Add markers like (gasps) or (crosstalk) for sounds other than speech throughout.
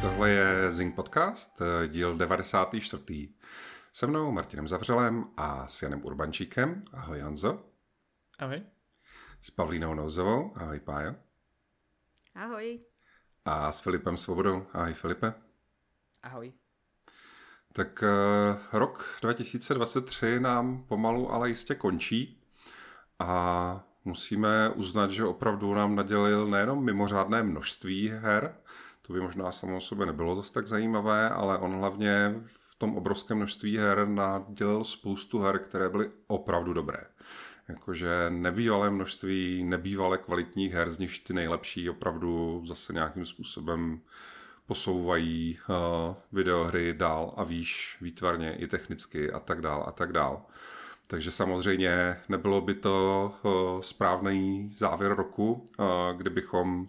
Tohle je Zing Podcast, díl 94. Se mnou Martinem Zavřelem a s Janem Urbančíkem. Ahoj Honzo. Ahoj. S Pavlínou Nouzovou. Ahoj Pájo. Ahoj. A s Filipem Svobodou. Ahoj Filipe. Ahoj. Tak uh, rok 2023 nám pomalu, ale jistě končí a musíme uznat, že opravdu nám nadělil nejenom mimořádné množství her, to by možná samo o sobě nebylo zase tak zajímavé, ale on hlavně v tom obrovském množství her nadělil spoustu her, které byly opravdu dobré. Jakože nebývalé množství nebývalé kvalitních her, z nich ty nejlepší opravdu zase nějakým způsobem posouvají uh, videohry dál a výš výtvarně i technicky a tak dál a tak dál. Takže samozřejmě nebylo by to uh, správný závěr roku, uh, kdybychom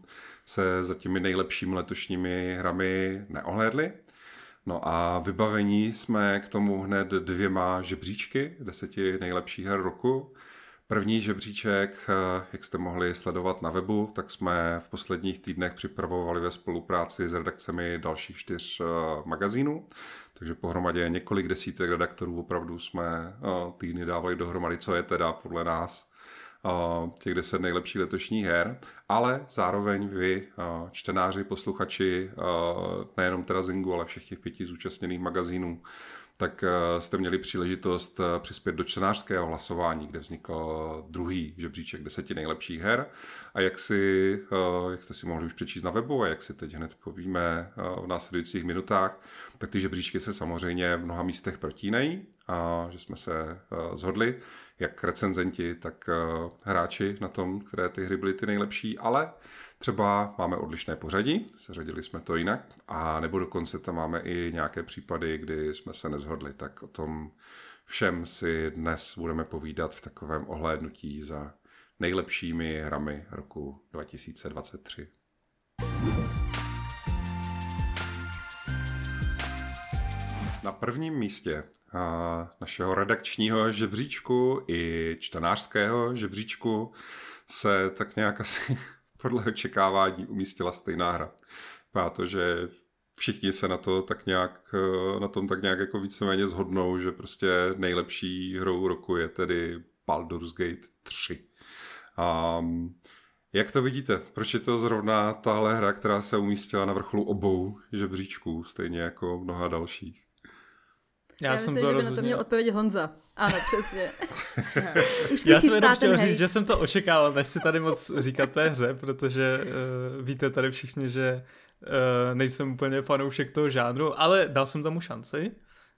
se za těmi nejlepšími letošními hrami neohlédli. No a vybavení jsme k tomu hned dvěma žebříčky, deseti nejlepších her roku. První žebříček, jak jste mohli sledovat na webu, tak jsme v posledních týdnech připravovali ve spolupráci s redakcemi dalších čtyř eh, magazínů. Takže pohromadě několik desítek redaktorů opravdu jsme eh, týdny dávali dohromady, co je teda podle nás těch deset nejlepších letošních her, ale zároveň vy, čtenáři, posluchači, nejenom teda Zingu, ale všech těch pěti zúčastněných magazínů, tak eh, jste měli příležitost eh, přispět do čtenářského hlasování, kde vznikl druhý žebříček deseti nejlepších her. A jak, si, eh, jak jste si mohli už přečíst na webu a jak si teď hned povíme v následujících minutách, tak ty žebříčky se samozřejmě v mnoha místech protínají a že jsme se zhodli, jak recenzenti, tak hráči na tom, které ty hry byly ty nejlepší, ale Třeba máme odlišné pořadí, seřadili jsme to jinak, a nebo dokonce tam máme i nějaké případy, kdy jsme se nezhodli, tak o tom všem si dnes budeme povídat v takovém ohlédnutí za nejlepšími hrami roku 2023. Na prvním místě našeho redakčního žebříčku i čtenářského žebříčku se tak nějak asi (laughs) podle očekávání umístila stejná hra. Má to, že všichni se na to tak nějak, eh, na tom tak nějak jako víceméně zhodnou, že prostě nejlepší hrou roku je tedy Baldur's Gate 3. A jak to vidíte? Proč je to zrovna tahle hra, která se umístila na vrcholu obou žebříčků, stejně jako mnoha dalších? Já, Já jsem myslím, to že by na to měl odpovědět Honza. Ano, přesně. (laughs) Už Já jsem jenom chtěl říct, že jsem to očekával, než si tady moc říkat té hře, protože uh, víte tady všichni, že uh, nejsem úplně fanoušek toho žánru, ale dal jsem tomu šanci.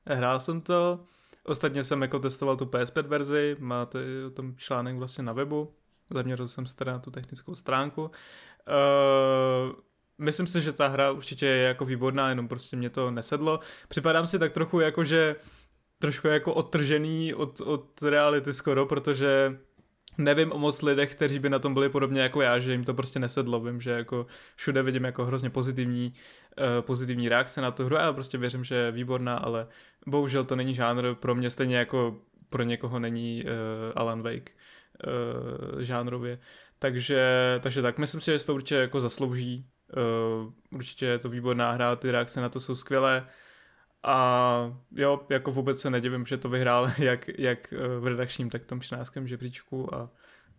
Hrál jsem to, ostatně jsem jako testoval tu PS5 verzi, máte o tom článek vlastně na webu, zaměřil jsem se teda na tu technickou stránku. Uh, myslím si, že ta hra určitě je jako výborná, jenom prostě mě to nesedlo. Připadám si tak trochu jako, že trošku jako odtržený od, od reality skoro, protože nevím o moc lidech, kteří by na tom byli podobně jako já, že jim to prostě nesedlo. Vím, že jako všude vidím jako hrozně pozitivní, uh, pozitivní reakce na tu hru a já prostě věřím, že je výborná, ale bohužel to není žánr pro mě stejně jako pro někoho není uh, Alan Wake uh, žánrově. Takže, takže tak, myslím si, že to určitě jako zaslouží. Uh, určitě je to výborná hra, ty reakce na to jsou skvělé. A jo, jako vůbec se nedivím, že to vyhrál (laughs) jak, jak eh, v redakčním, tak v tom 13. žebříčku a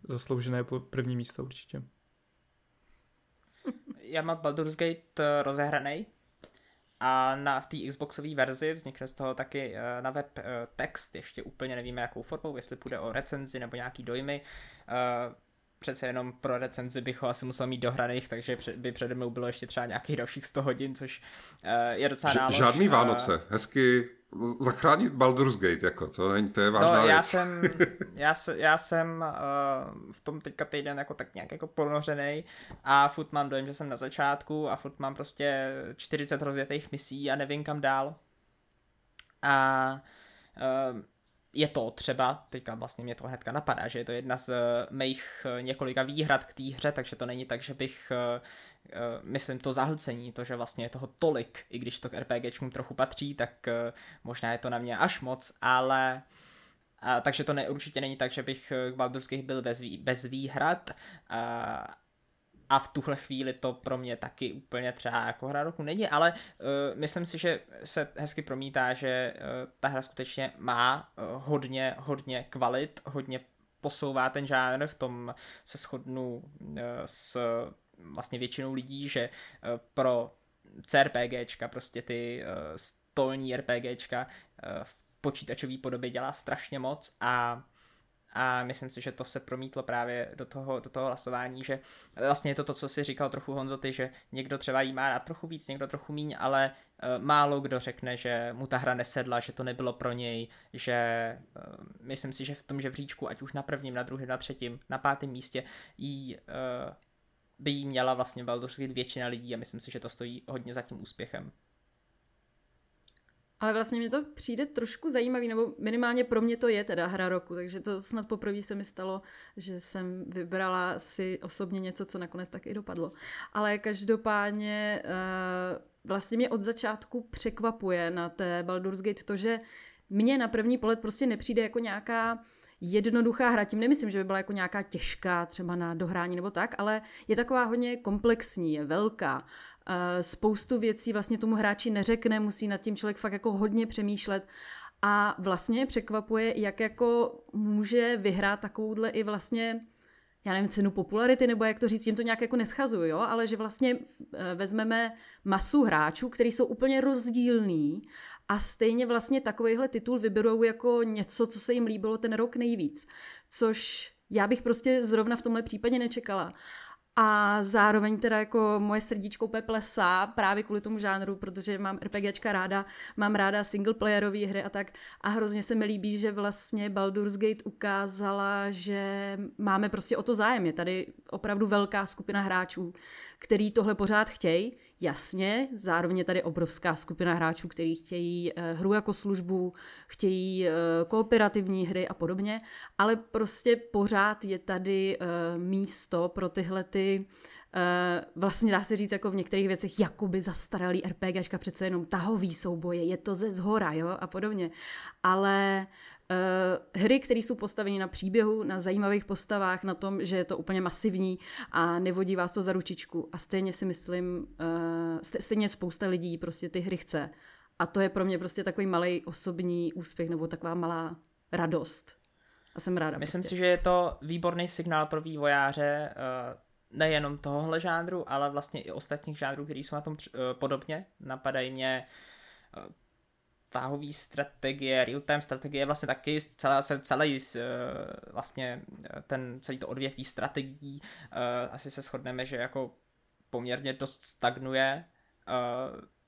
zasloužené první místo určitě. Já mám Baldur's Gate eh, rozehraný a na, v té Xboxové verzi vznikne z toho taky eh, na web text, ještě úplně nevíme jakou formou, jestli půjde o recenzi nebo nějaký dojmy přece jenom pro recenzi bych ho asi musel mít dohraných, takže by přede mnou bylo ještě třeba nějakých dalších 100 hodin, což uh, je docela Ž- nálož. Žádný Vánoce, hezky zachránit Baldur's Gate, jako to, není, to je vážná no, já věc. Jsem, (laughs) já, se, já jsem uh, v tom teďka týden jako tak nějak jako ponořený a furt mám dojem, že jsem na začátku a furt mám prostě 40 rozjetých misí a nevím kam dál. A uh, je to třeba, teďka vlastně mě to hnedka napadá, že je to jedna z eh, mých eh, několika výhrad k té hře, takže to není tak, že bych, eh, myslím to zahlcení, to, že vlastně je toho tolik, i když to k RPGčkům trochu patří, tak možná je to na mě až moc, ale a, takže to ne, určitě není tak, že bych k Baldur's Gate byl bez, bez výhrad, a, a v tuhle chvíli to pro mě taky úplně třeba jako hra roku není, ale uh, myslím si, že se hezky promítá, že uh, ta hra skutečně má uh, hodně, hodně kvalit, hodně posouvá ten žánr, v tom se shodnu uh, s vlastně většinou lidí, že uh, pro CRPGčka, prostě ty uh, stolní RPGčka uh, v počítačové podobě dělá strašně moc a a myslím si, že to se promítlo právě do toho, do toho hlasování, že vlastně je to to, co si říkal trochu Honzo, ty, že někdo třeba jí má rád trochu víc, někdo trochu míň, ale uh, málo kdo řekne, že mu ta hra nesedla, že to nebylo pro něj, že uh, myslím si, že v tom žebříčku, ať už na prvním, na druhém, na třetím, na pátém místě, jí, uh, by jí měla vlastně Baldur's Gate většina lidí a myslím si, že to stojí hodně za tím úspěchem. Ale vlastně mě to přijde trošku zajímavý, nebo minimálně pro mě to je teda hra roku, takže to snad poprvé se mi stalo, že jsem vybrala si osobně něco, co nakonec tak i dopadlo. Ale každopádně uh, vlastně mě od začátku překvapuje na té Baldur's Gate to, že mně na první pohled prostě nepřijde jako nějaká jednoduchá hra. Tím nemyslím, že by byla jako nějaká těžká třeba na dohrání nebo tak, ale je taková hodně komplexní, je velká. Spoustu věcí vlastně tomu hráči neřekne, musí nad tím člověk fakt jako hodně přemýšlet a vlastně překvapuje, jak jako může vyhrát takovouhle i vlastně já nevím, cenu popularity, nebo jak to říct, tím to nějak jako neschazuju, jo? ale že vlastně eh, vezmeme masu hráčů, který jsou úplně rozdílní a stejně vlastně takovýhle titul vyberou jako něco, co se jim líbilo ten rok nejvíc, což já bych prostě zrovna v tomhle případě nečekala. A zároveň teda jako moje srdíčko úplně plesá právě kvůli tomu žánru, protože mám RPGčka ráda, mám ráda singleplayerové hry a tak. A hrozně se mi líbí, že vlastně Baldur's Gate ukázala, že máme prostě o to zájem. Je tady opravdu velká skupina hráčů, který tohle pořád chtějí. Jasně, zároveň je tady obrovská skupina hráčů, kteří chtějí uh, hru jako službu, chtějí uh, kooperativní hry a podobně, ale prostě pořád je tady uh, místo pro tyhle ty vlastně dá se říct jako v některých věcech jakoby zastaralý RPGčka, přece jenom tahový souboje, je to ze zhora, jo, a podobně. Ale Uh, hry, které jsou postaveny na příběhu, na zajímavých postavách, na tom, že je to úplně masivní a nevodí vás to za ručičku. A stejně si myslím, uh, stejně spousta lidí prostě ty hry chce. A to je pro mě prostě takový malý osobní úspěch nebo taková malá radost. A jsem ráda. Myslím prostě. si, že je to výborný signál pro vývojáře uh, nejenom tohohle žánru, ale vlastně i ostatních žánrů, který jsou na tom podobně. Napadají mě táhový strategie, real-time strategie, vlastně taky celá, celý eh, vlastně eh, ten celý to odvětví strategií, eh, asi se shodneme, že jako poměrně dost stagnuje.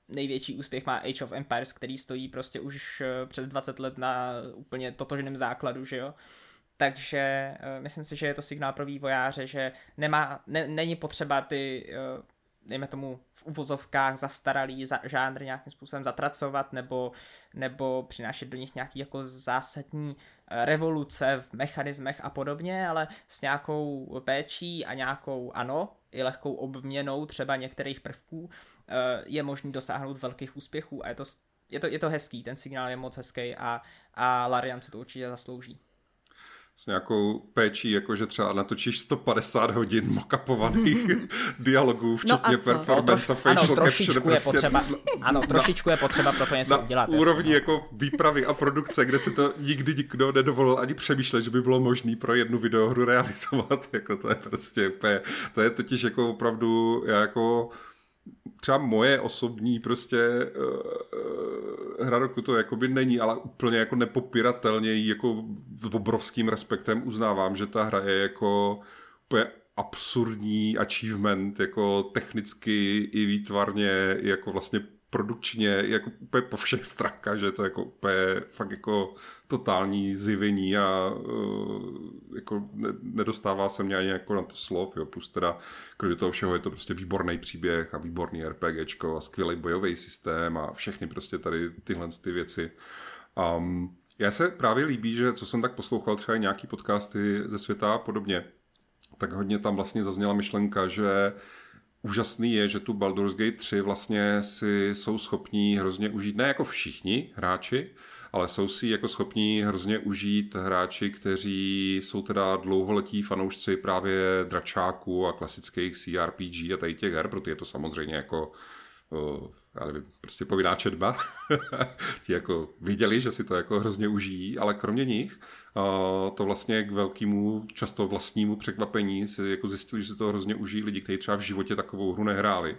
Největší úspěch má Age of Empires, který stojí prostě už přes 20 let na úplně totožném základu, že jo. Takže myslím si, že je to signál pro vývojáře, že nemá, ne, není potřeba ty dejme tomu v uvozovkách zastaralý za, žánr nějakým způsobem zatracovat nebo, nebo přinášet do nich nějaký jako zásadní eh, revoluce v mechanismech a podobně, ale s nějakou péčí a nějakou, ano, i lehkou obměnou třeba některých prvků eh, je možný dosáhnout velkých úspěchů a je to, je to, je to hezký, ten signál je moc hezký a, a Larian se to určitě zaslouží s nějakou péčí, jakože třeba natočíš 150 hodin mockupovaných (laughs) dialogů, no včetně no performance no, troš, a facial ano, capture. Je prostě potřeba, ano, trošičku je potřeba pro to něco na udělat. úrovni jako výpravy a produkce, kde se to nikdy nikdo nedovolil ani přemýšlet, že by bylo možné pro jednu videohru realizovat. (laughs) Jako to je prostě to je totiž jako opravdu, já jako třeba moje osobní prostě uh, hra roku to jakoby není, ale úplně jako nepopiratelně jako v obrovským respektem uznávám, že ta hra je jako úplně absurdní achievement, jako technicky i výtvarně, jako vlastně produkčně jako úplně po všech stránkách, že je to jako úplně fakt jako totální zivení a uh, jako ne, nedostává se mě ani jako na to slov, jo, plus teda kromě toho všeho je to prostě výborný příběh a výborný RPGčko a skvělý bojový systém a všechny prostě tady tyhle ty věci. Um, já se právě líbí, že co jsem tak poslouchal třeba nějaký podcasty ze světa a podobně, tak hodně tam vlastně zazněla myšlenka, že úžasný je, že tu Baldur's Gate 3 vlastně si jsou schopní hrozně užít, ne jako všichni hráči, ale jsou si jako schopní hrozně užít hráči, kteří jsou teda dlouholetí fanoušci právě dračáků a klasických CRPG a tady těch her, protože je to samozřejmě jako já nevím, prostě povinná četba. (laughs) Ti jako viděli, že si to jako hrozně užijí, ale kromě nich to vlastně k velkému, často vlastnímu překvapení si jako zjistili, že si to hrozně užijí lidi, kteří třeba v životě takovou hru nehráli.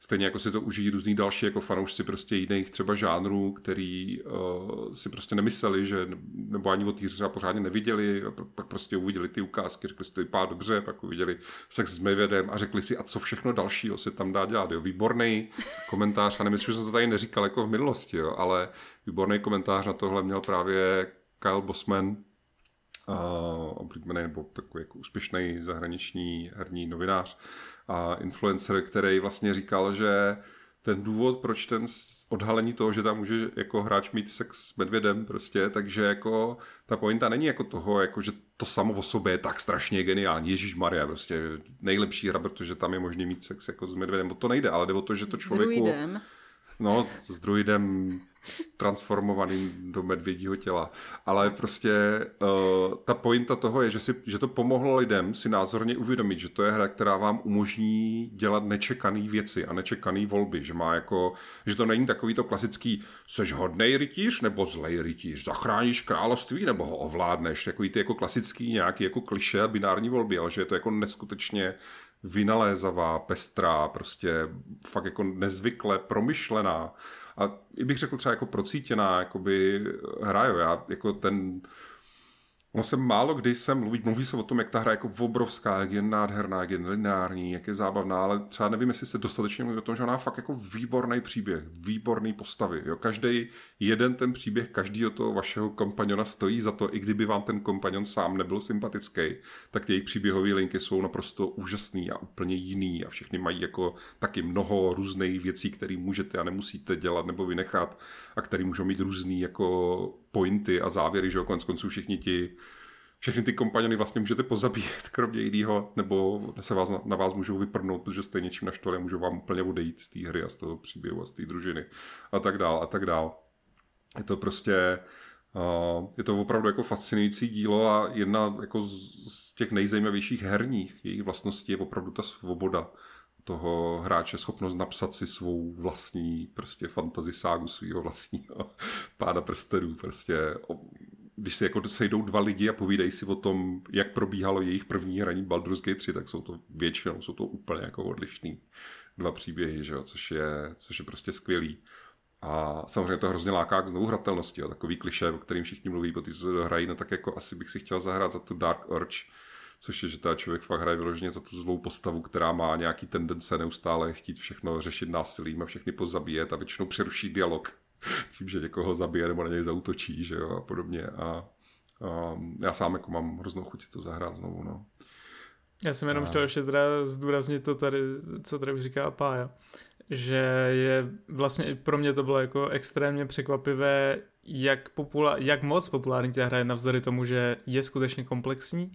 Stejně jako si to užijí různý další jako fanoušci prostě jiných třeba žánrů, který uh, si prostě nemysleli, že nebo ani o té třeba pořádně neviděli, a pak prostě uviděli ty ukázky, řekli si to vypadá dobře, pak uviděli sex s Mayvedem a řekli si, a co všechno dalšího se tam dá dělat. Jo. Výborný komentář, a nemyslím, že jsem to tady neříkal jako v minulosti, jo, ale výborný komentář na tohle měl právě Kyle Bosman, uh, oblíbený nebo takový jako úspěšný zahraniční herní novinář a influencer, který vlastně říkal, že ten důvod, proč ten odhalení toho, že tam může jako hráč mít sex s medvědem prostě, takže jako ta pointa není jako toho, jako že to samo o sobě je tak strašně geniální. Ježíš Maria, prostě nejlepší hra, protože tam je možný mít sex jako s medvědem. O to nejde, ale jde o to, že to člověku... S druidem. No, s druidem transformovaným do medvědího těla. Ale prostě uh, ta pointa toho je, že, si, že to pomohlo lidem si názorně uvědomit, že to je hra, která vám umožní dělat nečekané věci a nečekané volby, že má jako, že to není takový to klasický seš hodnej rytíř nebo zlej rytíř, zachráníš království nebo ho ovládneš, takový ty jako klasický nějaký jako kliše a binární volby, ale že je to jako neskutečně vynalézavá, pestrá, prostě fakt jako nezvykle promyšlená a i bych řekl třeba jako procítěná jakoby hra, jo. Já jako ten Ono se málo kdy se mluví, mluví se o tom, jak ta hra je jako obrovská, jak je nádherná, jak je lineární, jak je zábavná, ale třeba nevím, jestli se dostatečně mluví o tom, že ona fakt jako výborný příběh, výborný postavy. Jo? Každý jeden ten příběh každého toho vašeho kompaniona stojí za to, i kdyby vám ten kompanion sám nebyl sympatický, tak ty jejich příběhové linky jsou naprosto úžasný a úplně jiný a všechny mají jako taky mnoho různých věcí, které můžete a nemusíte dělat nebo vynechat a které můžou mít různý jako pointy a závěry, že jo, konec konců všichni ti všechny ty kompaniony vlastně můžete pozabíjet, kromě jiného, nebo se vás, na vás můžou vyprdnout, protože jste něčím naštvali a můžou vám úplně odejít z té hry a z toho příběhu a z té družiny a tak dál a tak dál. Je to prostě uh, je to opravdu jako fascinující dílo a jedna jako z těch nejzajímavějších herních jejich vlastností je opravdu ta svoboda toho hráče schopnost napsat si svou vlastní prostě fantasy ságu svého vlastního (laughs) páda prstenů. Prostě když se jako sejdou dva lidi a povídají si o tom, jak probíhalo jejich první hraní Baldur's Gate 3, tak jsou to většinou, jsou to úplně jako odlišný dva příběhy, že jo? Což, je, což je prostě skvělý. A samozřejmě to hrozně láká k znovu hratelnosti. Jo? Takový kliše, o kterým všichni mluví, protože se dohrají, no tak jako asi bych si chtěl zahrát za tu Dark Urge, což je, že ta člověk fakt hraje vyloženě za tu zlou postavu, která má nějaký tendence neustále chtít všechno řešit násilím a všechny pozabíjet a většinou přeruší dialog (laughs) tím, že někoho zabije nebo na něj zautočí, že jo, a podobně. A, a já sám jako mám hroznou chuť to zahrát znovu, no. Já jsem jenom a... chtěl ještě teda zdůraznit to tady, co tady říká Pája, že je vlastně pro mě to bylo jako extrémně překvapivé, jak, popula- jak moc populární ta hra je navzdory tomu, že je skutečně komplexní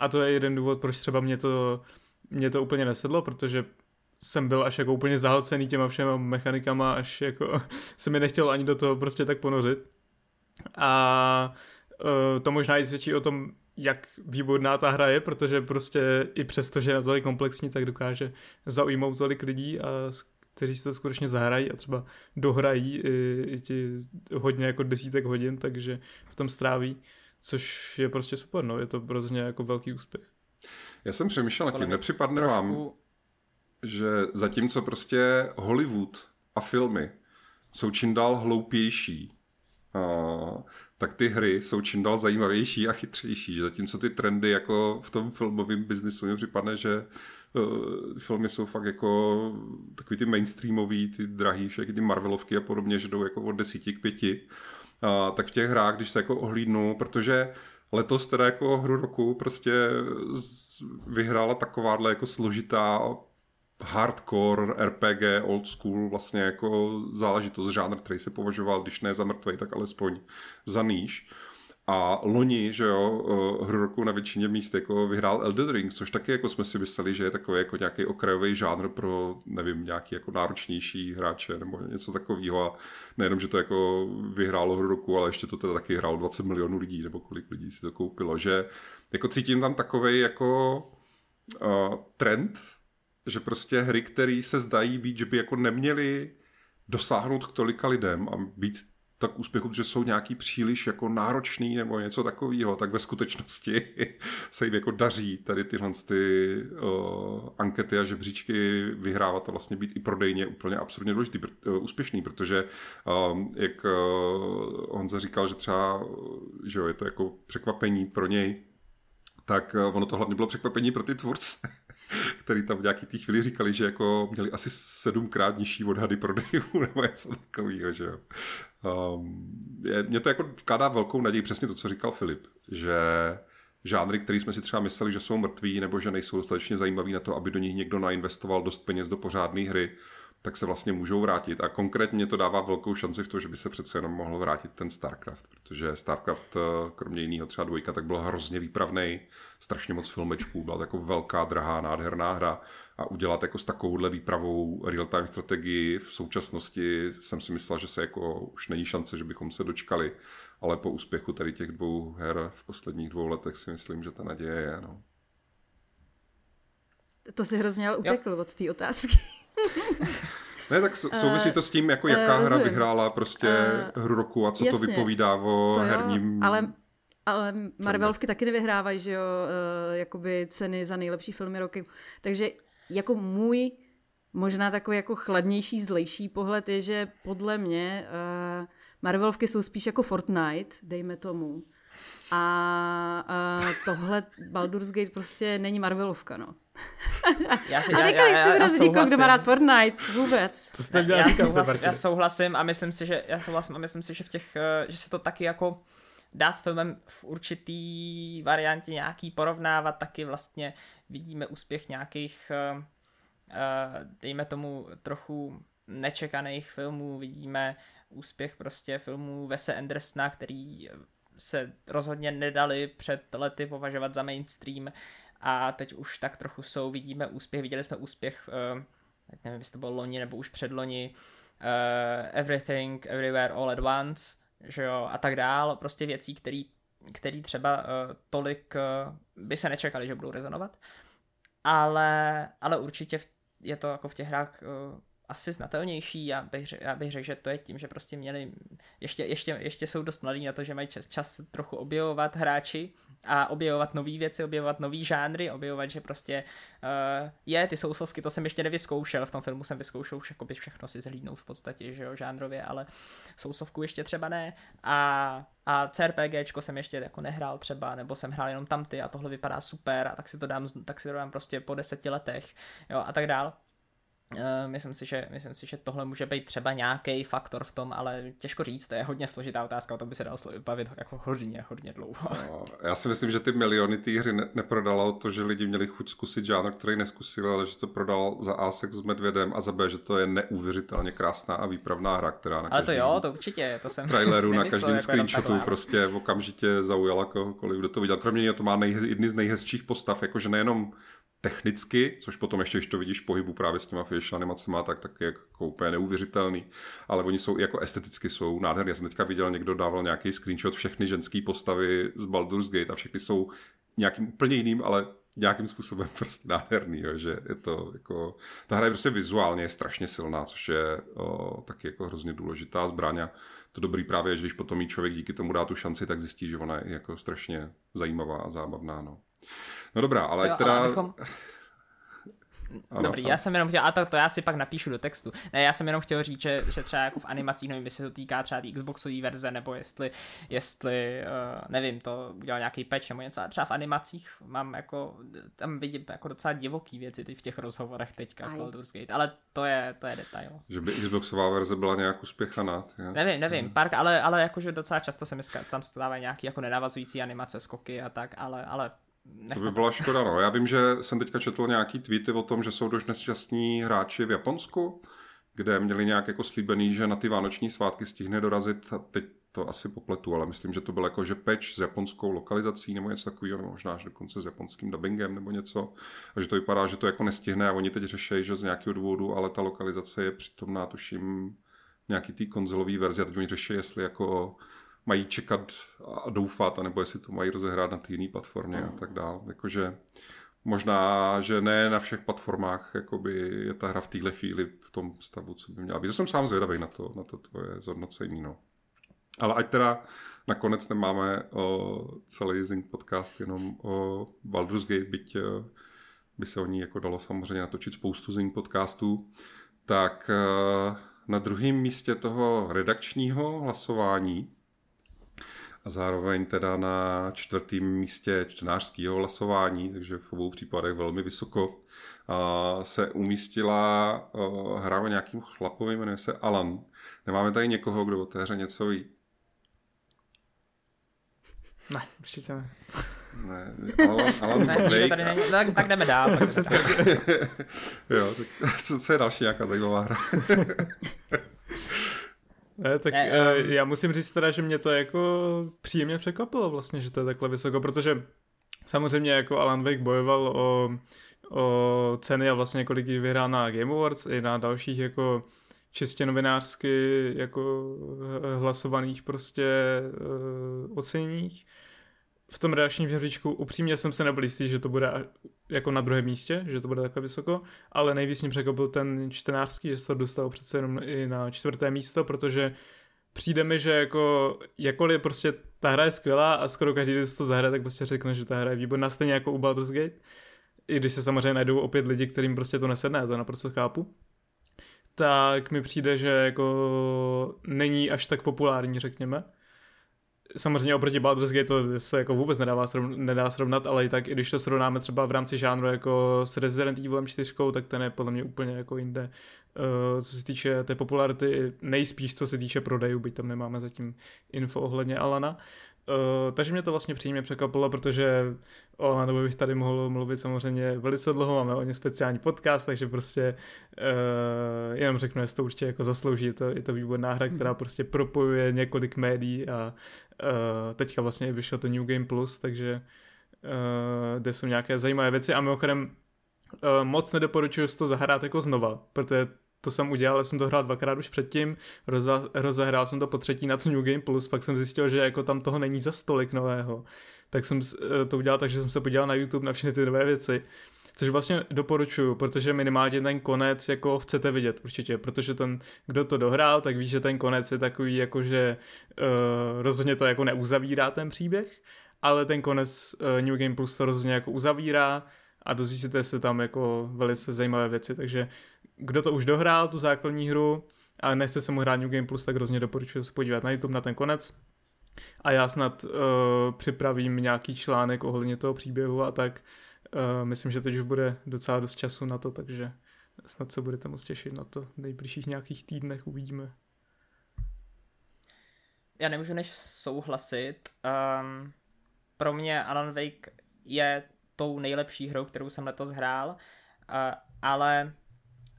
a to je jeden důvod, proč třeba mě to, mě to úplně nesedlo, protože jsem byl až jako úplně zahlcený těma všema mechanikama, až jako (laughs) se mi nechtělo ani do toho prostě tak ponořit. A uh, to možná i svědčí o tom, jak výborná ta hra je, protože prostě i přesto, že je tolik komplexní, tak dokáže zaujmout tolik lidí a kteří si to skutečně zahrají a třeba dohrají i, i ti hodně jako desítek hodin, takže v tom stráví což je prostě super, no, je to hrozně jako velký úspěch. Já jsem přemýšlel nad tím, nepřipadne trošku... vám, že zatímco prostě Hollywood a filmy jsou čím dál hloupější, a, tak ty hry jsou čím dál zajímavější a chytřejší. Že zatímco ty trendy jako v tom filmovém biznisu mi připadne, že uh, filmy jsou fakt jako takový ty mainstreamový, ty drahý, všechny ty Marvelovky a podobně, že jdou jako od desíti k pěti a, tak v těch hrách, když se jako ohlídnu, protože letos teda jako hru roku prostě vyhrála takováhle jako složitá hardcore RPG, old school vlastně jako záležitost, žánr, který se považoval, když ne za mrtvej, tak alespoň za níž. A loni, že jo, eh, hru roku na většině míst jako vyhrál Elden Ring, což taky jako jsme si mysleli, že je takový jako nějaký okrajový žánr pro, nevím, nějaký jako náročnější hráče nebo něco takového. A nejenom, že to jako vyhrálo hru roku, ale ještě to teda taky hrálo 20 milionů lidí, nebo kolik lidí si to koupilo, že jako cítím tam takový jako uh, trend, že prostě hry, které se zdají být, že by jako neměly dosáhnout k tolika lidem a být tak úspěchu, že jsou nějaký příliš jako náročný nebo něco takového, tak ve skutečnosti (laughs) se jim jako daří tady tyhle ty uh, ankety a žebříčky vyhrávat a vlastně být i prodejně úplně absurdně důležitý, uh, úspěšný, protože um, jak uh, Honza říkal, že třeba že jo, je to jako překvapení pro něj, tak ono to hlavně bylo překvapení pro ty tvůrce, (laughs) který tam v nějaký té chvíli říkali, že jako měli asi sedmkrát nižší odhady prodejů (laughs) nebo něco takového, že jo. Um, je, mě to jako kládá velkou naději, přesně to, co říkal Filip, že žánry, které jsme si třeba mysleli, že jsou mrtví nebo že nejsou dostatečně zajímaví na to, aby do nich někdo nainvestoval dost peněz do pořádné hry, tak se vlastně můžou vrátit. A konkrétně to dává velkou šanci v tom, že by se přece jenom mohl vrátit ten StarCraft, protože StarCraft, eh, kromě jiného třeba dvojka, tak byl hrozně výpravný, strašně moc filmečků, byla jako velká, drahá, nádherná hra a udělat jako s takovouhle výpravou real-time strategii v současnosti jsem si myslel, že se jako už není šance, že bychom se dočkali, ale po úspěchu tady těch dvou her v posledních dvou letech si myslím, že ta naděje je. No. To si hrozně ale utekl jo. od té otázky. (laughs) Ne, tak souvisí to s tím, jako jaká uh, hra vyhrála prostě uh, hru roku a co jasně, to vypovídá o to herním... ale, ale Marvelovky taky nevyhrávají, že jo, uh, jakoby ceny za nejlepší filmy roky. Takže jako můj možná takový jako chladnější, zlejší pohled je, že podle mě uh, Marvelovky jsou spíš jako Fortnite, dejme tomu. A uh, tohle Baldur's Gate prostě není Marvelovka, no. (laughs) Já si, a já, já, já, já, já kdo má rád Fortnite, vůbec. (laughs) To jste já, já, souhlas, já souhlasím a myslím si, že já souhlasím a myslím si, že v těch, eh, že se to taky jako dá s filmem v určitý variantě nějaký porovnávat, taky vlastně vidíme úspěch nějakých, eh, eh, dejme tomu trochu nečekaných filmů, vidíme úspěch prostě filmů Wese Andersona, který se rozhodně nedali před lety považovat za mainstream a teď už tak trochu jsou, vidíme úspěch, viděli jsme úspěch, uh, nevím, jestli to bylo loni nebo už předloni, uh, Everything, Everywhere, All at Once, že jo, a tak dál, prostě věcí, který, který třeba uh, tolik uh, by se nečekali, že budou rezonovat, ale, ale určitě je to jako v těch hrách uh, asi znatelnější. Já bych, já bych řekl, že to je tím, že prostě měli, ještě, ještě, ještě jsou dost mladí na to, že mají čas, čas trochu objevovat hráči a objevovat nové věci, objevovat nový žánry, objevovat, že prostě uh, je, ty souslovky, to jsem ještě nevyzkoušel, v tom filmu jsem vyzkoušel už jakoby všechno si zhlídnout v podstatě, že jo, žánrově, ale souslovku ještě třeba ne a, a CRPGčko jsem ještě jako nehrál třeba, nebo jsem hrál jenom tamty a tohle vypadá super a tak si to dám, tak si to dám prostě po deseti letech, jo, a tak dál. Uh, myslím si, že, myslím si, že tohle může být třeba nějaký faktor v tom, ale těžko říct, to je hodně složitá otázka, o tom by se dalo bavit jako hodně, hodně dlouho. No, já si myslím, že ty miliony té hry ne- neprodalo to, že lidi měli chuť zkusit žánr, který neskusili, ale že to prodal za A s medvědem a za B, že to je neuvěřitelně krásná a výpravná hra, která na Ale to jo, to určitě, to jsem traileru, (laughs) na každém jako screenshotu prostě okamžitě zaujala kohokoliv, kdo to viděl. Kromě něj to má nej- jedny z nejhezčích postav, jakože nejenom technicky, což potom ještě, když to vidíš pohybu právě s těma facial animacemi, tak taky jako úplně neuvěřitelný, ale oni jsou jako esteticky jsou nádherní. Já jsem teďka viděl, někdo dával nějaký screenshot všechny ženské postavy z Baldur's Gate a všechny jsou nějakým úplně jiným, ale nějakým způsobem (laughs) prostě nádherný, jo, že je to jako, ta hra je prostě vizuálně je strašně silná, což je o, taky jako hrozně důležitá zbraň a to dobrý právě že když potom jí člověk díky tomu dá tu šanci, tak zjistí, že ona je jako strašně zajímavá a zábavná, no. No dobrá, ale jo, teda... Ale abychom... (laughs) Ano, Dobrý, ano. já jsem jenom chtěl, a to, to já si pak napíšu do textu. Ne, já jsem jenom chtěl říct, že, že třeba jako v animacích, nevím, jestli to týká třeba té Xboxové verze, nebo jestli, jestli uh, nevím, to udělal nějaký patch nebo něco, ale třeba v animacích mám jako, tam vidím jako docela divoký věci v těch rozhovorech teďka v Baldur's Gate, ale to je, to je detail. Že by Xboxová verze byla nějak uspěchaná. Nevím, nevím, hmm. pár, ale, ale jakože docela často se mi tam stávají nějaký jako nenavazující animace, skoky a tak, ale, ale to by byla škoda, no. Já vím, že jsem teďka četl nějaký tweety o tom, že jsou dost nešťastní hráči v Japonsku, kde měli nějak jako slíbený, že na ty vánoční svátky stihne dorazit a teď to asi popletu, ale myslím, že to byl jako, že patch s japonskou lokalizací nebo něco takového, nebo možná že dokonce s japonským dubbingem nebo něco. A že to vypadá, že to jako nestihne a oni teď řeší, že z nějakého důvodu, ale ta lokalizace je přitomná, tuším, nějaký té konzolové verzi a teď oni řeší, jestli jako mají čekat a doufat, anebo jestli to mají rozehrát na té jiné platformě a tak dále. Jakože možná, že ne na všech platformách jakoby je ta hra v téhle chvíli v tom stavu, co by měla být. To jsem sám zvědavý na to, na to tvoje zhodnocení. No. Ale ať teda nakonec nemáme o celý Zing podcast jenom o Baldur's Gate, byť by se o ní jako dalo samozřejmě natočit spoustu Zing podcastů, tak na druhém místě toho redakčního hlasování a zároveň teda na čtvrtém místě čtenářského hlasování, takže v obou případech velmi vysoko, se umístila hra o nějakým chlapovi, jmenuje se Alan. Nemáme tady někoho, kdo o té hře něco ví? Ne, určitě ne. Ne, Alan, Alan (laughs) ne, Blake. Tady není, tak, tak jdeme dál. (laughs) jo, tak (laughs) co, co je další nějaká zajímavá hra? Ne, tak ne, um... já musím říct teda, že mě to jako příjemně překvapilo vlastně, že to je takhle vysoko, protože samozřejmě jako Alan Wake bojoval o, o ceny a vlastně kolik jich vyhrál na Game Awards i na dalších jako čistě novinářsky jako hlasovaných prostě uh, oceních. V tom redakčním žebříčku upřímně jsem se nebyl jistý, že to bude jako na druhém místě, že to bude takhle vysoko, ale nejvíc mě překvapil ten čtenářský, že se to dostal přece jenom i na čtvrté místo, protože přijde mi, že jako jakkoliv prostě ta hra je skvělá a skoro každý, kdo to zahraje, tak prostě řekne, že ta hra je výborná, stejně jako u Baldur's Gate, i když se samozřejmě najdou opět lidi, kterým prostě to nesedne, to naprosto chápu, tak mi přijde, že jako není až tak populární, řekněme samozřejmě oproti Baldur's Gate to se jako vůbec nedává srovn- nedá srovnat, ale i tak, i když to srovnáme třeba v rámci žánru jako s Resident Evil 4, tak ten je podle mě úplně jako jinde. Uh, co se týče té popularity, nejspíš co se týče prodejů, byť tam nemáme zatím info ohledně Alana. Uh, takže mě to vlastně přímě překvapilo, protože o Lanovi bych tady mohl mluvit samozřejmě velice dlouho, máme o ně speciální podcast, takže prostě uh, jenom řeknu, jestli to určitě jako zaslouží, je to, je to výborná hra, která mhm. prostě propojuje několik médií a uh, teďka vlastně vyšlo to New Game Plus, takže uh, kde jsou nějaké zajímavé věci a mimochodem uh, moc nedoporučuji si to zahrát jako znova, protože to jsem udělal, jsem to hrál dvakrát už předtím, roza, rozehrál jsem to po třetí na to New Game Plus, pak jsem zjistil, že jako tam toho není za stolik nového. Tak jsem eh, to udělal tak, že jsem se podíval na YouTube na všechny ty nové věci. Což vlastně doporučuju, protože minimálně ten konec jako chcete vidět určitě, protože ten, kdo to dohrál, tak ví, že ten konec je takový jako, že uh, rozhodně to jako neuzavírá ten příběh, ale ten konec uh, New Game Plus to rozhodně jako uzavírá a dozvíte se tam jako velice zajímavé věci, takže kdo to už dohrál, tu základní hru, a nechce se mu hrát New Game Plus, tak hrozně doporučuji se podívat na YouTube na ten konec. A já snad uh, připravím nějaký článek ohledně toho příběhu a tak. Uh, myslím, že teď už bude docela dost času na to, takže snad se budete moc těšit na to. V nejbližších nějakých týdnech uvidíme. Já nemůžu než souhlasit. Um, pro mě Alan Wake je tou nejlepší hrou, kterou jsem letos hrál, uh, ale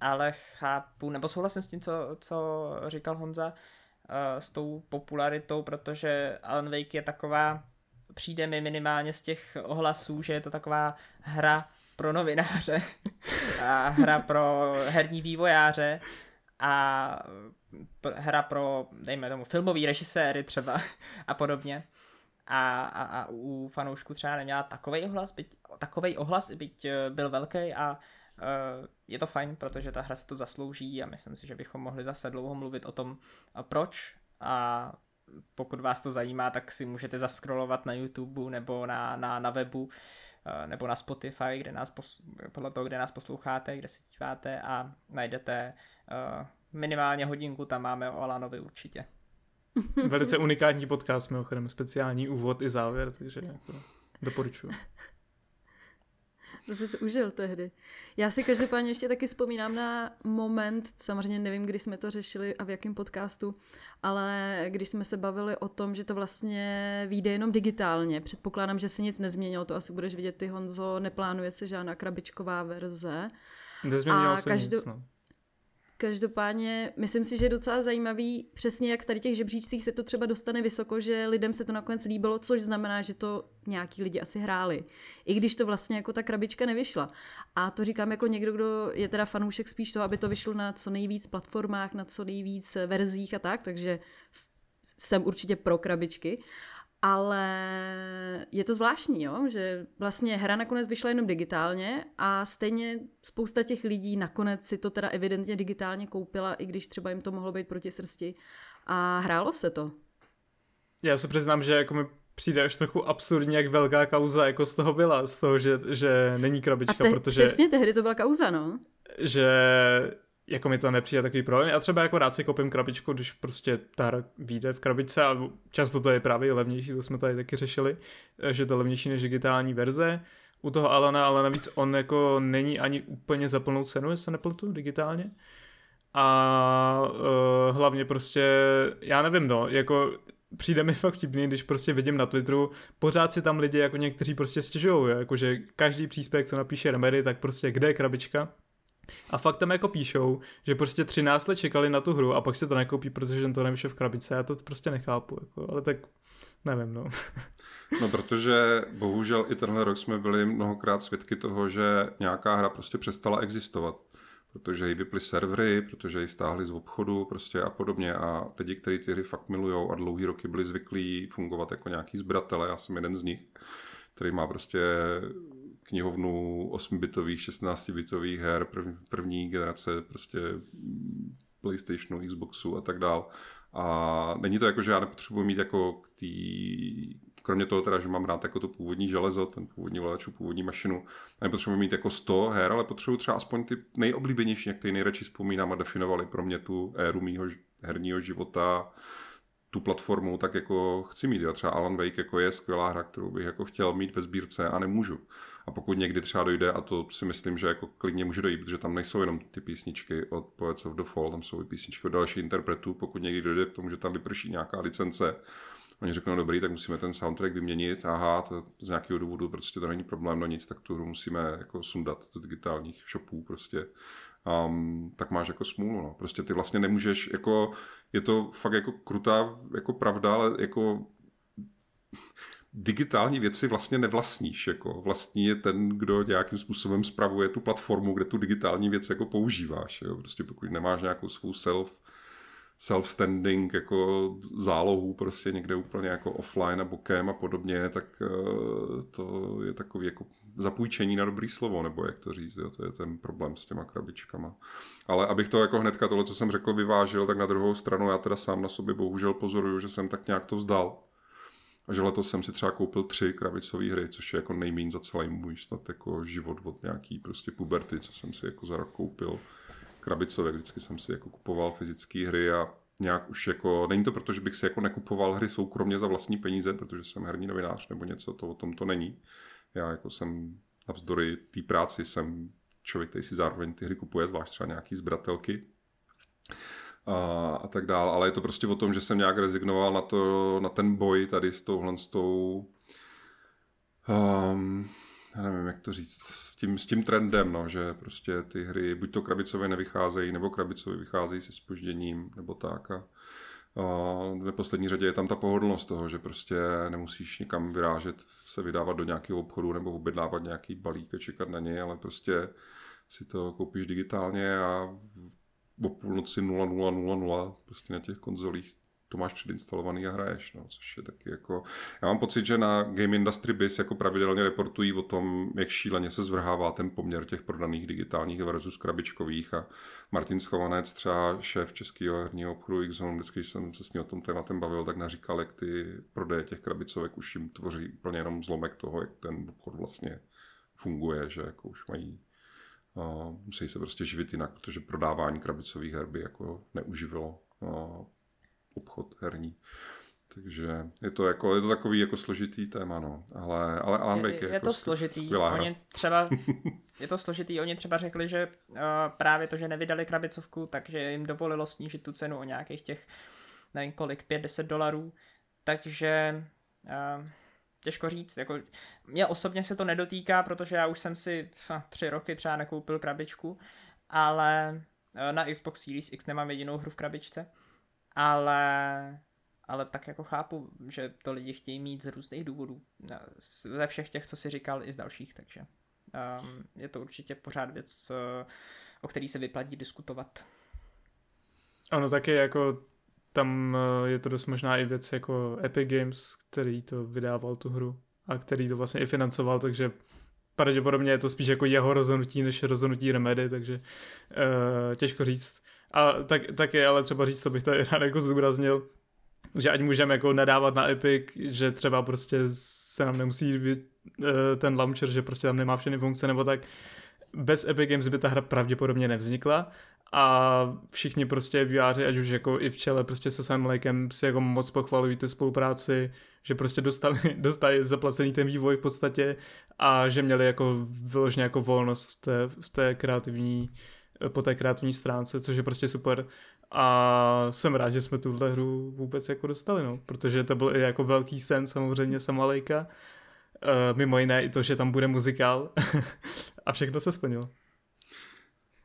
ale chápu, nebo souhlasím s tím, co, co říkal Honza, uh, s tou popularitou, protože Alan Wake je taková, přijde mi minimálně z těch ohlasů, že je to taková hra pro novináře (laughs) a hra pro herní vývojáře a hra pro, dejme tomu, filmový režiséry třeba a podobně. A, a, a u fanoušků třeba neměla takový ohlas, byť, takovej ohlas, byť eh, byl velký a je to fajn, protože ta hra se to zaslouží a myslím si, že bychom mohli zase dlouho mluvit o tom, proč a pokud vás to zajímá, tak si můžete zaskrolovat na YouTube nebo na, na, na webu eh, nebo na Spotify, kde nás pos, podle toho, kde nás posloucháte, kde se díváte a najdete uh, minimálně hodinku, tam máme o Alanovi určitě. Velice unikátní podcast, mimochodem speciální úvod i závěr, takže jako doporučuji. To jsi užil tehdy. Já si každopádně ještě taky vzpomínám na moment, samozřejmě nevím, kdy jsme to řešili a v jakém podcastu, ale když jsme se bavili o tom, že to vlastně vyjde jenom digitálně. Předpokládám, že se nic nezměnilo, to asi budeš vidět ty Honzo, neplánuje se žádná krabičková verze. Nezměnilo a se každou... nic, no. Každopádně myslím si, že je docela zajímavý přesně, jak tady těch žebříčcích se to třeba dostane vysoko, že lidem se to nakonec líbilo, což znamená, že to nějaký lidi asi hráli. I když to vlastně jako ta krabička nevyšla. A to říkám jako někdo, kdo je teda fanoušek spíš toho, aby to vyšlo na co nejvíc platformách, na co nejvíc verzích a tak, takže jsem určitě pro krabičky. Ale je to zvláštní, jo? že vlastně hra nakonec vyšla jenom digitálně a stejně spousta těch lidí nakonec si to teda evidentně digitálně koupila, i když třeba jim to mohlo být proti srsti a hrálo se to. Já se přiznám, že jako mi přijde až trochu absurdně, jak velká kauza jako z toho byla, z toho, že, že není krabička, a te- protože... Přesně tehdy to byla kauza, no. Že jako mi to nepřijde takový problém. Já třeba jako rád si koupím krabičku, když prostě ta hra vyjde v krabičce a často to je právě levnější, to jsme tady taky řešili, že to je levnější než digitální verze. U toho Alana, ale navíc on jako není ani úplně za plnou cenu, jestli se nepletu, digitálně. A uh, hlavně prostě, já nevím, no, jako přijde mi (laughs) fakt vtipný, když prostě vidím na Twitteru, pořád si tam lidi jako někteří prostě stěžují, jakože každý příspěvek, co napíše Remedy, tak prostě kde je krabička, a fakt tam jako píšou, že prostě 13 let čekali na tu hru a pak se to nekoupí, protože to nevyšlo v krabice. Já to prostě nechápu, jako, ale tak nevím, no. no, protože bohužel i tenhle rok jsme byli mnohokrát svědky toho, že nějaká hra prostě přestala existovat protože jí vyply servery, protože ji stáhli z obchodu prostě a podobně a lidi, kteří ty hry fakt milujou a dlouhý roky byli zvyklí fungovat jako nějaký zbratele, já jsem jeden z nich, který má prostě knihovnu 8-bitových, 16-bitových her, prv, první generace prostě PlayStationu, Xboxu a tak dál. A není to jako, že já nepotřebuji mít jako k tý, kromě toho teda, že mám rád jako to původní železo, ten původní vladačů, původní mašinu, a nepotřebuji mít jako 100 her, ale potřebuji třeba aspoň ty nejoblíbenější, jak ty nejradši vzpomínám a definovali pro mě tu éru mýho herního života, tu platformu, tak jako chci mít. Jo. Třeba Alan Wake jako je skvělá hra, kterou bych jako chtěl mít ve sbírce a nemůžu. A pokud někdy třeba dojde, a to si myslím, že jako klidně může dojít, protože tam nejsou jenom ty písničky od Poets of the Fall, tam jsou i písničky od dalších interpretů, pokud někdy dojde k tomu, že tam vyprší nějaká licence, oni řeknou, dobrý, tak musíme ten soundtrack vyměnit, aha, to z nějakého důvodu prostě to není problém, no nic, tak tu hru musíme jako sundat z digitálních shopů prostě um, tak máš jako smůlu. No. Prostě ty vlastně nemůžeš, jako, je to fakt jako krutá jako pravda, ale jako digitální věci vlastně nevlastníš. Jako. Vlastní je ten, kdo nějakým způsobem spravuje tu platformu, kde tu digitální věc jako používáš. Jo. Prostě pokud nemáš nějakou svou self, self-standing jako zálohu prostě někde úplně jako offline a bokem a podobně, tak uh, to je takový jako zapůjčení na dobrý slovo, nebo jak to říct, jo, to je ten problém s těma krabičkama. Ale abych to jako hnedka tohle, co jsem řekl, vyvážil, tak na druhou stranu já teda sám na sobě bohužel pozoruju, že jsem tak nějak to vzdal. A že letos jsem si třeba koupil tři krabicové hry, což je jako nejméně za celý můj snad jako život od nějaký prostě puberty, co jsem si jako za rok koupil krabicové. Vždycky jsem si jako kupoval fyzické hry a nějak už jako, není to proto, že bych si jako nekupoval hry soukromně za vlastní peníze, protože jsem herní novinář nebo něco, to o tom to není. Já jako jsem navzdory té práci jsem člověk, který si zároveň ty hry kupuje, zvlášť třeba nějaký zbratelky a, a tak dál, ale je to prostě o tom, že jsem nějak rezignoval na, to, na ten boj tady s touhle s tou um, já nevím, jak to říct, s tím, s tím trendem, no, že prostě ty hry buď to krabicově nevycházejí, nebo krabicově vycházejí se spožděním, nebo tak. A, a v neposlední řadě je tam ta pohodlnost toho, že prostě nemusíš nikam vyrážet, se vydávat do nějakého obchodu nebo objednávat nějaký balík a čekat na něj, ale prostě si to koupíš digitálně a o půlnoci 0000 prostě na těch konzolích to máš předinstalovaný a hraješ, no, což je taky jako... Já mám pocit, že na Game Industry Biz jako pravidelně reportují o tom, jak šíleně se zvrhává ten poměr těch prodaných digitálních versus krabičkových a Martin Schovanec, třeba šéf českého herního obchodu x vždycky, když jsem se s ním o tom tématem bavil, tak naříkal, jak ty prodeje těch krabicovek už jim tvoří úplně jenom zlomek toho, jak ten obchod vlastně funguje, že jako už mají Uh, musí se prostě živit jinak, protože prodávání krabicových her by jako neuživilo uh, obchod herní. Takže je to, jako, je to takový jako složitý téma, no. Ale, ale Alan Wake je, je, je jako to složitý. skvělá oni třeba, je to složitý, oni třeba řekli, že uh, právě to, že nevydali krabicovku, takže jim dovolilo snížit tu cenu o nějakých těch, nevím kolik, 5-10 dolarů. Takže uh, těžko říct. Jako, mě osobně se to nedotýká, protože já už jsem si tři roky třeba nekoupil krabičku, ale Eh, na Xbox Series X nemám jedinou hru v krabičce, ale ale tak jako chápu, že to lidi chtějí mít z různých důvodů. Eh, ze všech těch, co si říkal, i z dalších, takže um, je to určitě pořád věc, o který se vyplatí diskutovat. Ano, taky jako tam je to dost možná i věc jako Epic Games, který to vydával tu hru a který to vlastně i financoval, takže pravděpodobně je to spíš jako jeho rozhodnutí, než rozhodnutí Remedy, takže uh, těžko říct. A tak, tak je ale třeba říct, co bych tady (laughs) rád jako zdůraznil, že ať můžeme jako nadávat na Epic, že třeba prostě se nám nemusí líbit uh, ten launcher, že prostě tam nemá všechny funkce nebo tak, bez Epic Games by ta hra pravděpodobně nevznikla a všichni prostě výváři, ať už jako i v čele prostě se Sam Lakem si jako moc pochvalují tu spolupráci, že prostě dostali, (laughs) dostali zaplacený ten vývoj v podstatě a že měli jako vyloženě jako volnost v té, v té kreativní, po té kreativní stránce, což je prostě super. A jsem rád, že jsme tuhle hru vůbec jako dostali, no, protože to byl i jako velký sen samozřejmě Samalejka, uh, mimo jiné i to, že tam bude muzikál (laughs) a všechno se splnilo.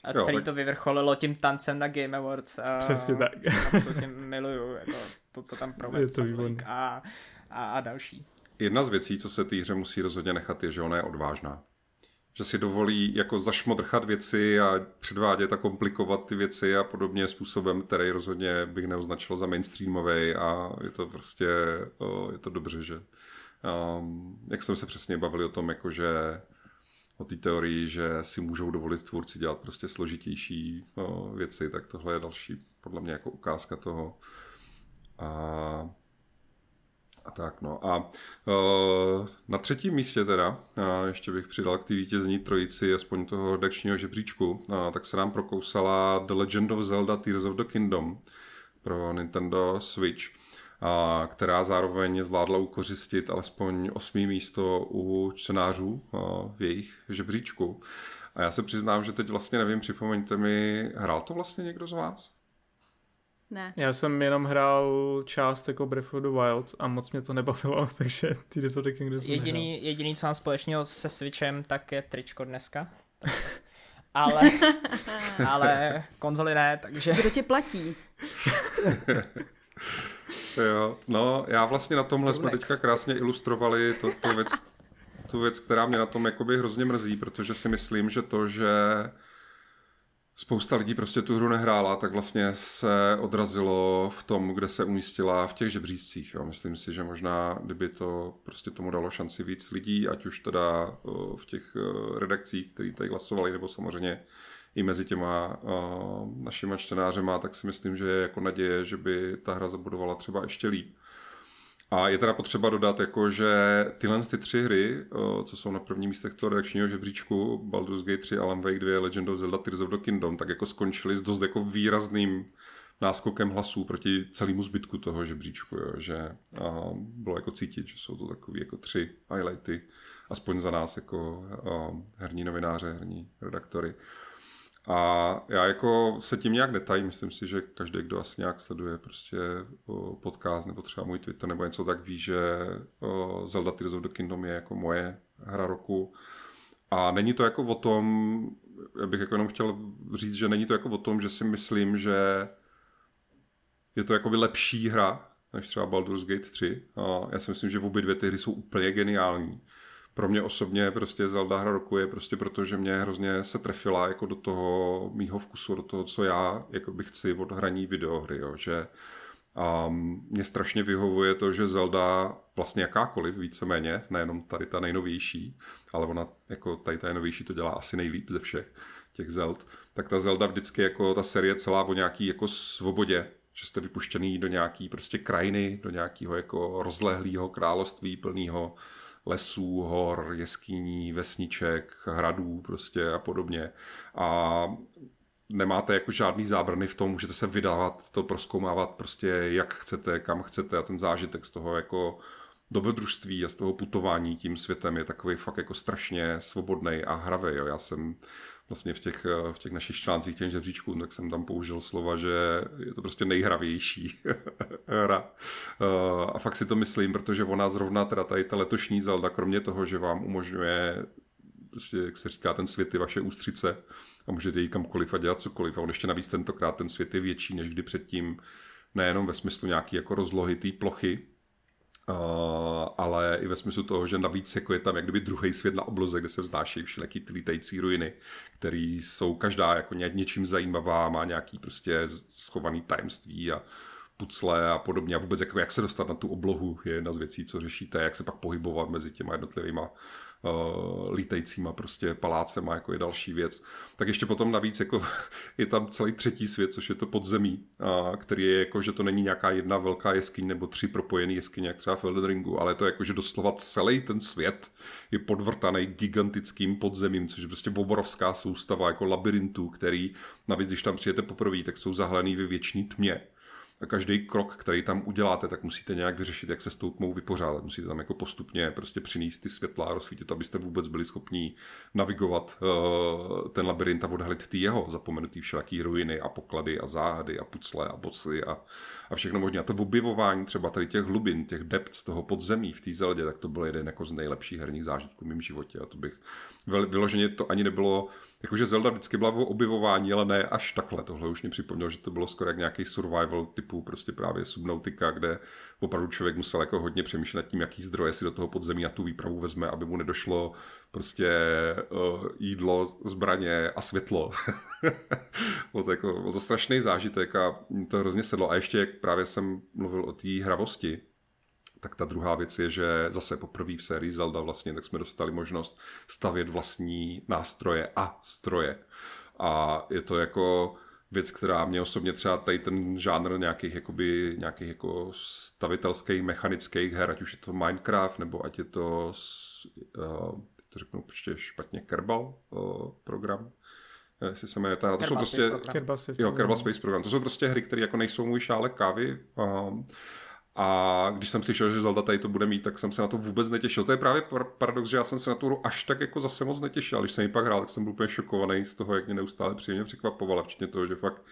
A jo, celý tak... to vyvrcholilo tím tancem na Game Awards. A Přesně tak. Absolutně miluju jako to, co tam provedl a, a, a další. Jedna z věcí, co se té hře musí rozhodně nechat, je, že ona je odvážná. Že si dovolí jako zašmodrchat věci a předvádět a komplikovat ty věci a podobně způsobem, který rozhodně bych neoznačil za mainstreamový a je to prostě, je to dobře, že um, jak jsme se přesně bavili o tom, jako že o té teorii, že si můžou dovolit tvůrci dělat prostě složitější o, věci, tak tohle je další podle mě jako ukázka toho. A, a tak no. A o, na třetím místě teda, a ještě bych přidal k té vítězní trojici, aspoň toho redakčního žebříčku, a, tak se nám prokousala The Legend of Zelda Tears of the Kingdom pro Nintendo Switch a která zároveň zvládla ukořistit alespoň osmý místo u čtenářů v jejich žebříčku. A já se přiznám, že teď vlastně nevím, připomeňte mi, hrál to vlastně někdo z vás? Ne. Já jsem jenom hrál část jako Breath of the Wild a moc mě to nebavilo, (laughs) takže ty of the Kingdom jediný, jediný, co mám společného se Switchem, tak je tričko dneska. (laughs) ale, (laughs) ale konzoli ne, takže... Kdo tě platí? Jo, no já vlastně na tomhle jsme teďka krásně ilustrovali to, to věc, tu věc, která mě na tom jakoby hrozně mrzí, protože si myslím, že to, že spousta lidí prostě tu hru nehrála, tak vlastně se odrazilo v tom, kde se umístila v těch žebřízcích. Jo. Myslím si, že možná, kdyby to prostě tomu dalo šanci víc lidí, ať už teda v těch redakcích, který tady hlasovali, nebo samozřejmě i mezi těma uh, našima čtenářema, tak si myslím, že je jako naděje, že by ta hra zabudovala třeba ještě líp. A je teda potřeba dodat, jako, že tyhle ty tři hry, co jsou na prvním místech toho reakčního žebříčku, Baldur's Gate 3, Alan Wake 2, Legend of Zelda, Tears of the Kingdom, tak jako skončili s dost jako výrazným náskokem hlasů proti celému zbytku toho žebříčku, jo, že a bylo jako cítit, že jsou to takové jako tři highlighty, aspoň za nás jako a, herní novináře, herní redaktory. A já jako se tím nějak netajím, myslím si, že každý, kdo asi nějak sleduje prostě podcast nebo třeba můj Twitter nebo něco, tak ví, že Zelda Tears of the Kingdom je jako moje hra roku. A není to jako o tom, já bych jako jenom chtěl říct, že není to jako o tom, že si myslím, že je to jako by lepší hra než třeba Baldur's Gate 3. A já si myslím, že obě dvě ty hry jsou úplně geniální pro mě osobně prostě Zelda hra roku je prostě proto, že mě hrozně se trefila jako do toho mýho vkusu, do toho, co já jako bych chci od hraní videohry, jo, že um, mě strašně vyhovuje to, že Zelda vlastně jakákoliv víceméně, nejenom tady ta nejnovější, ale ona jako tady ta nejnovější to dělá asi nejlíp ze všech těch Zeld, tak ta Zelda vždycky jako ta série celá o nějaký jako svobodě, že jste vypuštěný do nějaký prostě krajiny, do nějakého jako rozlehlého království plného lesů, hor, jeskyní, vesniček, hradů prostě a podobně. A nemáte jako žádný zábrany v tom, můžete se vydávat, to proskoumávat prostě jak chcete, kam chcete a ten zážitek z toho jako dobrodružství a z toho putování tím světem je takový fakt jako strašně svobodný a hravý. Já jsem vlastně v těch, v těch našich článcích těch žebříčků, tak jsem tam použil slova, že je to prostě nejhravější (laughs) hra. Eh, a fakt si to myslím, protože ona zrovna teda tady ta letošní Zelda, kromě toho, že vám umožňuje prostě, jak se říká, ten svět je vaše ústřice a můžete jít kamkoliv a dělat cokoliv. A on ještě navíc tentokrát ten svět je větší než kdy předtím, nejenom ve smyslu nějaký jako rozlohy té plochy, Uh, ale i ve smyslu toho, že navíc jako je tam jak kdyby druhý svět na obloze, kde se vznášejí všelijaký ty lítající ruiny, které jsou každá jako ně, něčím zajímavá, má nějaký prostě schovaný tajemství a pucle a podobně. A vůbec jako jak se dostat na tu oblohu je jedna z věcí, co řešíte, jak se pak pohybovat mezi těma jednotlivýma lítajícíma prostě palácema, jako je další věc. Tak ještě potom navíc jako (laughs) je tam celý třetí svět, což je to podzemí, který je jako, že to není nějaká jedna velká jeskyně nebo tři propojené jeskyně, jak třeba v Elden Ringu, ale to jako, že doslova celý ten svět je podvrtaný gigantickým podzemím, což je prostě obrovská soustava jako labirintů, který navíc, když tam přijete poprvé, tak jsou zahlený ve věčný tmě a každý krok, který tam uděláte, tak musíte nějak vyřešit, jak se s tou tmou vypořádat. Musíte tam jako postupně prostě přinést ty světla rozsvítit abyste vůbec byli schopni navigovat uh, ten labirint a odhalit ty jeho zapomenutý všelaký ruiny a poklady a záhady a pucle a bocy a, a všechno možné. A to objevování třeba tady těch hlubin, těch depth toho podzemí v té zeldě, tak to byl jeden jako z nejlepších herních zážitků v mém životě. A to bych vyloženě to ani nebylo Jakože Zelda vždycky byla o objevování, ale ne až takhle. Tohle už mi připomnělo, že to bylo skoro jak nějaký survival typu prostě právě Subnautica, kde opravdu člověk musel jako hodně přemýšlet nad tím, jaký zdroje si do toho podzemí na tu výpravu vezme, aby mu nedošlo prostě uh, jídlo, zbraně a světlo. (laughs) bylo, to jako, to strašný zážitek a to hrozně sedlo. A ještě, jak právě jsem mluvil o té hravosti, tak ta druhá věc je, že zase poprvé v sérii Zelda vlastně, tak jsme dostali možnost stavět vlastní nástroje a stroje. A je to jako věc, která mě osobně třeba tady ten žánr nějakých, jakoby, nějakých jako stavitelských, mechanických her, ať už je to Minecraft, nebo ať je to, uh, to řeknu prostě špatně, Kerbal uh, program, jestli se jmenuje, to jsou prostě, Kerbal Space, jo, Kerbal Space program. To jsou prostě hry, které jako nejsou můj šále kávy. Uh, a když jsem slyšel, že Zelda tady to bude mít, tak jsem se na to vůbec netěšil. To je právě paradox, že já jsem se na tu hru až tak jako zase moc netěšil. Když jsem ji pak hrál, tak jsem byl úplně šokovaný z toho, jak mě neustále příjemně překvapovala, včetně toho, že fakt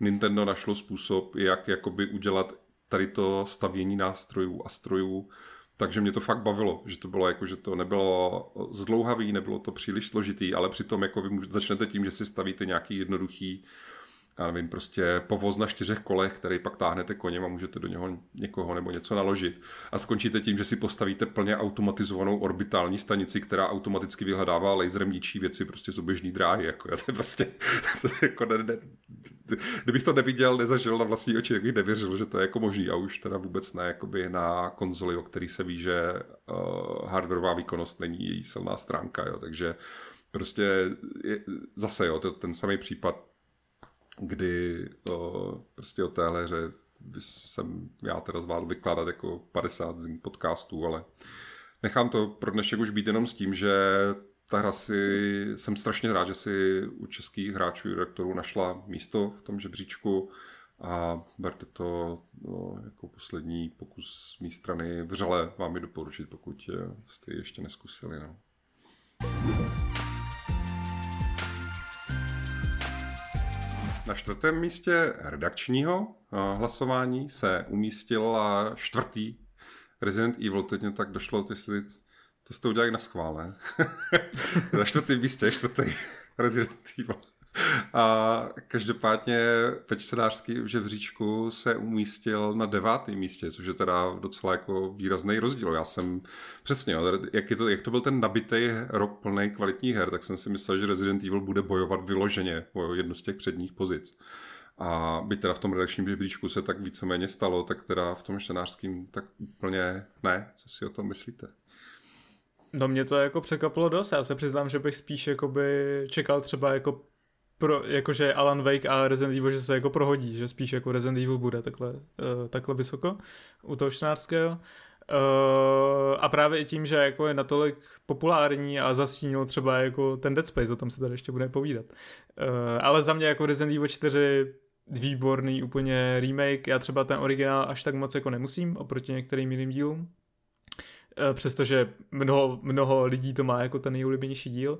Nintendo našlo způsob, jak jakoby udělat tady to stavění nástrojů a strojů, takže mě to fakt bavilo, že to bylo jako, že to nebylo zdlouhavý, nebylo to příliš složitý, ale přitom jako vy začnete tím, že si stavíte nějaký jednoduchý já nevím, prostě povoz na čtyřech kolech, který pak táhnete koněm a můžete do něho někoho nebo něco naložit. A skončíte tím, že si postavíte plně automatizovanou orbitální stanici, která automaticky vyhledává laserem ničí věci prostě z oběžný dráhy. Jako, to je prostě, (laughs) jako ne, ne, kdybych to neviděl, nezažil na vlastní oči, tak bych nevěřil, že to je jako možný. A už teda vůbec ne jakoby na konzoli, o který se ví, že uh, hardwareová výkonnost není její silná stránka. Jo. Takže prostě je, zase jo, to, ten samý případ kdy o, prostě o téhle hře jsem já teda zvládl vykládat jako 50 z podcastů, ale nechám to pro dnešek už být jenom s tím, že ta hra si, jsem strašně rád, že si u českých hráčů redaktorů našla místo v tom žebříčku a berte to no, jako poslední pokus z mé strany vřele vám ji doporučit, pokud jste ji ještě neskusili. No. Na čtvrtém místě redakčního eh, hlasování se umístila čtvrtý Resident Evil. Teď mě tak došlo, jestli to jste udělali na schvále. (laughs) na čtvrtém místě čtvrtý (laughs) Resident Evil. A každopádně ve čtenářském žebříčku se umístil na devátém místě, což je teda docela jako výrazný rozdíl. Já jsem přesně, jak, je to, jak to byl ten nabitý rok plný kvalitních her, tak jsem si myslel, že Resident Evil bude bojovat vyloženě o jednu z těch předních pozic. A byť teda v tom redakčním žebříčku se tak víceméně stalo, tak teda v tom čtenářském tak úplně ne. Co si o tom myslíte? No mě to jako překvapilo dost, já se přiznám, že bych spíš jakoby čekal třeba jako pro, jakože Alan Wake a Resident Evil, že se jako prohodí, že spíš jako Resident Evil bude takhle, uh, takhle vysoko u toho čtenářského. Uh, a právě i tím, že jako je natolik populární a zasínil třeba jako ten Dead Space, o tom se tady ještě bude povídat. Uh, ale za mě jako Resident Evil 4 výborný úplně remake, já třeba ten originál až tak moc jako nemusím oproti některým jiným dílům. Uh, přestože mnoho, mnoho lidí to má jako ten nejoblíbenější díl,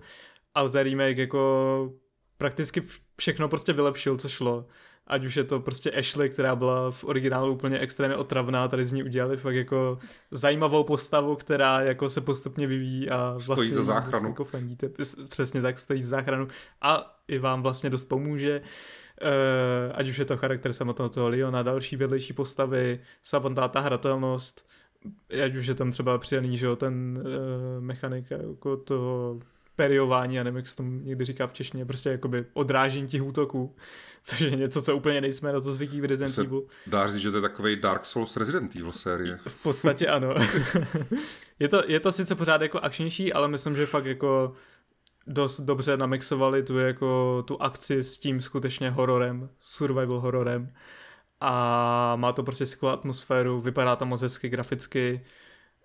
ale ten remake jako prakticky všechno prostě vylepšil, co šlo. Ať už je to prostě Ashley, která byla v originálu úplně extrémně otravná, tady z ní udělali fakt jako zajímavou postavu, která jako se postupně vyvíjí a vlastně stojí za záchranu. Jako fandíte. Přesně tak, stojí za záchranu a i vám vlastně dost pomůže. Uh, ať už je to charakter samotného toho Leona, další vedlejší postavy, samotná ta hratelnost, ať už je tam třeba přidaný, že jo, ten uh, mechanik jako toho periování, já nevím, jak se tomu někdy říká v češtině, prostě jakoby odrážení těch útoků, což je něco, co úplně nejsme na to zvyklí v Resident Evil. Dá říct, že to je takový Dark Souls Resident Evil série. V podstatě ano. (laughs) je, to, je to sice pořád jako akčnější, ale myslím, že fakt jako dost dobře namixovali tu, jako, tu akci s tím skutečně hororem, survival hororem a má to prostě skvělou atmosféru, vypadá tam moc hezky graficky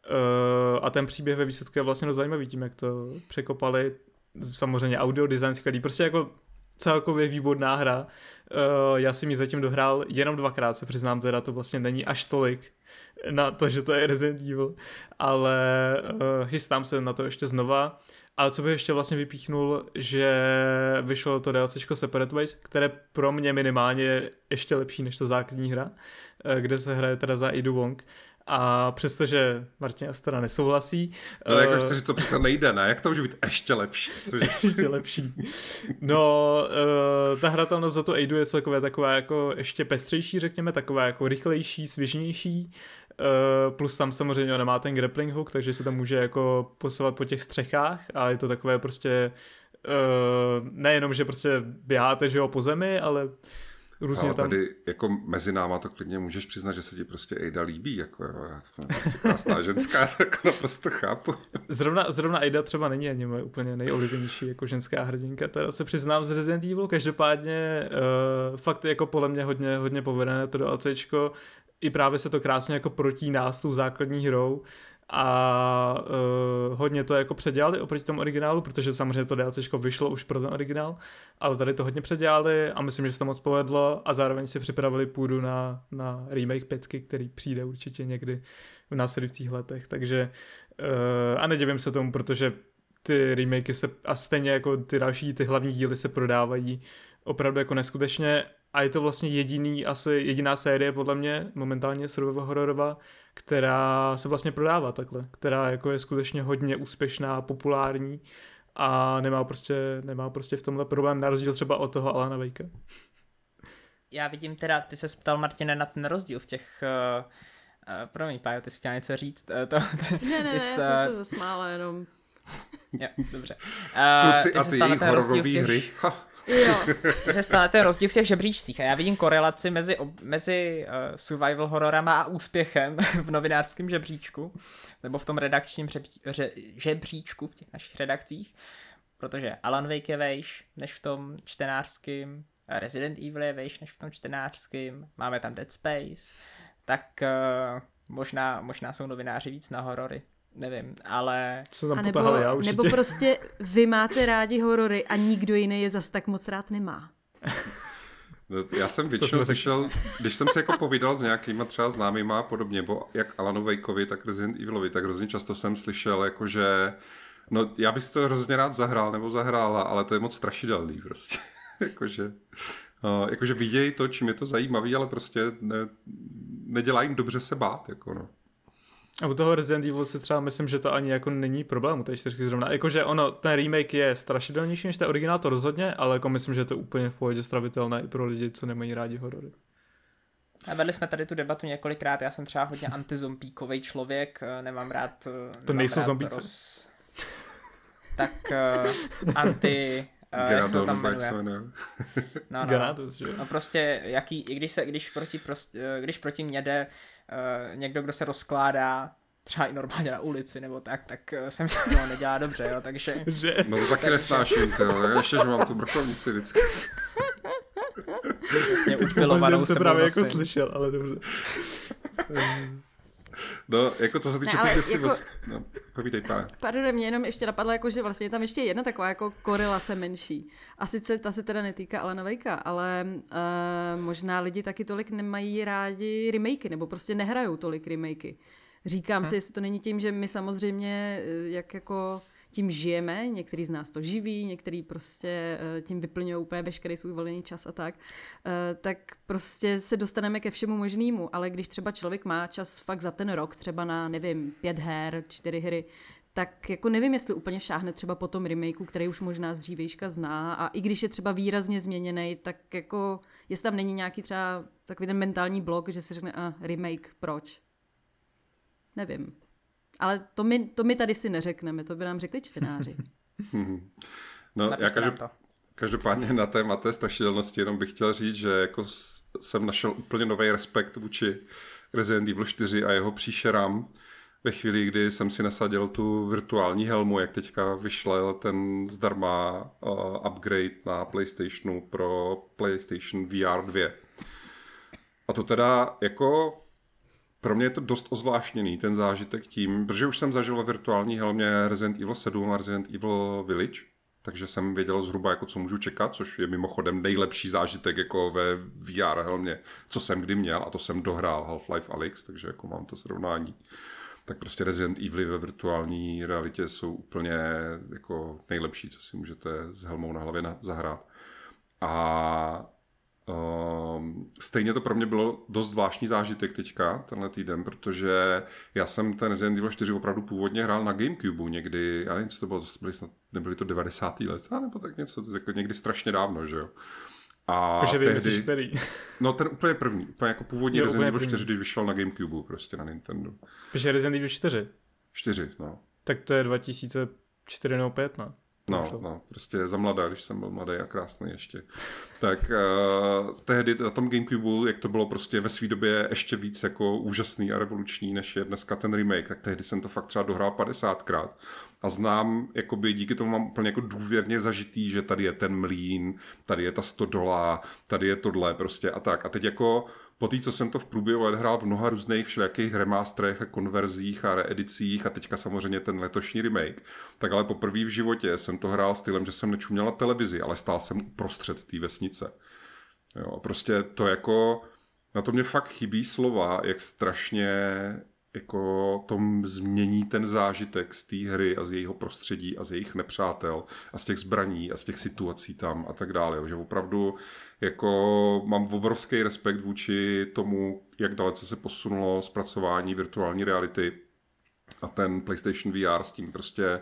uh, a ten příběh ve výsledku je vlastně dost zajímavý tím, jak to překopali. Samozřejmě audio design skvělý, prostě jako celkově výborná hra. Uh, já jsem ji zatím dohrál jenom dvakrát, se přiznám, teda to vlastně není až tolik na to, že to je Resident Evil, ale uh, chystám se na to ještě znova. Ale co bych ještě vlastně vypíchnul, že vyšlo to DLCčko Separate Ways, které pro mě minimálně je ještě lepší než ta základní hra, eh, kde se hraje teda za Idu Wong. A přestože Martin Astra nesouhlasí... No jako uh, že to přece nejde, ne? Jak to může být ještě lepší? (laughs) Cože? ještě lepší. No, uh, ta hratelnost za to Aidu je celkově taková jako ještě pestřejší, řekněme, taková jako rychlejší, svěžnější. Uh, plus tam samozřejmě nemá ten grappling hook, takže se tam může jako posouvat po těch střechách a je to takové prostě uh, nejenom, že prostě běháte, že jo, po zemi, ale různě ale tam... tady jako mezi náma to klidně můžeš přiznat, že se ti prostě Ada líbí, jako jo, já to prostě krásná (laughs) ženská, tak naprosto chápu. Zrovna, zrovna Ada třeba není ani moje úplně nejoblíbenější jako ženská hrdinka, to se přiznám z Resident Evil, každopádně uh, fakt jako podle mě hodně, hodně povedené to DLCčko, i právě se to krásně jako protíná s tou základní hrou a uh, hodně to jako předělali oproti tomu originálu, protože samozřejmě to DLCčko vyšlo už pro ten originál, ale tady to hodně předělali a myslím, že se to moc povedlo a zároveň si připravili půdu na, na remake pětky, který přijde určitě někdy v následujících letech, takže uh, a nedivím se tomu, protože ty remakey se a stejně jako ty další, ty hlavní díly se prodávají opravdu jako neskutečně a je to vlastně jediný, asi jediná série podle mě momentálně survival hororová, která se vlastně prodává takhle, která jako je skutečně hodně úspěšná, populární a nemá prostě, nemá prostě v tomhle problém, na rozdíl třeba od toho Alana Vejka. Já vidím teda, ty se ptal Martine na ten rozdíl v těch uh, uh, promiň, Pájo, ty jsi chtěla něco říct. Uh, to, ne, (laughs) ne, jsi, já jsem se zasmála jenom. jo, dobře. Uh, Kluci a ty jejich hororové těch... hry. Jo. (laughs) se ten rozdíl v těch žebříčcích. A já vidím korelaci mezi, mezi uh, survival hororama a úspěchem (laughs) v novinářském žebříčku, nebo v tom redakčním žebříčku v těch našich redakcích, protože Alan Wake je vejš než v tom čtenářském, Resident Evil je vejš než v tom čtenářském, máme tam Dead Space, tak uh, možná, možná jsou novináři víc na horory nevím, ale... Co tam a nebo, potahali, já určitě. nebo prostě vy máte rádi horory a nikdo jiný je zas tak moc rád nemá. No, já jsem většinou slyšel, když jsem se jako povídal s nějakýma třeba známýma a podobně, bo jak Alanu Vejkovi, tak Resident Evilovi, tak hrozně často jsem slyšel, jako že no já bych to hrozně rád zahrál nebo zahrála, ale to je moc strašidelný prostě. (laughs) jakože, uh, jakože vidějí to, čím je to zajímavý, ale prostě ne, nedělá jim dobře se bát, jako no. A u toho Resident Evil si třeba myslím, že to ani jako není problém u té čtyřky zrovna. Jakože ono, ten remake je strašidelnější než ten originál, to rozhodně, ale jako myslím, že je to úplně v pohodě stravitelné i pro lidi, co nemají rádi horory. A vedli jsme tady tu debatu několikrát, já jsem třeba hodně antizombíkový člověk, eh, nemám rád... Eh, nemám to nejsou zombíci. Roz... Tak uh, anti... Uh, jak se to tam jmenuje? no, no. že? no prostě, jaký, i když, se, když, proti, prostě, když proti mě jde uh, někdo, kdo se rozkládá třeba i normálně na ulici nebo tak, tak jsem si toho nedělá dobře, jo, takže... Že? No to taky nesnáším, to jo, ještě, že mám tu brokovnici vždycky. Vlastně upilovanou se právě jako slyšel, ale dobře. (laughs) No, jako co se týče ne, těch jako... no, povídej, pane. Pardon, mě jenom ještě napadlo, jako, že vlastně je tam ještě jedna taková jako korelace menší. A sice ta se teda netýká Alana Vejka, ale uh, možná lidi taky tolik nemají rádi remakey, nebo prostě nehrajou tolik remakey. Říkám hm. si, jestli to není tím, že my samozřejmě, eh, jak jako tím žijeme, některý z nás to živí, některý prostě uh, tím vyplňují úplně veškerý svůj volný čas a tak, uh, tak prostě se dostaneme ke všemu možnému, ale když třeba člověk má čas fakt za ten rok, třeba na, nevím, pět her, čtyři hry, tak jako nevím, jestli úplně šáhne třeba po tom remakeu, který už možná z dřívejška zná a i když je třeba výrazně změněný, tak jako jestli tam není nějaký třeba takový ten mentální blok, že si řekne, a remake, proč? Nevím. Ale to my, to my tady si neřekneme, to by nám řekli čtenáři. (laughs) (laughs) no, já každop, každopádně na téma té strašidelnosti jenom bych chtěl říct, že jako jsem našel úplně nový respekt vůči Resident Evil 4 a jeho příšerám ve chvíli, kdy jsem si nasadil tu virtuální helmu, jak teďka vyšel ten zdarma uh, upgrade na PlayStationu pro PlayStation VR 2. A to teda jako pro mě je to dost ozvláštněný, ten zážitek tím, protože už jsem zažil ve virtuální helmě Resident Evil 7 a Resident Evil Village, takže jsem věděl zhruba, jako co můžu čekat, což je mimochodem nejlepší zážitek jako ve VR helmě, co jsem kdy měl a to jsem dohrál Half-Life Alyx, takže jako mám to srovnání tak prostě Resident Evil ve virtuální realitě jsou úplně jako nejlepší, co si můžete s helmou na hlavě zahrát. A stejně to pro mě bylo dost zvláštní zážitek teďka, tenhle týden, protože já jsem ten Resident Evil 4 opravdu původně hrál na Gamecube někdy, já nevím, co to bylo, to byly snad, nebyly to 90. let, nebo tak něco, jako někdy strašně dávno, že jo. A Takže tehdy, myslíš, který? No ten úplně první, úplně jako původní jo, Resident Evil 4, když vyšel na Gamecube prostě na Nintendo. Takže Resident Evil 4? 4, no. Tak to je 2004 nebo 5, no. No, no, prostě za mladá, když jsem byl mladý a krásný ještě. (laughs) Tak uh, tehdy na tom Gamecube, jak to bylo prostě ve své době ještě víc jako úžasný a revoluční, než je dneska ten remake, tak tehdy jsem to fakt třeba dohrál 50krát a znám, jakoby díky tomu mám úplně jako důvěrně zažitý, že tady je ten mlín, tady je ta stodola, tady je tohle prostě a tak. A teď jako po té, co jsem to v průběhu let hrál v mnoha různých všelijakých remasterech a konverzích a reedicích a teďka samozřejmě ten letošní remake, tak ale poprvé v životě jsem to hrál stylem, že jsem nečuměl na televizi, ale stál jsem uprostřed té vesnice. Jo, prostě to jako, na to mě fakt chybí slova, jak strašně jako tom změní ten zážitek z té hry a z jejího prostředí a z jejich nepřátel a z těch zbraní a z těch situací tam a tak dále. Že opravdu jako mám obrovský respekt vůči tomu, jak dalece se posunulo zpracování virtuální reality a ten PlayStation VR s tím prostě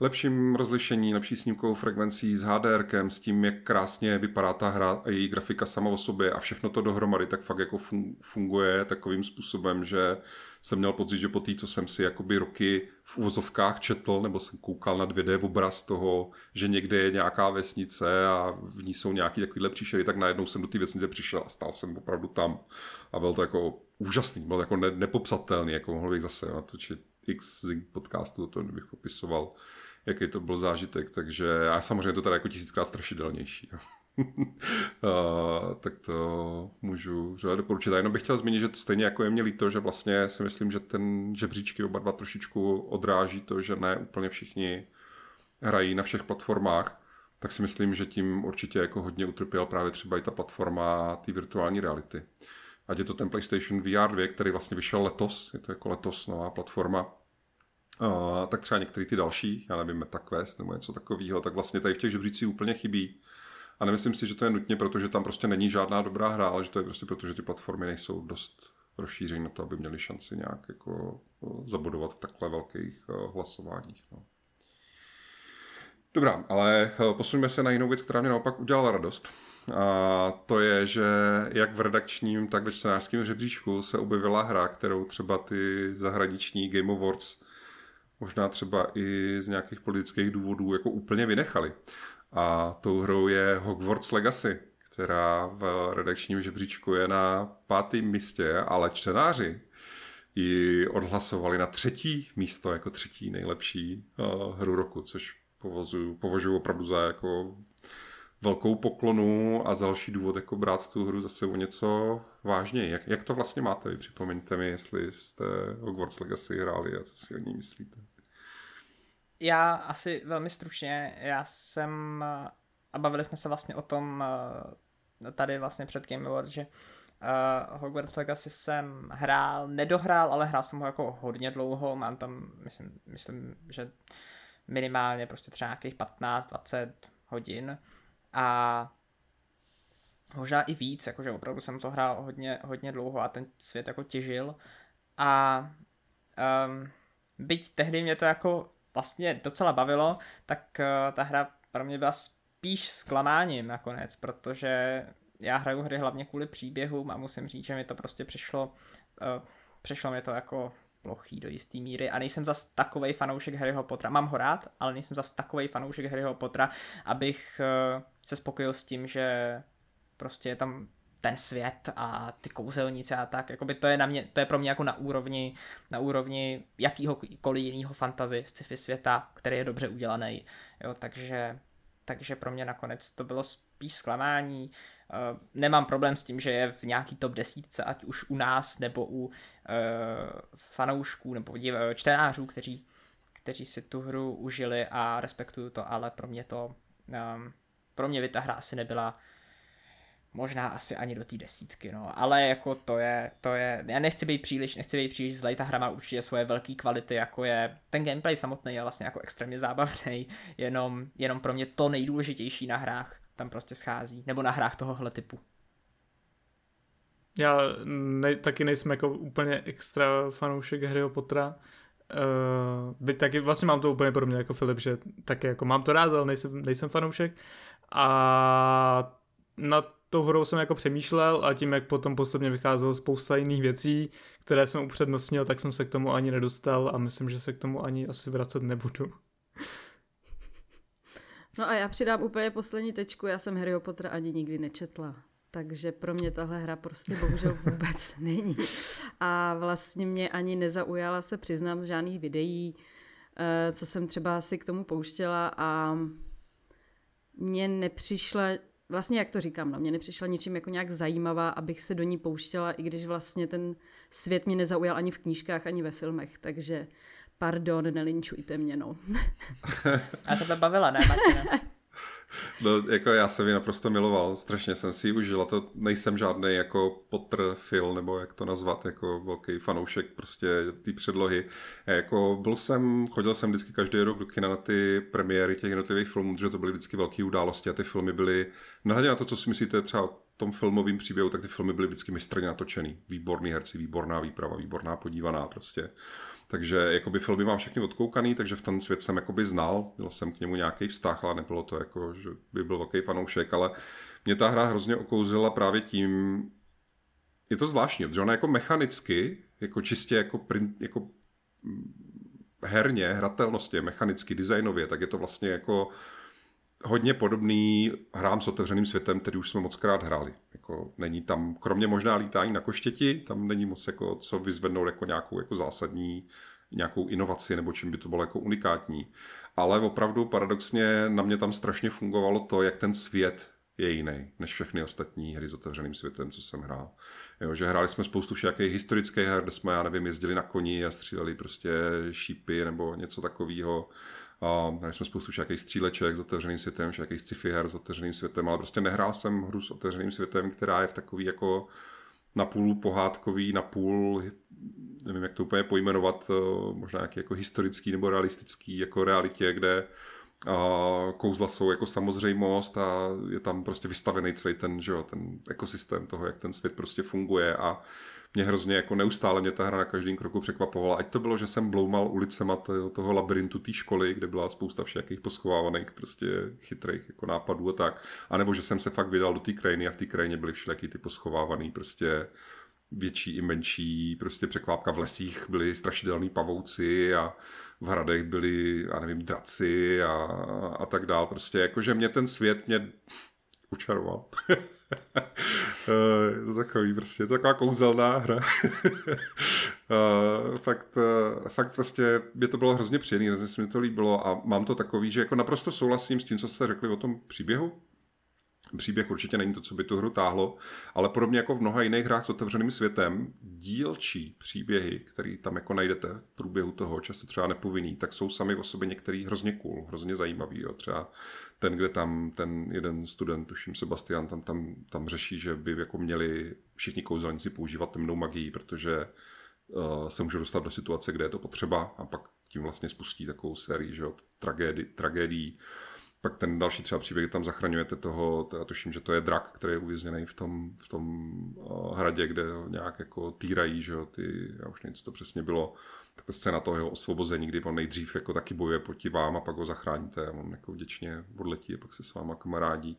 lepším rozlišení, lepší snímkovou frekvencí s HDR, s tím, jak krásně vypadá ta hra a její grafika sama o sobě a všechno to dohromady, tak fakt jako funguje takovým způsobem, že jsem měl pocit, že po té, co jsem si jakoby roky v úvozovkách četl, nebo jsem koukal na 2D obraz toho, že někde je nějaká vesnice a v ní jsou nějaký takovýhle příšery, tak najednou jsem do té vesnice přišel a stál jsem opravdu tam. A byl to jako úžasný, byl to jako ne, nepopsatelný, jako mohl bych zase natočit x podcastu, to bych popisoval, jaký to byl zážitek, takže já samozřejmě to teda jako tisíckrát strašidelnější. Uh, (laughs) tak to můžu řada doporučit. A jenom bych chtěl zmínit, že to stejně jako je mě líto, že vlastně si myslím, že ten žebříčky oba dva trošičku odráží to, že ne úplně všichni hrají na všech platformách, tak si myslím, že tím určitě jako hodně utrpěl právě třeba i ta platforma té virtuální reality. Ať je to ten PlayStation VR 2, který vlastně vyšel letos, je to jako letos nová platforma, Uh, tak třeba některé ty další, já nevím, MetaQuest nebo něco takového, tak vlastně tady v těch žebřících úplně chybí. A nemyslím si, že to je nutně, protože tam prostě není žádná dobrá hra, ale že to je prostě proto, že ty platformy nejsou dost rozšířené na to, aby měli šanci nějak jako zabudovat v takhle velkých hlasováních. No. Dobrá, ale posuneme se na jinou věc, která mě naopak udělala radost. A to je, že jak v redakčním, tak ve čtenářském žebříčku se objevila hra, kterou třeba ty zahraniční Game Awards možná třeba i z nějakých politických důvodů jako úplně vynechali. A tou hrou je Hogwarts Legacy, která v redakčním žebříčku je na pátém místě, ale čtenáři ji odhlasovali na třetí místo, jako třetí nejlepší uh, hru roku, což považuji opravdu za jako velkou poklonu a další důvod jako brát tu hru zase o něco vážněji. Jak, jak to vlastně máte? Vy připomeňte mi, jestli jste Hogwarts Legacy hráli a co si o ní myslíte já asi velmi stručně, já jsem, a bavili jsme se vlastně o tom eh, tady vlastně před Game Awards, že uh, Hogwarts Legacy jsem hrál, nedohrál, ale hrál jsem ho jako hodně dlouho, mám tam, myslím, myslím že minimálně prostě třeba nějakých 15-20 hodin a možná i víc, jakože opravdu jsem to hrál hodně, hodně dlouho a ten svět jako těžil. A um, byť tehdy mě to jako vlastně docela bavilo, tak uh, ta hra pro mě byla spíš zklamáním nakonec, protože já hraju hry hlavně kvůli příběhům a musím říct, že mi to prostě přišlo, uh, přišlo mi to jako plochý do jisté míry a nejsem zas takovej fanoušek Harryho Pottera. Mám ho rád, ale nejsem zas takovej fanoušek Harryho Pottera, abych uh, se spokojil s tím, že prostě je tam ten svět a ty kouzelnice a tak, jakoby to je, na mě, to je pro mě jako na úrovni, na úrovni jakýhokoliv jiného fantazy sci-fi světa, který je dobře udělaný, jo, takže, takže pro mě nakonec to bylo spíš zklamání, uh, nemám problém s tím, že je v nějaký top desítce, ať už u nás, nebo u uh, fanoušků, nebo div, čtenářů, kteří, kteří si tu hru užili a respektuju to, ale pro mě to, um, pro mě by ta hra asi nebyla možná asi ani do té desítky, no, ale jako to je, to je, já nechci být příliš, nechci být příliš zlej, ta hra má určitě svoje velké kvality, jako je, ten gameplay samotný je vlastně jako extrémně zábavný, jenom, jenom pro mě to nejdůležitější na hrách tam prostě schází, nebo na hrách tohohle typu. Já ne, taky nejsem jako úplně extra fanoušek Harryho Pottera, Uh, byť taky vlastně mám to úplně podobně jako Filip, že taky jako mám to rád, ale nejsem, nejsem fanoušek. A na tou hrou jsem jako přemýšlel a tím, jak potom postupně vycházelo spousta jiných věcí, které jsem upřednostnil, tak jsem se k tomu ani nedostal a myslím, že se k tomu ani asi vracet nebudu. No a já přidám úplně poslední tečku, já jsem Harryho Pottera ani nikdy nečetla. Takže pro mě tahle hra prostě bohužel vůbec (laughs) není. A vlastně mě ani nezaujala se přiznám z žádných videí, eh, co jsem třeba si k tomu pouštěla a mně nepřišla vlastně jak to říkám, no, mě nepřišla ničím jako nějak zajímavá, abych se do ní pouštěla, i když vlastně ten svět mě nezaujal ani v knížkách, ani ve filmech, takže pardon, nelinčujte mě, no. (laughs) A to bavila, ne, Martina? No, jako já jsem ji naprosto miloval, strašně jsem si ji užil a to nejsem žádný jako Potter fil, nebo jak to nazvat, jako velký fanoušek prostě té předlohy. Já jako byl jsem, chodil jsem vždycky každý rok do kina na ty premiéry těch jednotlivých filmů, že to byly vždycky velké události a ty filmy byly, nehledě na to, co si myslíte třeba o tom filmovém příběhu, tak ty filmy byly vždycky mistrně natočený. Výborný herci, výborná výprava, výborná podívaná prostě. Takže jakoby filmy mám všechny odkoukaný, takže v ten svět jsem jakoby znal, měl jsem k němu nějaký vztah, ale nebylo to jako, že by byl velký fanoušek, ale mě ta hra hrozně okouzila právě tím, je to zvláštní, protože ona jako mechanicky, jako čistě jako, print, jako herně, hratelnosti, mechanicky, designově, tak je to vlastně jako hodně podobný hrám s otevřeným světem, který už jsme moc krát hráli. Jako není tam, kromě možná lítání na koštěti, tam není moc jako co vyzvednout jako nějakou jako zásadní nějakou inovaci nebo čím by to bylo jako unikátní. Ale opravdu paradoxně na mě tam strašně fungovalo to, jak ten svět je jiný než všechny ostatní hry s otevřeným světem, co jsem hrál. Jo, že hráli jsme spoustu všakých historických her, kde jsme, já nevím, jezdili na koni a stříleli prostě šípy nebo něco takového. A hráli jsme spoustu všakých stříleček s otevřeným světem, všakých sci-fi her s otevřeným světem, ale prostě nehrál jsem hru s otevřeným světem, která je v takový jako napůl pohádkový, napůl nevím, jak to úplně pojmenovat, eh, možná nějaký jako historický nebo realistický jako realitě, kde a kouzla jsou jako samozřejmost a je tam prostě vystavený celý ten, že jo, ten ekosystém toho, jak ten svět prostě funguje a mě hrozně jako neustále mě ta hra na každém kroku překvapovala. Ať to bylo, že jsem bloumal ulicema toho labirintu té školy, kde byla spousta všakých poschovávaných prostě chytrých jako nápadů a tak. A nebo že jsem se fakt vydal do té krajiny a v té krajině byly všelijaký ty poschovávaný prostě větší i menší prostě překvápka. V lesích byly strašidelní pavouci a v hradech byli, já nevím, draci a, a tak dál. Prostě jakože mě ten svět mě (laughs) učaroval. (laughs) Eh, je to takový prostě, je to taková kouzelná hra. (laughs) Eh, fakt, eh, fakt prostě mě to bylo hrozně příjemné, hrozně se mi to líbilo a mám to takový, že jako naprosto souhlasím s tím, co jste řekli o tom příběhu, příběh určitě není to, co by tu hru táhlo, ale podobně jako v mnoha jiných hrách s otevřeným světem, dílčí příběhy, které tam jako najdete v průběhu toho, často třeba nepovinný, tak jsou sami o sobě některý hrozně cool, hrozně zajímavý. Jo. Třeba ten, kde tam ten jeden student, tuším Sebastian, tam, tam, tam řeší, že by jako měli všichni kouzelníci používat temnou magii, protože uh, se může dostat do situace, kde je to potřeba a pak tím vlastně spustí takovou sérii, že jo, tragédii. Pak ten další třeba příběh, tam zachraňujete toho, to já tuším, že to je drak, který je uvězněný v tom, v tom uh, hradě, kde ho nějak jako týrají, že jo, ty, já už nevím, co to přesně bylo, tak ta scéna toho jeho osvobození, kdy on nejdřív jako taky bojuje proti vám a pak ho zachráníte a on jako vděčně odletí a pak se s váma kamarádí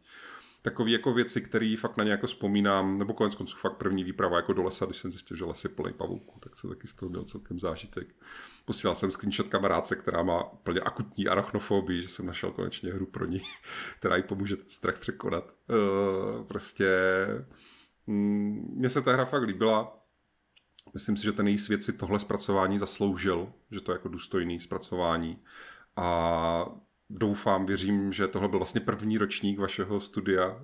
takové jako věci, které fakt na ně jako vzpomínám, nebo konec konců fakt první výprava jako do lesa, když jsem zjistil, že les je plný pavouků, tak se taky z toho měl celkem zážitek. Posílal jsem screenshot kamarádce, která má úplně akutní arachnofobii, že jsem našel konečně hru pro ní, (laughs) která jí pomůže ten strach překonat. Uh, prostě mm, mně se ta hra fakt líbila. Myslím si, že ten její svět si tohle zpracování zasloužil, že to je jako důstojný zpracování. A doufám, věřím, že tohle byl vlastně první ročník vašeho studia eh,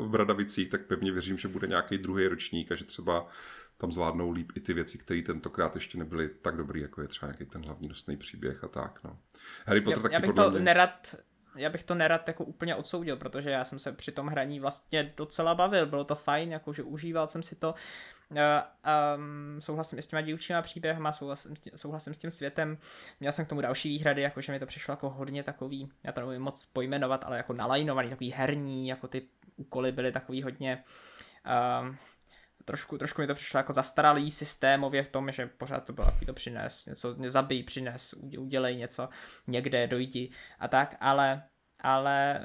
v Bradavicích, tak pevně věřím, že bude nějaký druhý ročník a že třeba tam zvládnou líp i ty věci, které tentokrát ještě nebyly tak dobrý, jako je třeba nějaký ten hlavní nosný příběh a tak. No. Harry Potter já, taky já bych to mě... nerad já bych to nerad jako úplně odsoudil, protože já jsem se při tom hraní vlastně docela bavil, bylo to fajn, jakože užíval jsem si to, um, souhlasím i s těma dílčíma příběhama, souhlasím, souhlasím s tím světem. Měl jsem k tomu další výhrady, jakože mi to přišlo jako hodně takový, já to nevím moc pojmenovat, ale jako nalajnovaný, takový herní, jako ty úkoly byly takový hodně um, trošku, trošku mi to přišlo jako zastaralý systémově v tom, že pořád to bylo takový to přines, něco nezabij, přines, udělej něco někde, dojdi a tak, ale ale eh,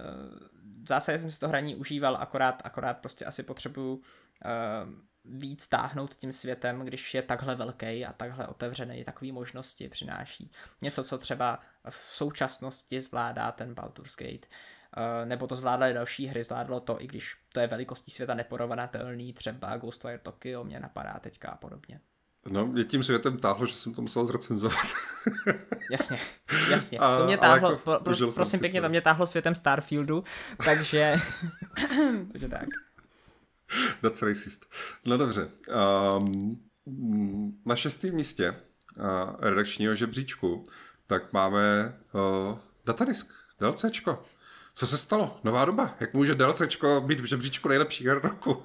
v zásadě jsem si to hraní užíval, akorát, akorát prostě asi potřebuju uh, víc táhnout tím světem, když je takhle velký a takhle otevřený, takový možnosti přináší. Něco, co třeba v současnosti zvládá ten Baldur's Gate, uh, nebo to zvládaly další hry, zvládlo to, i když to je velikostí světa neporovnatelný, třeba Ghostwire Tokyo mě napadá teďka a podobně. No, mě tím světem táhlo, že jsem to musel zrecenzovat. (laughs) jasně, jasně. A, to mě táhlo, jako, pro, pro, prosím pěkně, to mě táhlo světem Starfieldu, takže, (laughs) takže tak. (laughs) That's racist. No dobře. Um, na šestém místě uh, redakčního žebříčku tak máme uh, datadisk, DLCčko. Co se stalo? Nová doba. Jak může DLCčko být v žebříčku nejlepší her roku? Uh,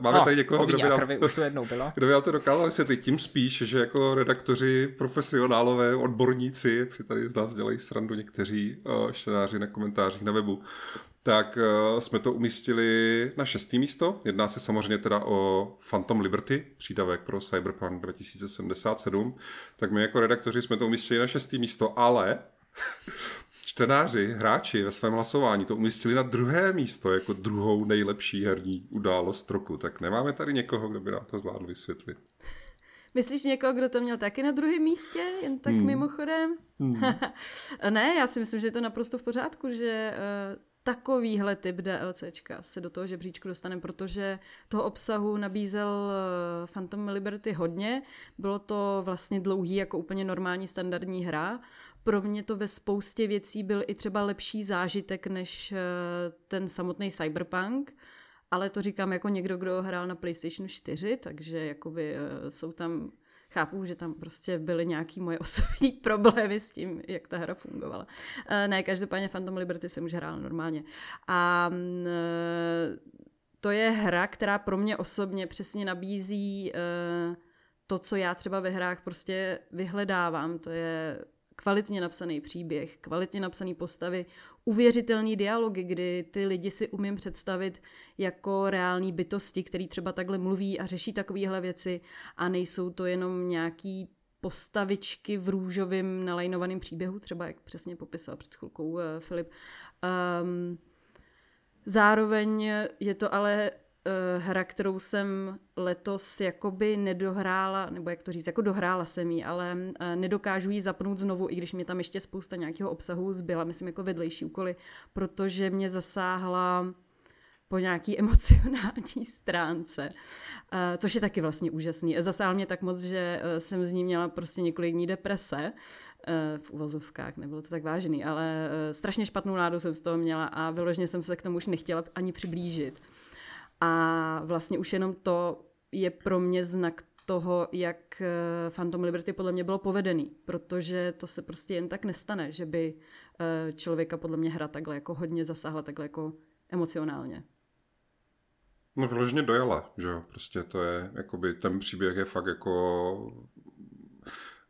máme no, tady někoho, kdo by, nám, už to jednou bylo. (laughs) kdo by nám to dokázal vysvětlit. Tím spíš, že jako redaktoři, profesionálové, odborníci, jak si tady z nás dělají srandu někteří uh, čtenáři na komentářích na webu, tak uh, jsme to umístili na šestý místo. Jedná se samozřejmě teda o Phantom Liberty, přídavek pro Cyberpunk 2077. Tak my jako redaktoři jsme to umístili na šestý místo, ale (laughs) čtenáři, hráči ve svém hlasování to umístili na druhé místo jako druhou nejlepší herní událost roku. Tak nemáme tady někoho, kdo by nám to zvládl vysvětlit. Myslíš někoho, kdo to měl taky na druhém místě, jen tak hmm. mimochodem? Hmm. (laughs) ne, já si myslím, že je to naprosto v pořádku, že uh, takovýhle typ DLCčka se do toho žebříčku dostane, protože toho obsahu nabízel uh, Phantom Liberty hodně. Bylo to vlastně dlouhý jako úplně normální standardní hra pro mě to ve spoustě věcí byl i třeba lepší zážitek než eh, ten samotný Cyberpunk, ale to říkám jako někdo, kdo hrál na PlayStation 4, takže jakoby eh, jsou tam chápu, že tam prostě byly nějaký moje (laughs) osobní problémy s tím, jak ta hra fungovala. Eh, ne, každopádně Phantom Liberty jsem už hrála normálně. A mm, to je hra, která pro mě osobně přesně nabízí to, co já třeba ve hrách prostě vyhledávám. To je kvalitně napsaný příběh, kvalitně napsaný postavy, uvěřitelný dialogy, kdy ty lidi si umím představit jako reální bytosti, který třeba takhle mluví a řeší takovéhle věci a nejsou to jenom nějaký postavičky v růžovém nalajnovaném příběhu, třeba jak přesně popisoval před chvilkou uh, Filip. Um, zároveň je to ale hra, kterou jsem letos jakoby nedohrála, nebo jak to říct, jako dohrála jsem ji, ale uh, nedokážu ji zapnout znovu, i když mě tam ještě spousta nějakého obsahu zbyla, myslím jako vedlejší úkoly, protože mě zasáhla po nějaký (laughs) emocionální stránce, uh, což je taky vlastně úžasný. Zasáhl mě tak moc, že jsem z ní měla prostě několik dní deprese, v uvozovkách, nebylo to tak vážný, ale strašně špatnou náladu jsem z toho měla a vyloženě jsem se k tomu už nechtěla ani přiblížit. A vlastně už jenom to je pro mě znak toho, jak eh, Phantom Liberty podle mě bylo povedený, protože to se prostě jen tak nestane, že by eh, člověka podle mě hra takhle jako hodně zasáhla, takhle jako emocionálně. No vyloženě dojela, že jo, prostě to je, jakoby ten příběh je fakt jako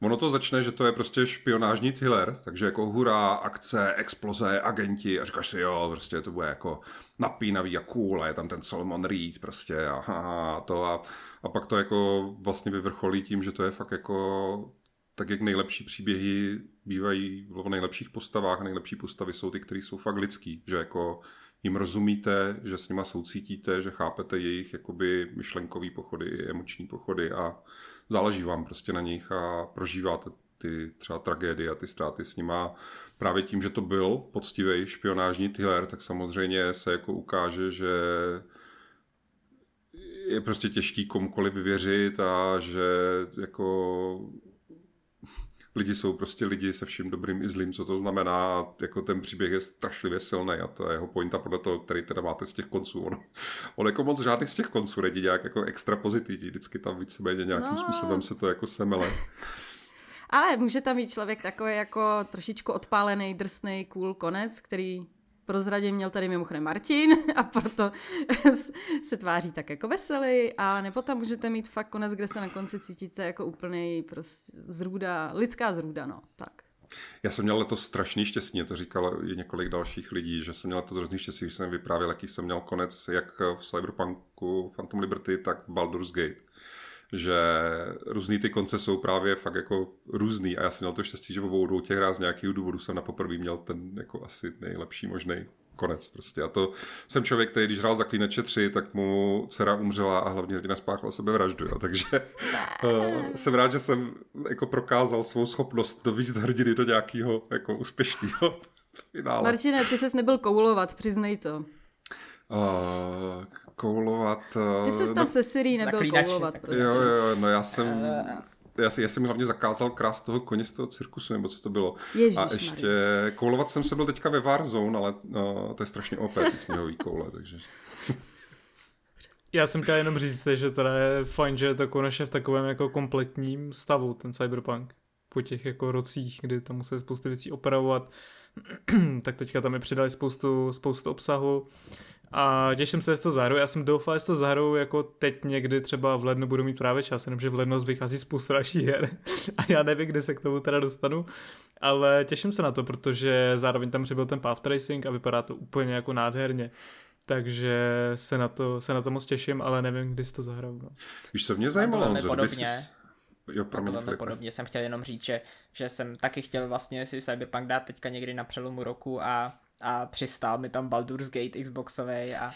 Ono to začne, že to je prostě špionážní thriller, takže jako hurá, akce, exploze, agenti a říkáš si, jo, prostě to bude jako napínavý a cool a je tam ten Solomon Reed prostě a, a to a, a pak to jako vlastně vyvrcholí tím, že to je fakt jako tak jak nejlepší příběhy bývají v nejlepších postavách. A nejlepší postavy jsou ty, které jsou fakt lidský, že jako jim rozumíte, že s nima soucítíte, že chápete jejich jakoby myšlenkový pochody, emoční pochody a záleží vám prostě na nich a prožíváte ty třeba tragédie a ty ztráty s nima. Právě tím, že to byl poctivý špionážní thriller, tak samozřejmě se jako ukáže, že je prostě těžký komukoliv věřit a že jako lidi jsou prostě lidi se vším dobrým i zlým, co to znamená. Jako ten příběh je strašlivě silný a to je jeho pointa podle toho, který teda máte z těch konců. On, (laughs) on jako moc žádný z těch konců není nějak jako extra pozitivní, vždycky tam víceméně nějakým no. způsobem se to jako semele. (laughs) Ale může tam být člověk takový jako trošičku odpálený, drsný, cool konec, který prozradě měl tady mimochodem Martin a proto se tváří tak jako veselý a nebo tam můžete mít fakt konec, kde se na konci cítíte jako úplný prostě zrůda, lidská zrůda, no, tak. Já jsem měl letos strašný štěstí, to říkalo i několik dalších lidí, že jsem měl letos hrozný štěstí, když jsem vyprávěl, jaký jsem měl konec jak v Cyberpunku Phantom Liberty, tak v Baldur's Gate že různý ty konce jsou právě fakt jako různý a já jsem měl to štěstí, že v obou dvou těch hrách z nějakého důvodu jsem na poprvé měl ten jako asi nejlepší možný konec prostě. A to jsem člověk, který když hrál Zaklínače 3, tak mu dcera umřela a hlavně hrdina spáchala sebevraždu. Jo. Takže uh, jsem rád, že jsem jako prokázal svou schopnost dovízt hrdiny do nějakého jako úspěšného (laughs) finále. Martine, ty ses nebyl koulovat, přiznej to. Uh, koulovat... Uh, Ty jsi tam no, se Siri nebyl koulovat, prostě. Jo, jo, no já jsem... Uh, já, já jsem hlavně zakázal krás toho koně z toho cirkusu, nebo co to bylo. Ježiš, a ještě Marie. koulovat jsem se byl teďka ve Warzone, ale no, to je strašně OP, ty sněhový koule, takže... Já jsem chtěl jenom říct, že teda je fajn, že je to konečně v takovém jako kompletním stavu, ten Cyberpunk. Po těch jako rocích, kdy tam museli spoustu věcí opravovat, (clears throat) tak teďka tam je přidali spoustu, spoustu obsahu a těším se, že to zahraju. Já jsem doufal, že to zahraju jako teď někdy třeba v lednu budu mít právě čas, jenomže v lednu vychází spousta dalších her (laughs) a já nevím, kdy se k tomu teda dostanu, ale těším se na to, protože zároveň tam přibyl ten Path Tracing a vypadá to úplně jako nádherně. Takže se na to, se na to moc těším, ale nevím, kdy si to zahraju. No. Víš, co mě zajímalo, Honzo, podobně, jo, promiň, velmi podobně jsem chtěl jenom říct, že, že jsem taky chtěl vlastně si Cyberpunk dát teďka někdy na přelomu roku a a přistál mi tam Baldur's Gate Xboxový a,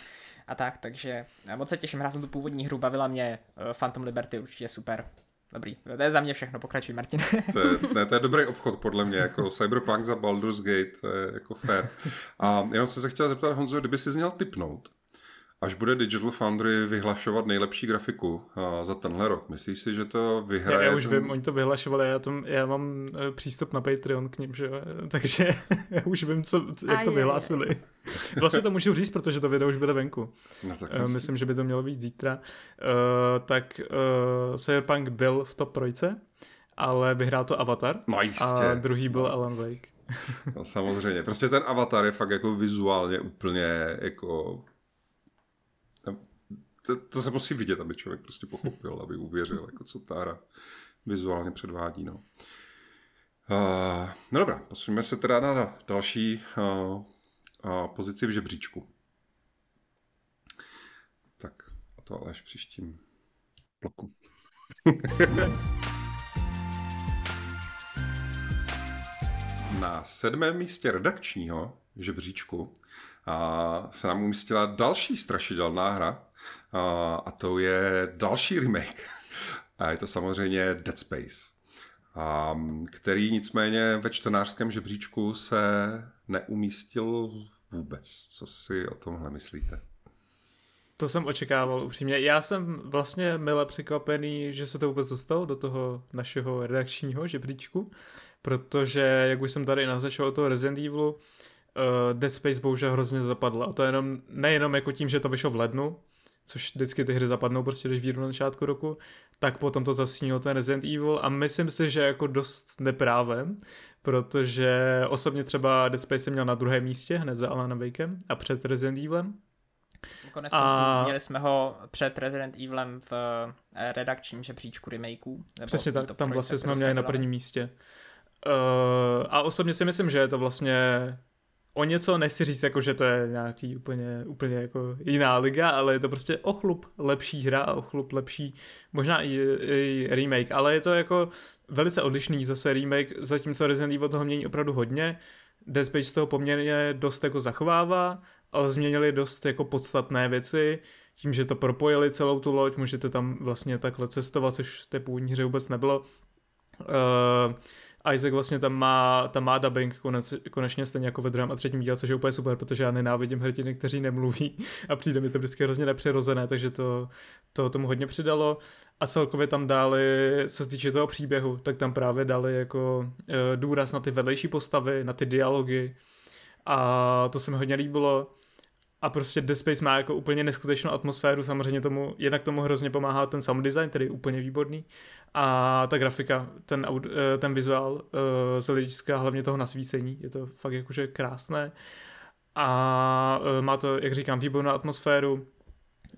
a tak, takže moc se těším, hrál jsem tu původní hru, bavila mě eh, Phantom Liberty, určitě super. Dobrý, to je za mě všechno, pokračuj Martin. to, je, ne, to je dobrý obchod podle mě, jako Cyberpunk za Baldur's Gate, to je jako fair. A jenom jsem se chtěl zeptat Honzo, kdyby si měl typnout, Až bude Digital Foundry vyhlašovat nejlepší grafiku uh, za tenhle rok, myslíš si, že to vyhraje? Já, já už ten... vím, oni to vyhlašovali, já, tom, já mám uh, přístup na Patreon k ním, že jo? (laughs) takže (laughs) já už vím, co, jak to vyhlásili. (laughs) vlastně to můžu říct, protože to video už bude venku. No, tak uh, myslím, že by to mělo být zítra. Uh, tak uh, Cyberpunk byl v top trojce, ale vyhrál to Avatar. No jistě. A druhý byl no, Alan Wake. no, samozřejmě. Prostě ten Avatar je fakt jako vizuálně úplně jako to, to se musí vidět, aby člověk prostě pochopil, aby uvěřil, jako co ta hra vizuálně předvádí. No. Uh, no dobrá, posuneme se teda na další uh, uh, pozici v žebříčku. Tak, a to ale až příštím bloku. (laughs) na sedmém místě redakčního žebříčku a se nám umístila další strašidelná hra a, to je další remake. A je to samozřejmě Dead Space, který nicméně ve čtenářském žebříčku se neumístil vůbec. Co si o tomhle myslíte? To jsem očekával upřímně. Já jsem vlastně mile překvapený, že se to vůbec dostalo do toho našeho redakčního žebříčku, protože, jak už jsem tady naznačil o toho Resident Evilu, uh, Dead Space bohužel hrozně zapadla. A to jenom, nejenom jako tím, že to vyšlo v lednu, což vždycky ty hry zapadnou prostě, když vyjdou na začátku roku, tak potom to zasínil ten Resident Evil a myslím si, že jako dost neprávem, protože osobně třeba Dead Space jsem měl na druhém místě, hned za Alanem Wakem a před Resident Evilem, Konec a... měli jsme ho před Resident Evilem v eh, redakčním žebříčku remakeů. Přesně tak, tam vlastně jsme měli na prvním místě. Uh, a osobně si myslím, že je to vlastně o něco, nechci říct, jako, že to je nějaký úplně, úplně jako jiná liga, ale je to prostě o chlup lepší hra a o chlup lepší, možná i, i remake, ale je to jako velice odlišný zase remake, zatímco Resident Evil toho mění opravdu hodně, Dead Space toho poměrně dost jako zachovává, ale změnili dost jako podstatné věci, tím, že to propojili celou tu loď, můžete tam vlastně takhle cestovat, což v té původní hře vůbec nebylo. Uh, Isaac vlastně tam má, tam má dubbing konec, konečně stejně jako ve druhém a třetím díle, což je úplně super, protože já nenávidím hrdiny, kteří nemluví a přijde mi to vždycky hrozně nepřirozené, takže to, to tomu hodně přidalo. A celkově tam dali, co se týče toho příběhu, tak tam právě dali jako uh, důraz na ty vedlejší postavy, na ty dialogy. A to se mi hodně líbilo a prostě Dead Space má jako úplně neskutečnou atmosféru, samozřejmě tomu, jednak tomu hrozně pomáhá ten sound design, který je úplně výborný. A ta grafika, ten, eh, ten vizuál eh, z hlediska hlavně toho nasvícení, je to fakt jakože krásné. A eh, má to, jak říkám, výbornou atmosféru.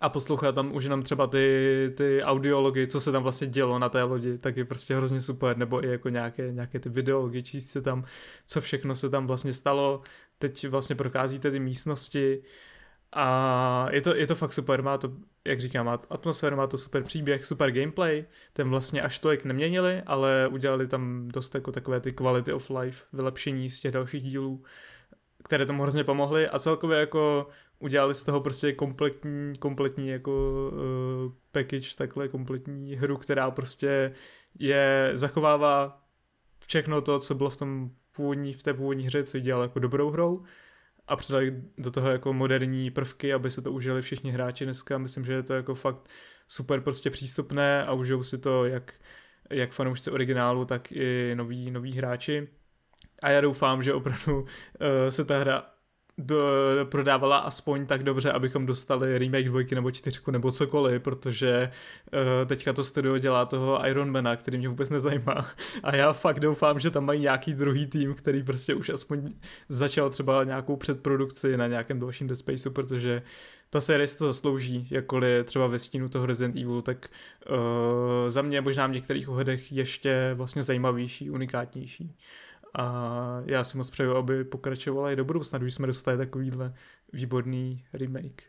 A poslouchat tam už jenom třeba ty, ty audiology, co se tam vlastně dělo na té lodi, tak je prostě hrozně super, nebo i jako nějaké, nějaké ty videology, číst se tam, co všechno se tam vlastně stalo, teď vlastně prokázíte ty místnosti, a je to, je to fakt super, má to, jak říkám, má atmosféru, má to super příběh, super gameplay, ten vlastně až tolik neměnili, ale udělali tam dost jako takové ty quality of life, vylepšení z těch dalších dílů, které tomu hrozně pomohly a celkově jako udělali z toho prostě kompletní, kompletní jako uh, package, takhle kompletní hru, která prostě je, zachovává všechno to, co bylo v tom původní, v té původní hře, co dělal jako dobrou hrou, a přidali do toho jako moderní prvky, aby se to užili všichni hráči dneska. Myslím, že je to jako fakt super prostě přístupné a užijou si to jak, jak fanoušci originálu, tak i noví, noví hráči. A já doufám, že opravdu uh, se ta hra do, prodávala aspoň tak dobře, abychom dostali remake dvojky nebo čtyřku nebo cokoliv, protože uh, teďka to studio dělá toho Ironmana, který mě vůbec nezajímá a já fakt doufám, že tam mají nějaký druhý tým, který prostě už aspoň začal třeba nějakou předprodukci na nějakém dalším Dead Spaceu, protože ta série si to zaslouží, jakkoliv třeba ve stínu toho Resident Evil, tak uh, za mě možná v některých ohledech ještě vlastně zajímavější, unikátnější. A já si moc přeju, aby pokračovala i do budoucna, když jsme dostali takovýhle výborný remake.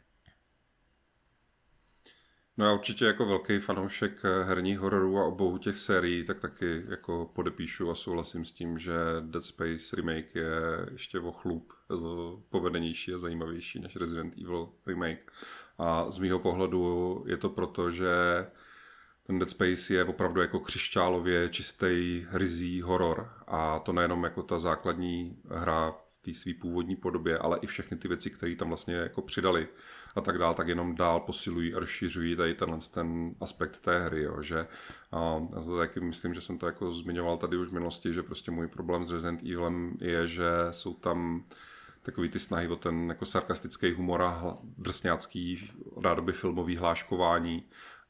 No já určitě jako velký fanoušek herních hororů a obou těch sérií, tak taky jako podepíšu a souhlasím s tím, že Dead Space remake je ještě o chlup povedenější a zajímavější než Resident Evil remake. A z mýho pohledu je to proto, že ten Dead Space je opravdu jako křišťálově čistý, rizí horor. A to nejenom jako ta základní hra v té své původní podobě, ale i všechny ty věci, které tam vlastně jako přidali a tak dál, tak jenom dál posilují a rozšiřují tady tenhle ten aspekt té hry, jo, že a já to taky myslím, že jsem to jako zmiňoval tady už v minulosti, že prostě můj problém s Resident Evilem je, že jsou tam takový ty snahy o ten jako sarkastický humor a drsňácký, rádoby filmový hláškování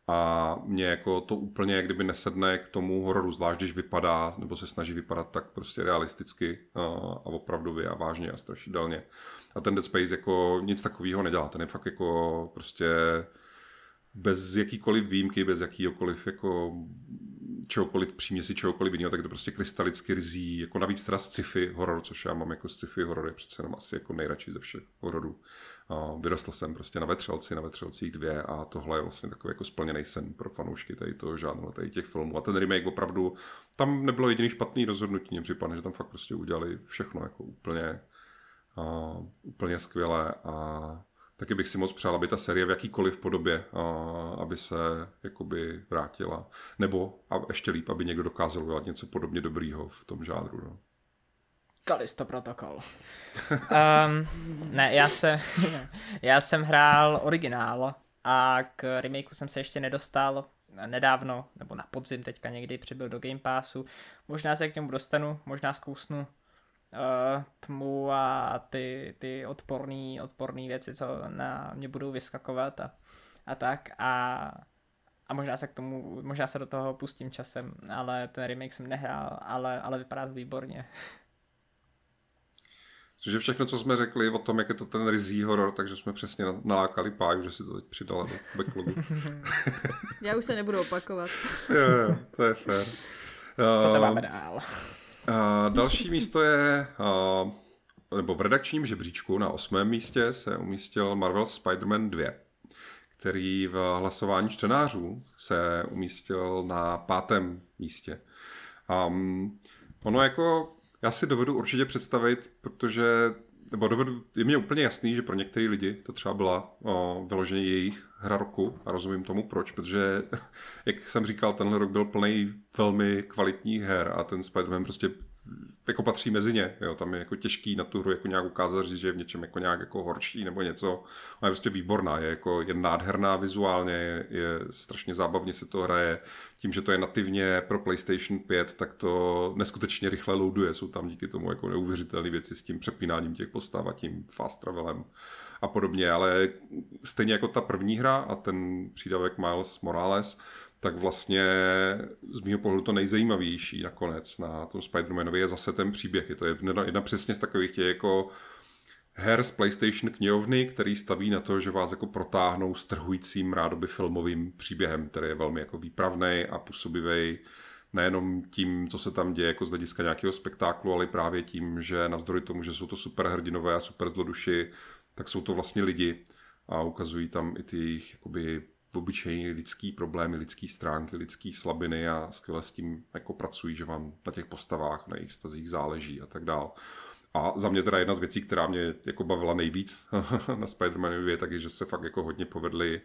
a mě jako to úplně kdyby nesedne k tomu hororu, zvlášť když vypadá, nebo se snaží vypadat tak prostě realisticky a, a opravdově a vážně a strašidelně. A ten Dead Space jako nic takového nedělá, ten je fakt jako prostě bez jakýkoliv výjimky, bez jakýkoliv jako čehokoliv, si čehokoliv jiného, tak to prostě krystalicky rizí, jako navíc teda sci-fi horor, což já mám jako sci-fi horor, je přece jenom asi jako nejradši ze všech hororů. Vyrostl jsem prostě na Vetřelci, na Vetřelcích dvě a tohle je vlastně takový jako splněný sen pro fanoušky tady toho žádného, tady těch filmů. A ten remake opravdu, tam nebylo jediný špatný rozhodnutí, mě připadne, že tam fakt prostě udělali všechno jako úplně, a, úplně skvěle a taky bych si moc přál, aby ta série v jakýkoliv podobě, aby se jakoby vrátila. Nebo a ještě líp, aby někdo dokázal udělat něco podobně dobrýho v tom žádru. No. Kalisto protokol. um, ne, já jsem, (laughs) já jsem hrál originál a k remakeu jsem se ještě nedostal nedávno, nebo na podzim teďka někdy přibyl do Game Passu. Možná se k němu dostanu, možná zkousnu tmu a ty, ty odporný, odporný věci, co na mě budou vyskakovat a, a tak. A, a možná se k tomu, možná se do toho pustím časem, ale ten remake jsem nehrál, ale, ale vypadá to výborně. Což je všechno, co jsme řekli o tom, jak je to ten rizí horor, takže jsme přesně nalákali páju, že si to teď přidala do backlogu. (laughs) Já už se nebudu opakovat. jo, jo, to je fér. Co to máme dál? Uh, další místo je, uh, nebo v redakčním žebříčku na osmém místě se umístil Marvel Spider-Man 2, který v hlasování čtenářů se umístil na pátém místě. Um, ono jako, já si dovedu určitě představit, protože nebo dovedu, je mi úplně jasný, že pro některé lidi to třeba byla o, vyloženě jejich hra roku a rozumím tomu proč, protože, (laughs) jak jsem říkal, tenhle rok byl plný velmi kvalitních her a ten Spider-Man prostě jako patří mezi ně, jo, tam je jako těžký na tu hru jako nějak ukázat, říct, že je v něčem jako nějak jako horší nebo něco, ona je prostě výborná, je jako je nádherná vizuálně, je, je strašně zábavně se to hraje, tím, že to je nativně pro PlayStation 5, tak to neskutečně rychle loaduje, jsou tam díky tomu jako neuvěřitelné věci s tím přepínáním těch postav a tím fast travelem a podobně, ale stejně jako ta první hra a ten přídavek Miles Morales, tak vlastně z mého pohledu to nejzajímavější nakonec na tom Spider-Manovi je zase ten příběh. Je to jedna, jedna přesně z takových těch jako her z PlayStation knihovny, který staví na to, že vás jako protáhnou strhujícím rádoby filmovým příběhem, který je velmi jako výpravný a působivý nejenom tím, co se tam děje jako z hlediska nějakého spektáklu, ale právě tím, že navzdory tomu, že jsou to super hrdinové a super zloduši, tak jsou to vlastně lidi a ukazují tam i ty jejich obyčejní lidský problémy, lidský stránky, lidský slabiny a skvěle s tím jako pracují, že vám na těch postavách, na jejich stazích záleží a tak dál. A za mě teda jedna z věcí, která mě jako bavila nejvíc (laughs) na Spider-Manu je taky, že se fakt jako hodně povedly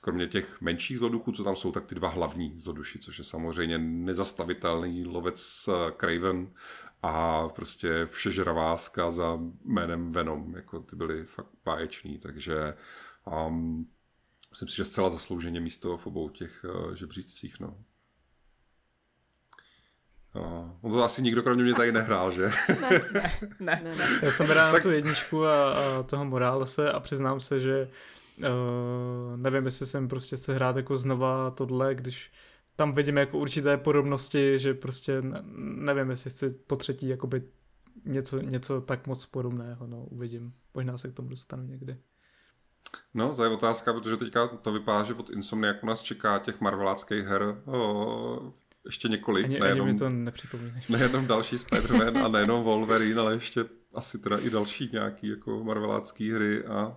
kromě těch menších zloduchů, co tam jsou, tak ty dva hlavní zloduši, což je samozřejmě nezastavitelný lovec eh, Craven a prostě všežravá zkáza jménem Venom, jako ty byly fakt báječný, takže um, myslím si, že zcela zaslouženě místo v obou těch uh, žebřících, no. Uh, on to asi nikdo kromě mě tady nehrál, že? Ne, ne, ne. ne, ne. Já jsem hrál tak... tu jedničku a, a toho Moralese a přiznám se, že uh, nevím, jestli jsem prostě chce hrát jako znova tohle, když tam vidím jako určité podobnosti, že prostě ne, nevím, jestli chci po třetí jakoby něco, něco tak moc podobného, no uvidím. Možná se k tomu dostanu někdy. No, to je otázka, protože teďka to vypadá, že od Insomniacu nás čeká těch marveláckých her o, ještě několik. Ani, nejenom, ani mi to nepřipomíná. (laughs) Nejenom další Spider-Man a nejenom Wolverine, ale ještě asi teda i další nějaký jako marvelácký hry a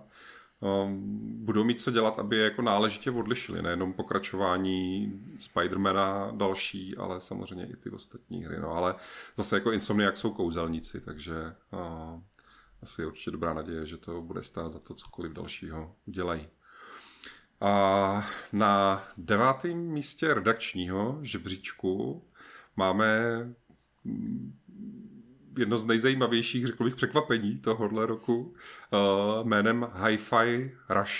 um, budou mít co dělat, aby je jako náležitě odlišili. Nejenom pokračování Spidermana další, ale samozřejmě i ty ostatní hry. No, ale zase jako Insomniac jsou kouzelníci, takže uh, asi je určitě dobrá naděje, že to bude stát za to cokoliv dalšího udělají. A na devátém místě redakčního žebříčku máme mm, jedno z nejzajímavějších, řekl bych, překvapení tohohle roku uh, jménem Hi-Fi Rush,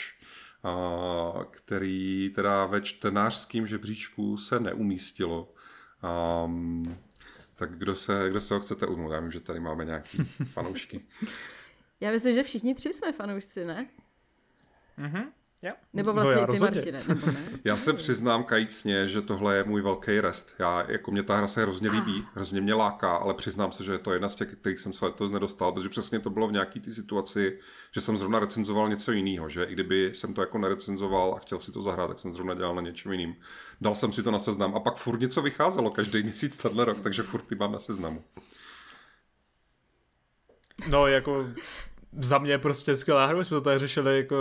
uh, který teda ve čtenářském žebříčku se neumístilo. Um, tak kdo se, kdo se ho chcete ujmout? Já vím, že tady máme nějaký (laughs) fanoušky. Já myslím, že všichni tři jsme fanoušci, ne? Mhm. Jo. Nebo no vlastně no ty, Martine, nebo ne? (laughs) Já se přiznám kajícně, že tohle je můj velký rest. Já, jako mě ta hra se hrozně líbí, (gasps) hrozně mě láká, ale přiznám se, že je to jedna z těch, kterých jsem se letos nedostal, protože přesně to bylo v nějaký té situaci, že jsem zrovna recenzoval něco jiného, že i kdyby jsem to jako nerecenzoval a chtěl si to zahrát, tak jsem zrovna dělal na něčem jiným. Dal jsem si to na seznam a pak furt něco vycházelo každý měsíc tenhle rok, takže furt ty mám na seznamu. No, jako za mě prostě skvělá hra, jsme to tady řešili jako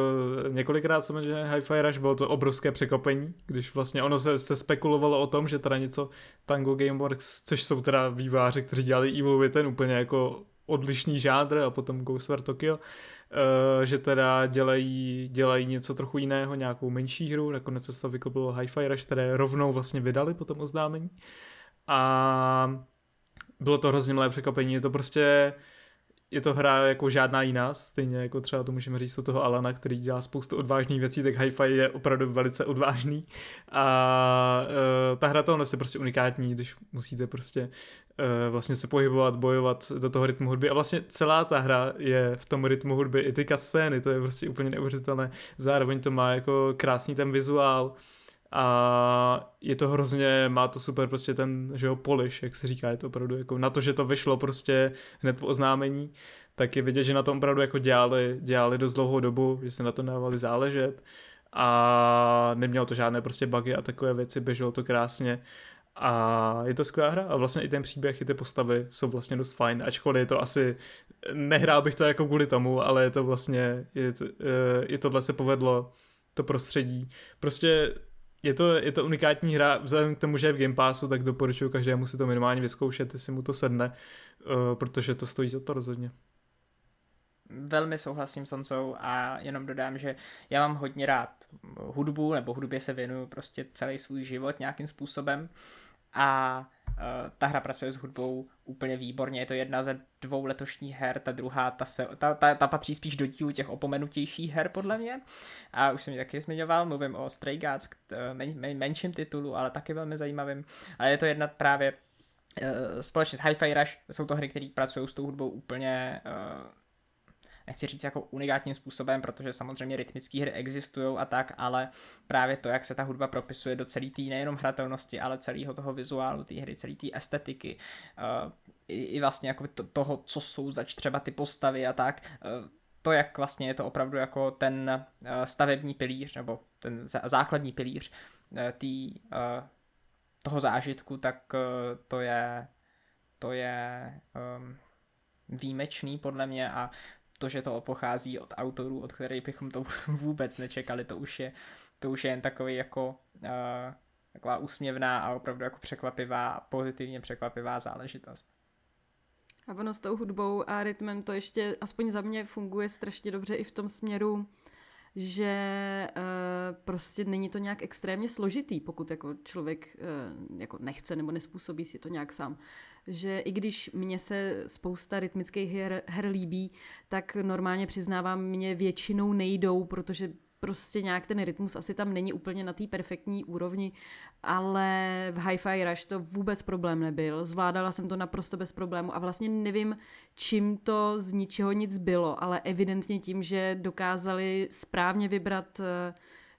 několikrát samozřejmě Hi-Fi Rush, bylo to obrovské překopení, když vlastně ono se, se spekulovalo o tom, že teda něco Tango Gameworks, což jsou teda výváři, kteří dělali Evil Within úplně jako odlišný žádr a potom Ghostware Tokyo, uh, že teda dělají, dělají něco trochu jiného, nějakou menší hru, nakonec se to vyklopilo Hi-Fi Rush, které rovnou vlastně vydali po tom oznámení. A bylo to hrozně milé překvapení, je to prostě je to hra jako žádná jiná, stejně jako třeba to můžeme říct o toho Alana, který dělá spoustu odvážných věcí, tak Hi-Fi je opravdu velice odvážný. A uh, ta hra toho je prostě unikátní, když musíte prostě uh, vlastně se pohybovat, bojovat do toho rytmu hudby. A vlastně celá ta hra je v tom rytmu hudby, i ty scény, to je prostě úplně neuvěřitelné, zároveň to má jako krásný ten vizuál, a je to hrozně, má to super prostě ten, že jo, polish, jak se říká, je to opravdu jako na to, že to vyšlo prostě hned po oznámení, tak je vidět, že na tom opravdu jako dělali, dělali dost dlouhou dobu, že se na to dávali záležet a nemělo to žádné prostě bugy a takové věci, běželo to krásně a je to skvělá hra a vlastně i ten příběh, i ty postavy jsou vlastně dost fajn, ačkoliv je to asi, nehrál bych to jako kvůli tomu, ale je to vlastně, je, je tohle se povedlo, to prostředí. Prostě je to, je to unikátní hra, vzhledem k tomu, že je v Game Passu, tak doporučuji každému si to minimálně vyzkoušet, jestli mu to sedne, protože to stojí za to rozhodně. Velmi souhlasím s Oncou a jenom dodám, že já mám hodně rád hudbu, nebo hudbě se věnuju prostě celý svůj život nějakým způsobem a uh, ta hra pracuje s hudbou úplně výborně, je to jedna ze dvou letošních her, ta druhá, ta, se, ta, ta, ta patří spíš do dílu těch opomenutějších her podle mě. A už jsem ji taky zmiňoval, mluvím o Stray Gods, men, men, menším titulu, ale taky velmi zajímavým, ale je to jedna právě uh, společně s Hi-Fi Rush, jsou to hry, které pracují s tou hudbou úplně nechci říct jako unikátním způsobem, protože samozřejmě rytmické hry existují a tak, ale právě to, jak se ta hudba propisuje do celé té nejenom hratelnosti, ale celého toho vizuálu té hry, celé té estetiky, uh, i, i vlastně jako to, toho, co jsou zač třeba ty postavy a tak, uh, to, jak vlastně je to opravdu jako ten uh, stavební pilíř, nebo ten základní pilíř tý, toho zážitku, tak to je to je um, výjimečný podle mě a to, že to pochází od autorů, od kterých bychom to (laughs) vůbec nečekali, to už je, to už je jen takový jako uh, taková úsměvná a opravdu jako překvapivá, pozitivně překvapivá záležitost. A ono s tou hudbou a rytmem to ještě, aspoň za mě, funguje strašně dobře i v tom směru, že uh, prostě není to nějak extrémně složitý, pokud jako člověk uh, jako nechce nebo nespůsobí si to nějak sám. Že i když mně se spousta rytmických her, her líbí, tak normálně přiznávám, mě většinou nejdou, protože prostě nějak ten rytmus asi tam není úplně na té perfektní úrovni, ale v Hi-Fi Rush to vůbec problém nebyl. Zvládala jsem to naprosto bez problému a vlastně nevím, čím to z ničeho nic bylo, ale evidentně tím, že dokázali správně vybrat uh,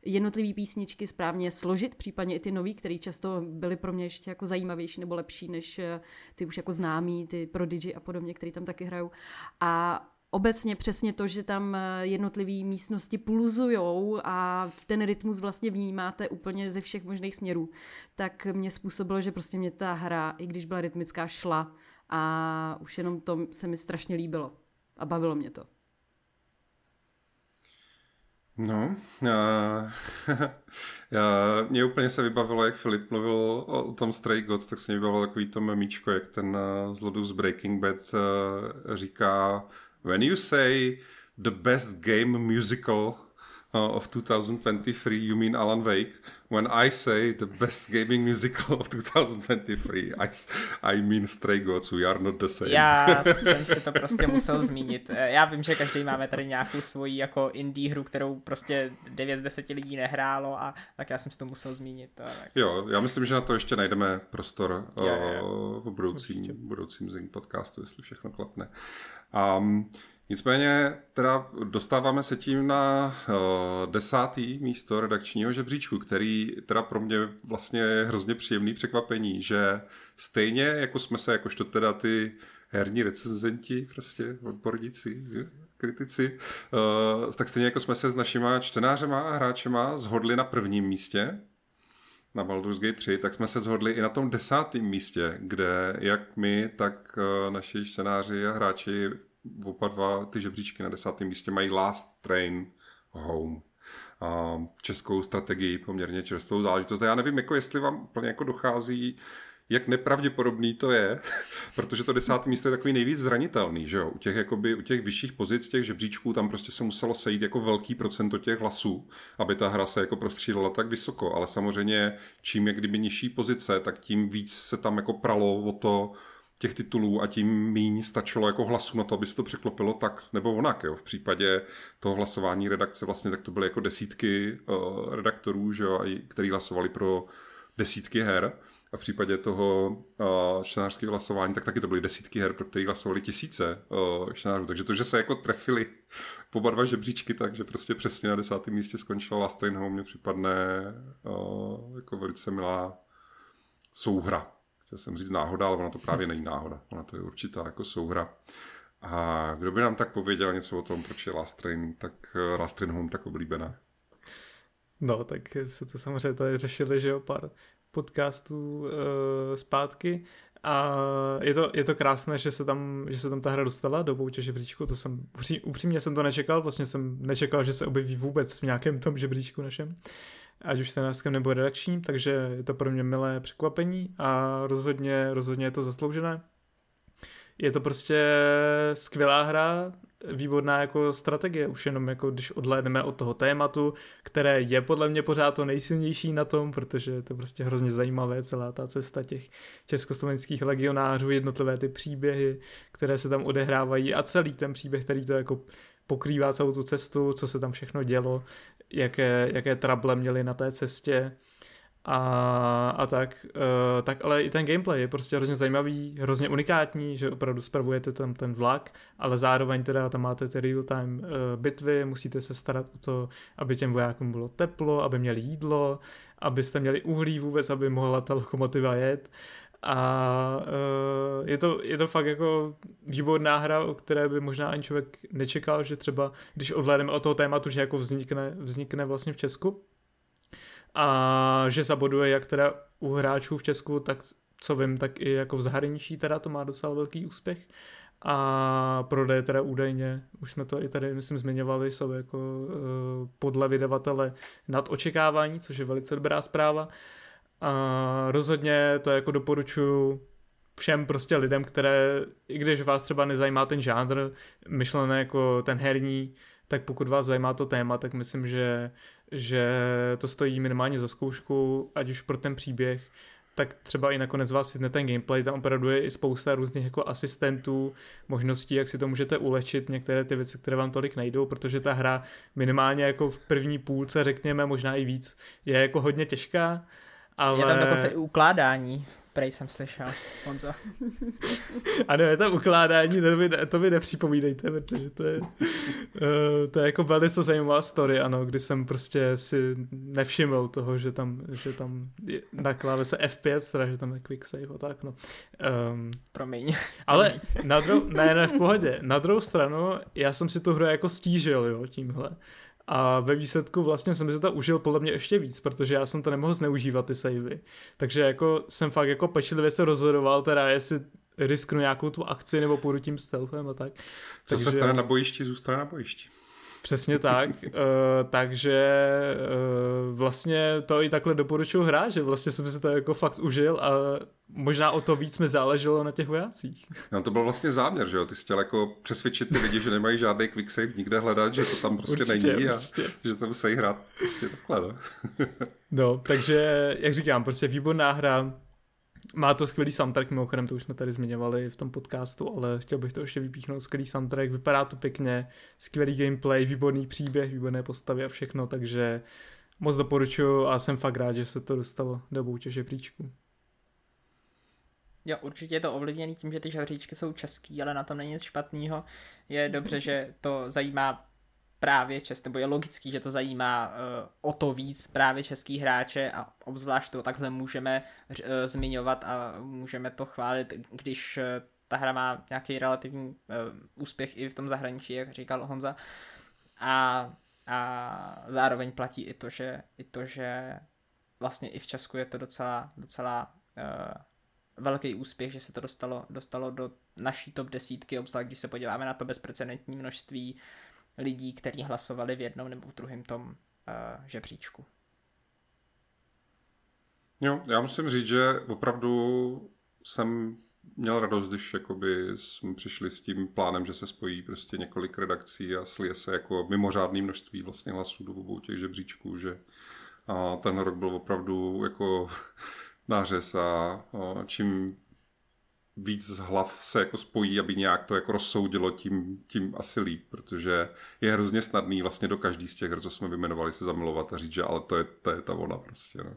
jednotlivé písničky správně složit, případně i ty nový, které často byly pro mě ještě jako zajímavější nebo lepší než eh, ty už jako známý, ty Prodigy a podobně, který tam taky hrajou. A obecně přesně to, že tam eh, jednotlivé místnosti pulzujou a ten rytmus vlastně vnímáte úplně ze všech možných směrů, tak mě způsobilo, že prostě mě ta hra, i když byla rytmická, šla a už jenom to se mi strašně líbilo a bavilo mě to. No, já, (laughs) já, mě úplně se vybavilo, jak Filip mluvil o tom Stray Gods, tak se mi vybavilo takový to memíčko, jak ten uh, z Breaking Bad uh, říká When you say the best game musical uh, of 2023, you mean Alan Wake. When I say the best gaming musical of 2023, I, I mean Stray Gods, we are not the same. Já (laughs) jsem si to prostě musel zmínit. Eh, já vím, že každý máme tady nějakou svoji jako indie hru, kterou prostě 9 z 10 lidí nehrálo a tak já jsem si to musel zmínit. Tak. Jo, já myslím, že na to ještě najdeme prostor jo, jo. v budoucím, budoucím Zing podcastu, jestli všechno klapne. Um, Nicméně teda dostáváme se tím na uh, desátý místo redakčního žebříčku, který teda pro mě vlastně je hrozně příjemný překvapení, že stejně jako jsme se, jakožto teda ty herní recenzenti, prostě odborníci, kritici, uh, tak stejně jako jsme se s našima čtenářema a hráčema zhodli na prvním místě, na Baldur's Gate 3, tak jsme se zhodli i na tom desátém místě, kde jak my, tak uh, naši čtenáři a hráči oba dva ty žebříčky na desátém místě mají Last Train Home. A českou strategii, poměrně čerstvou záležitost. A já nevím, jako jestli vám úplně jako dochází, jak nepravděpodobný to je, (laughs) protože to desáté místo je takový nejvíc zranitelný, že jo? U těch, jakoby, u těch vyšších pozic, těch žebříčků, tam prostě se muselo sejít jako velký procento těch hlasů, aby ta hra se jako prostřídala tak vysoko, ale samozřejmě čím je kdyby nižší pozice, tak tím víc se tam jako pralo o to, těch titulů a tím míň stačilo jako hlasu na to, aby se to překlopilo tak nebo onak. Jo. V případě toho hlasování redakce vlastně tak to byly jako desítky uh, redaktorů, že jo, který hlasovali pro desítky her a v případě toho uh, čtenářského hlasování, tak taky to byly desítky her, pro které hlasovali tisíce uh, čtenářů. Takže to, že se jako trefili po oba dva žebříčky, takže prostě přesně na desátém místě skončila Last Train Home, mně připadne uh, jako velice milá souhra. Chtěl jsem říct náhoda, ale ona to právě není náhoda. Ona to je určitá jako souhra. A kdo by nám tak pověděl něco o tom, proč je Last Train, tak Last Train Home tak oblíbená? No, tak se to samozřejmě tady řešili, že jo, pár podcastů uh, zpátky a je to, je to krásné, že se, tam, že se tam ta hra dostala do boutě žebříčku, to jsem, upřímně jsem to nečekal, vlastně jsem nečekal, že se objeví vůbec v nějakém tom žebříčku našem, ať už tenářském nebo redakčním, takže je to pro mě milé překvapení a rozhodně, rozhodně je to zasloužené. Je to prostě skvělá hra, výborná jako strategie, už jenom jako když odhlédneme od toho tématu, které je podle mě pořád to nejsilnější na tom, protože je to prostě hrozně zajímavé celá ta cesta těch československých legionářů, jednotlivé ty příběhy, které se tam odehrávají a celý ten příběh, který to jako pokrývá celou tu cestu, co se tam všechno dělo, jaké, jaké trable měli na té cestě a, a tak, uh, tak ale i ten gameplay je prostě hrozně zajímavý, hrozně unikátní, že opravdu spravujete tam ten vlak, ale zároveň teda tam máte ty real-time uh, bitvy, musíte se starat o to, aby těm vojákům bylo teplo, aby měli jídlo, abyste měli uhlí vůbec, aby mohla ta lokomotiva jet a uh, je, to, je to fakt jako výborná hra, o které by možná ani člověk nečekal, že třeba, když odhlédneme o toho tématu, že jako vznikne, vznikne vlastně v Česku, a že zaboduje jak teda u hráčů v Česku, tak co vím, tak i jako v zahraničí teda to má docela velký úspěch a prodeje teda údajně, už jsme to i tady, myslím, zmiňovali, jsou jako uh, podle vydavatele nad očekávání, což je velice dobrá zpráva. A rozhodně to jako doporučuji všem prostě lidem, které, i když vás třeba nezajímá ten žánr, myšlené jako ten herní, tak pokud vás zajímá to téma, tak myslím, že že to stojí minimálně za zkoušku, ať už pro ten příběh, tak třeba i nakonec vás sytne ten gameplay, tam opravdu je i spousta různých jako asistentů, možností, jak si to můžete ulehčit, některé ty věci, které vám tolik nejdou, protože ta hra minimálně jako v první půlce, řekněme, možná i víc, je jako hodně těžká, ale... Je tam dokonce i ukládání. Prej jsem slyšel, Honzo. (laughs) ano, je to ukládání, to mi, to mi nepřipomínejte, protože to je, uh, to je jako velice zajímavá story, ano, kdy jsem prostě si nevšiml toho, že tam, že tam je na klávese F5, teda, že tam je quick save a tak, no. Um, Promiň. Ale na druhou, ne, ne, v pohodě. Na druhou stranu, já jsem si tu hru jako stížil, jo, tímhle. A ve výsledku vlastně jsem si to užil podle mě ještě víc, protože já jsem to nemohl zneužívat ty savey. Takže jako jsem fakt jako pečlivě se rozhodoval, teda jestli risknu nějakou tu akci nebo půjdu tím stealthem a tak. Co Takže... se stane na bojišti, zůstane na bojišti. Přesně tak, uh, (laughs) takže uh, vlastně to i takhle doporučuji hrát, že vlastně jsem si to jako fakt užil a možná o to víc mi záleželo na těch vojácích. (laughs) No to byl vlastně záměr, že jo, ty jsi chtěl jako přesvědčit ty lidi, že nemají žádný quick save nikde hledat, že to tam prostě určitě, není určitě. a že to musí hrát prostě takhle, no. no, takže jak říkám, prostě výborná hra, má to skvělý soundtrack, mimochodem to už jsme tady zmiňovali v tom podcastu, ale chtěl bych to ještě vypíchnout, skvělý soundtrack, vypadá to pěkně, skvělý gameplay, výborný příběh, výborné postavy a všechno, takže moc doporučuji a jsem fakt rád, že se to dostalo do boutě žebříčku. Jo, určitě je to ovlivněný tím, že ty žebříčky jsou český, ale na tom není nic špatného. Je dobře, že to zajímá právě čest, nebo je logický, že to zajímá uh, o to víc právě český hráče a obzvlášť to takhle můžeme uh, zmiňovat a můžeme to chválit, když uh, ta hra má nějaký relativní uh, úspěch i v tom zahraničí, jak říkal Honza. A, a zároveň platí i to, že, i to, že vlastně i v Česku je to docela, docela uh, velký úspěch, že se to dostalo, dostalo do naší top desítky, obzvlášť když se podíváme na to bezprecedentní množství lidí, kteří hlasovali v jednom nebo v druhém tom uh, žebříčku. Jo, já musím říct, že opravdu jsem měl radost, když jakoby jsme přišli s tím plánem, že se spojí prostě několik redakcí a slije se jako mimořádné množství vlastně hlasů do obou těch žebříčků, že a ten rok byl opravdu jako (laughs) nářez a, a čím víc hlav se jako spojí, aby nějak to jako rozsoudilo, tím, tím asi líp, protože je hrozně snadný vlastně do každý z těch co jsme vyjmenovali, se zamilovat a říct, že ale to je, to je ta ona prostě. No.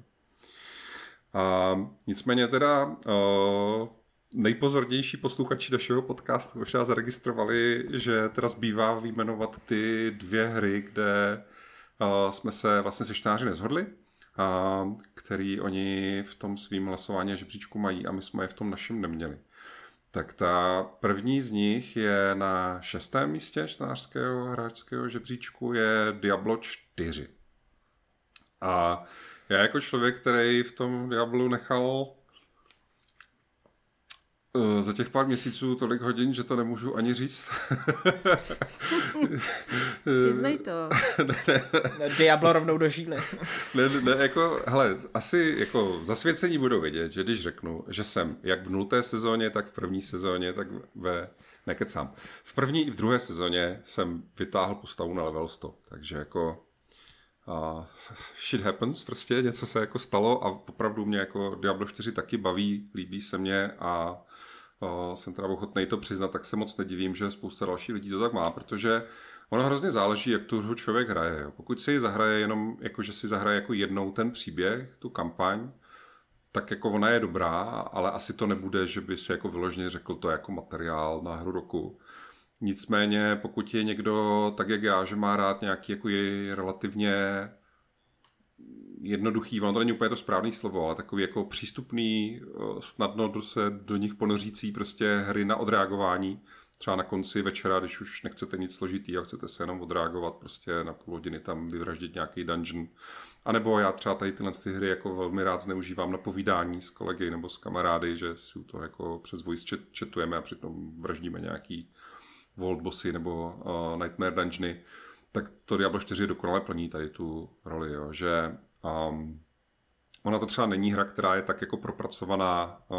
A nicméně teda uh, nejpozornější posluchači našeho podcastu možná zaregistrovali, že teda zbývá vyjmenovat ty dvě hry, kde uh, jsme se vlastně se čtáři nezhodli, který oni v tom svým hlasování a žebříčku mají a my jsme je v tom našem neměli. Tak ta první z nich je na šestém místě čtenářského hráčského žebříčku je Diablo 4. A já jako člověk, který v tom Diablu nechal za těch pár měsíců tolik hodin, že to nemůžu ani říct. (laughs) Přiznej to. (laughs) ne, ne. Diablo rovnou do žíly. ne, ne, jako, hele, asi jako zasvěcení budou vědět, že když řeknu, že jsem jak v nulté sezóně, tak v první sezóně, tak ve, nekecám. V první i v druhé sezóně jsem vytáhl postavu na level 100, takže jako shit happens, prostě něco se jako stalo a opravdu mě jako Diablo 4 taky baví, líbí se mě a, jsem teda ochotný to přiznat, tak se moc nedivím, že spousta dalších lidí to tak má, protože ono hrozně záleží, jak tu hru člověk hraje. Jo. Pokud si ji zahraje jenom, jako že si zahraje jako jednou ten příběh, tu kampaň, tak jako ona je dobrá, ale asi to nebude, že by si jako vyloženě řekl to jako materiál na hru roku. Nicméně, pokud je někdo tak, jak já, že má rád nějaký jako je relativně jednoduchý, ono to není úplně to správné slovo, ale takový jako přístupný, eh, snadno se do nich ponořící prostě hry na odreagování, třeba na konci večera, když už nechcete nic složitý a chcete se jenom odreagovat prostě na půl hodiny tam vyvraždit nějaký dungeon. A nebo já třeba tady tyhle ty hry jako velmi rád zneužívám na povídání s kolegy nebo s kamarády, že si toho jako přes voice chatujeme a přitom vraždíme nějaký World Bossy nebo uh, Nightmare Dungeony, tak to Diablo 4 dokonale plní tady tu roli, jo, že um, ona to třeba není hra, která je tak jako propracovaná uh,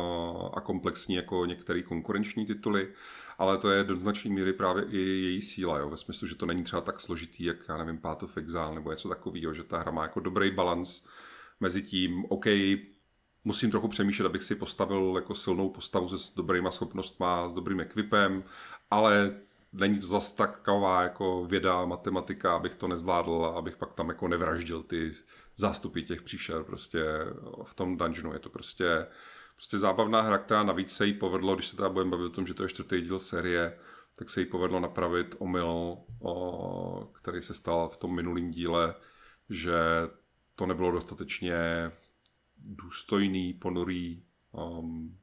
a komplexní jako některé konkurenční tituly, ale to je do značné míry právě i její síla, jo, ve smyslu, že to není třeba tak složitý, jak já nevím, Path of Exile nebo něco takového, že ta hra má jako dobrý balans mezi tím, OK, musím trochu přemýšlet, abych si postavil jako silnou postavu se s dobrýma schopnostma, s dobrým ekvipem, ale není to zase taková jako věda, matematika, abych to nezvládl, abych pak tam jako nevraždil ty zástupy těch příšer prostě v tom dungeonu. Je to prostě, prostě zábavná hra, která navíc se jí povedlo, když se teda budeme bavit o tom, že to je čtvrtý díl série, tak se jí povedlo napravit omyl, o, který se stal v tom minulém díle, že to nebylo dostatečně důstojný, ponurý, um,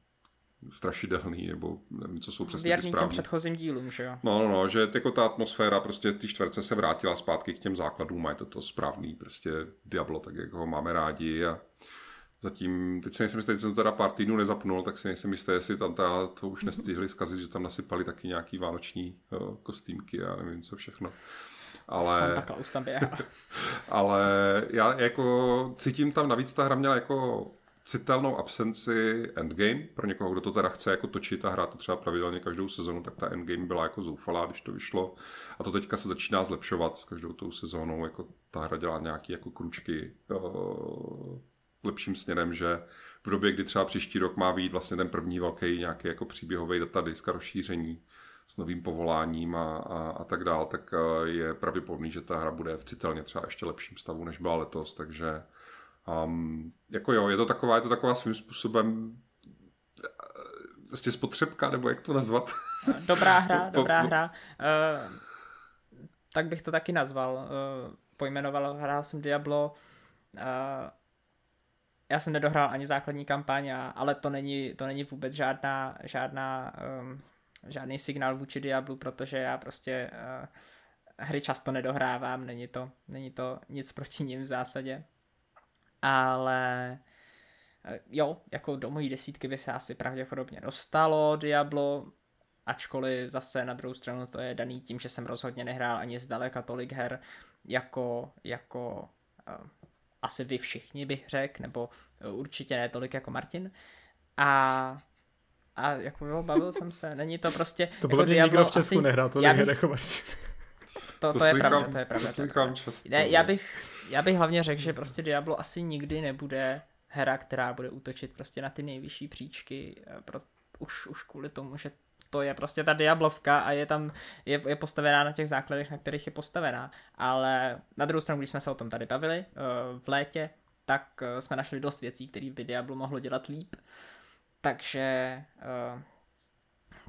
strašidelný, nebo nevím, co jsou přesně Věrný těm předchozím dílům, že jo? No, no, no, že jako ta atmosféra prostě ty čtverce se vrátila zpátky k těm základům a je to to správný prostě Diablo, tak jak ho máme rádi a zatím, teď si nejsem jistý, jsem to teda pár týdnů nezapnul, tak si nejsem jistý, jestli tam ta, to už nestihli zkazit, že tam nasypali taky nějaký vánoční uh, kostýmky a nevím co všechno. Ale, Santa Claus tam běhá. (laughs) ale já jako cítím tam, navíc ta hra měla jako citelnou absenci endgame. Pro někoho, kdo to teda chce jako točit a hrát to třeba pravidelně každou sezonu, tak ta endgame byla jako zoufalá, když to vyšlo. A to teďka se začíná zlepšovat s každou tou sezónou, jako ta hra dělá nějaký jako kručky uh, lepším směrem, že v době, kdy třeba příští rok má být vlastně ten první velký nějaký jako příběhový datadisk a rozšíření s novým povoláním a, a, a tak dál, tak uh, je pravděpodobný, že ta hra bude v citelně třeba ještě lepším stavu, než byla letos, takže Um, jako jo, je to taková, je to taková svým způsobem vlastně spotřebka, nebo jak to nazvat? (laughs) Dobrá hra, dobrá hra. Uh, tak bych to taky nazval. Uh, pojmenoval, hrál jsem Diablo. Uh, já jsem nedohrál ani základní kampaň, ale to není, to není vůbec žádná, žádná um, žádný signál vůči Diablu, protože já prostě uh, hry často nedohrávám, není to, není to nic proti ním v zásadě ale eh, jo, jako do mojí desítky by se asi pravděpodobně dostalo Diablo, ačkoliv zase na druhou stranu to je daný tím, že jsem rozhodně nehrál ani zdaleka tolik her, jako, jako uh, asi vy všichni bych řekl, nebo určitě ne tolik jako Martin. A a jako jo, bavil jsem se, (laughs) není to prostě... To bylo jako nikdo v Česku asi, nehrál tolik her jako Martin. To, to, to, je pravda, to je pravda. To je pravda. Často, ne, já, bych, já bych hlavně řekl, že prostě Diablo asi nikdy nebude hra, která bude útočit prostě na ty nejvyšší příčky, eh, pro, už, už kvůli tomu, že to je prostě ta Diablovka a je tam, je, je postavená na těch základech, na kterých je postavená. Ale na druhou stranu, když jsme se o tom tady bavili uh, v létě, tak uh, jsme našli dost věcí, které by Diablo mohlo dělat líp. Takže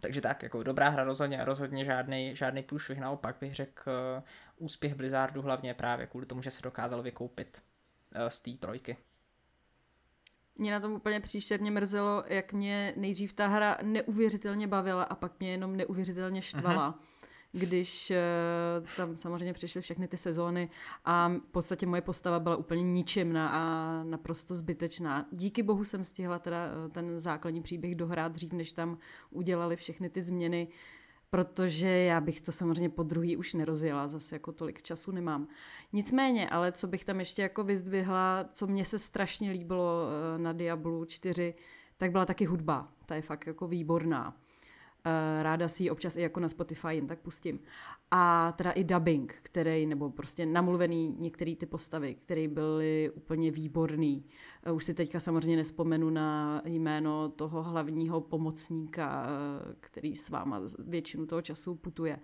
takže tak, jako dobrá hra rozhodně, rozhodně žádný, žádný průšvih, naopak bych řekl úspěch Blizzardu hlavně právě kvůli tomu, že se dokázal vykoupit uh, z té trojky. Mě na tom úplně příšerně mrzelo, jak mě nejdřív ta hra neuvěřitelně bavila a pak mě jenom neuvěřitelně štvala. Uh-huh když uh, tam samozřejmě přišly všechny ty sezóny a v podstatě moje postava byla úplně ničemná a naprosto zbytečná. Díky bohu jsem stihla teda uh, ten základní příběh dohrát dřív, než tam udělali všechny ty změny, protože já bych to samozřejmě po druhý už nerozjela, zase jako tolik času nemám. Nicméně, ale co bych tam ještě jako vyzdvihla, co mně se strašně líbilo uh, na Diablu 4, tak byla taky hudba. Ta je fakt jako výborná. Uh, ráda si ji občas i jako na Spotify jen tak pustím. A teda i dubbing, který, nebo prostě namluvený některé ty postavy, které byly úplně výborný. Uh, už si teďka samozřejmě nespomenu na jméno toho hlavního pomocníka, uh, který s váma většinu toho času putuje.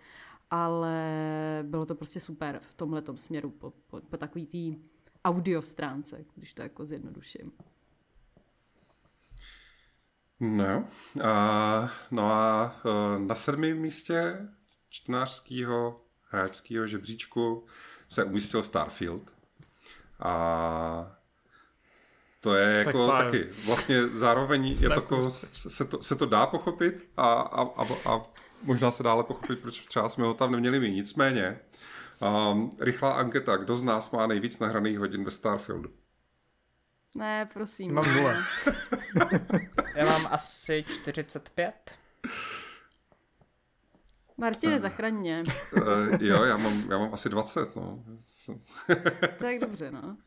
Ale bylo to prostě super v tomhle směru po, po, po takový té audio stránce, když to jako zjednoduším. No, a, no a e, na sedmém místě čtenářského hráčského žebříčku se umístil Starfield. A to je jako tak taky vlastně zároveň je to, jako, se, to, se to dá pochopit a, a, a, a možná se dále pochopit, proč třeba jsme ho tam neměli my. Nicméně, um, rychlá anketa, kdo z nás má nejvíc nahraných hodin ve Starfieldu? Ne, prosím. Mám nula. (laughs) Já mám asi 45. Martine, zachraň mě. Uh, jo, já mám, já mám asi 20, no. tak dobře, no.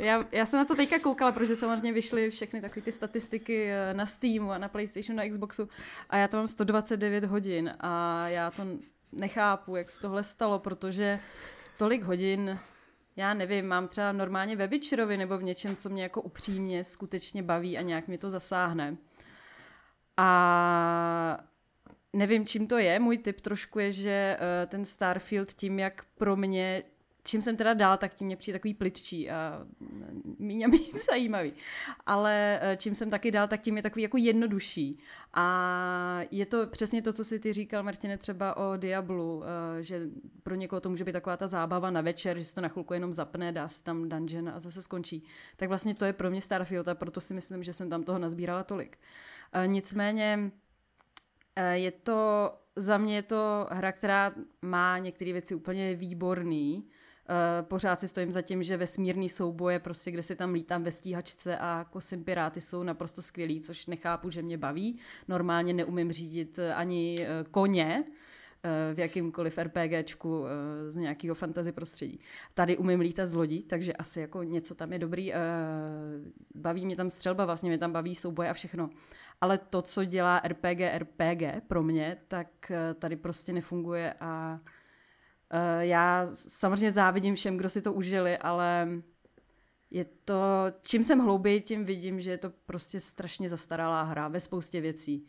Já, já jsem na to teďka koukala, protože samozřejmě vyšly všechny takové ty statistiky eh, na Steamu a na PlayStationu, na Xboxu a já to mám 129 hodin a já to nechápu, jak se tohle stalo, protože tolik hodin já nevím, mám třeba normálně ve Witcherovi nebo v něčem, co mě jako upřímně skutečně baví a nějak mi to zasáhne. A nevím, čím to je. Můj tip trošku je, že uh, ten Starfield tím, jak pro mě čím jsem teda dál, tak tím mě přijde takový pliččí a méně méně (laughs) zajímavý. Ale eh, čím jsem taky dál, tak tím je takový jako jednodušší. A je to přesně to, co si ty říkal, Martine, třeba o Diablu, eh, že pro někoho to může být taková ta zábava na večer, že si to na chvilku jenom zapne, dá si tam dungeon a zase skončí. Tak vlastně to je pro mě Starfield a proto si myslím, že jsem tam toho nazbírala tolik. Eh, nicméně je to, za mě je to hra, která má některé věci úplně výborný, pořád si stojím za tím, že vesmírný souboje, prostě kde si tam lítám ve stíhačce a kosím piráty jsou naprosto skvělý, což nechápu, že mě baví. Normálně neumím řídit eh, ani uh, koně, v jakýmkoliv RPGčku z nějakého fantasy prostředí. Tady umím lítat z lodí, takže asi jako něco tam je dobrý. Baví mě tam střelba, vlastně mě tam baví souboje a všechno. Ale to, co dělá RPG RPG pro mě, tak tady prostě nefunguje a já samozřejmě závidím všem, kdo si to užili, ale je to, čím jsem hlouběji, tím vidím, že je to prostě strašně zastaralá hra ve spoustě věcí.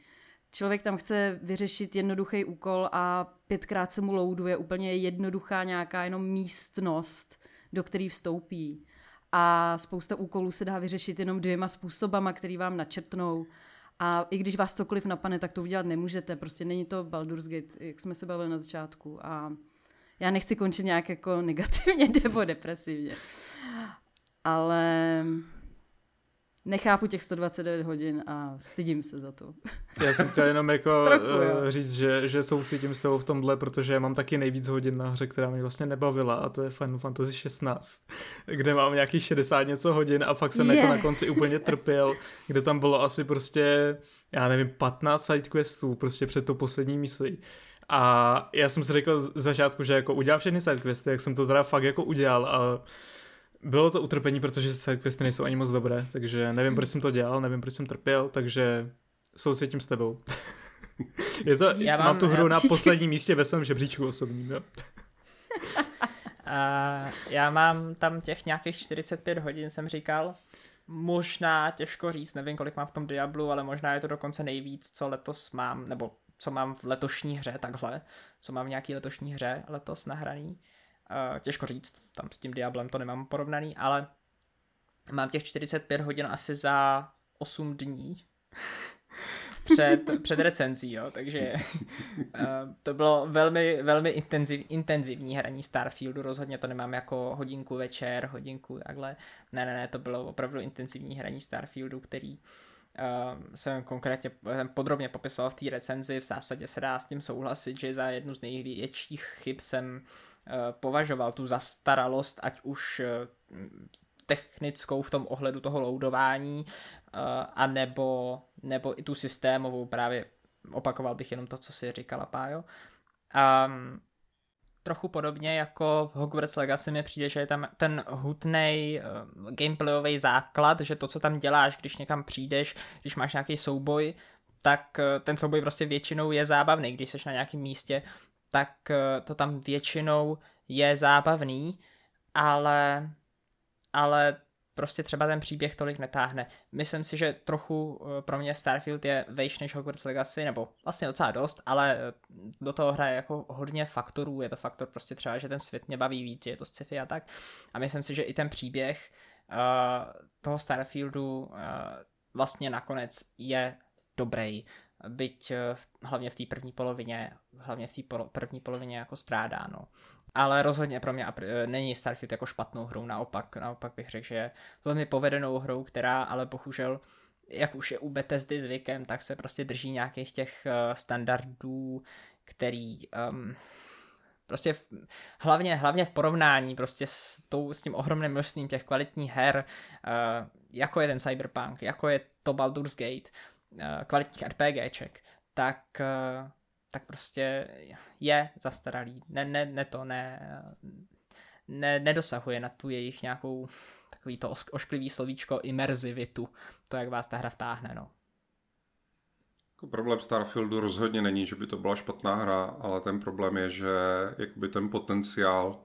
Člověk tam chce vyřešit jednoduchý úkol a pětkrát se mu louduje úplně jednoduchá nějaká jenom místnost, do který vstoupí. A spousta úkolů se dá vyřešit jenom dvěma způsobama, který vám načrtnou. A i když vás cokoliv napadne, tak to udělat nemůžete. Prostě není to Baldur's Gate, jak jsme se bavili na začátku. A já nechci končit nějak jako (laughs) negativně nebo depresivně. Ale nechápu těch 129 hodin a stydím se za to. Já jsem chtěl jenom jako (laughs) Trochu, uh, říct, že, že soucítím s tebou v tomhle, protože mám taky nejvíc hodin na hře, která mě vlastně nebavila a to je Final Fantasy 16, kde mám nějaký 60 něco hodin a fakt jsem yeah. jako na konci úplně (laughs) trpěl, kde tam bylo asi prostě, já nevím, 15 sidequestů prostě před to poslední myslí. A já jsem si řekl z začátku, že jako udělám všechny sidequesty, jak jsem to teda fakt jako udělal a bylo to utrpení, protože sidequesty nejsou ani moc dobré, takže nevím, proč jsem to dělal, nevím, proč jsem trpěl, takže soucítím s tebou. (laughs) Je to, já mám, mám tu hru já... na posledním místě ve svém žebříčku osobním, jo. (laughs) A já mám tam těch nějakých 45 hodin, jsem říkal. Možná těžko říct, nevím, kolik mám v tom Diablu, ale možná je to dokonce nejvíc, co letos mám, nebo co mám v letošní hře takhle, co mám v nějaký letošní hře letos nahraný. Uh, těžko říct, tam s tím Diablem to nemám porovnaný, ale mám těch 45 hodin asi za 8 dní (laughs) před, před recenzí, jo, takže uh, to bylo velmi, velmi intenziv, intenzivní hraní Starfieldu, rozhodně to nemám jako hodinku večer, hodinku takhle, ne, ne, ne, to bylo opravdu intenzivní hraní Starfieldu, který uh, jsem konkrétně podrobně popisoval v té recenzi, v zásadě se dá s tím souhlasit, že za jednu z největších chyb jsem uh, považoval tu zastaralost, ať už uh, technickou v tom ohledu toho loadování, uh, a nebo, nebo i tu systémovou, právě opakoval bych jenom to, co si říkala Pájo. Um, trochu podobně jako v Hogwarts Legacy mi přijde, že je tam ten hutný uh, gameplayový základ, že to, co tam děláš, když někam přijdeš, když máš nějaký souboj, tak uh, ten souboj prostě většinou je zábavný. Když jsi na nějakém místě, tak uh, to tam většinou je zábavný, ale ale prostě třeba ten příběh tolik netáhne. Myslím si, že trochu eh, pro mě Starfield je vejš než Hogwarts Legacy, nebo vlastně docela dost, ale eh, do toho hraje jako hodně faktorů. Je to faktor prostě třeba, že ten svět mě baví víc, že je to sci-fi a tak. A myslím si, že i ten příběh uh, toho Starfieldu uh, vlastně nakonec je dobrý. Byť uh, hlavně v té první polovině, hlavně v té polo- první polovině jako strádá, no. Ale rozhodně pro mě není Starfield jako špatnou hrou, naopak, naopak bych řekl, že je velmi povedenou hrou, která ale bohužel, jak už je u Bethesdy zvykem, tak se prostě drží nějakých těch uh, standardů, který um, prostě v, hlavně, hlavně v porovnání prostě s, tou, s tím ohromným množstvím těch kvalitních her, uh, jako je ten Cyberpunk, jako je to Baldur's Gate, uh, kvalitních RPGček, tak uh, tak prostě je zastaralý. Ne, ne, ne to, ne, ne, nedosahuje na tu jejich nějakou takový to ošklivý slovíčko imerzivitu, to, jak vás ta hra vtáhne, no. Jako problém Starfieldu rozhodně není, že by to byla špatná hra, ale ten problém je, že jakoby ten potenciál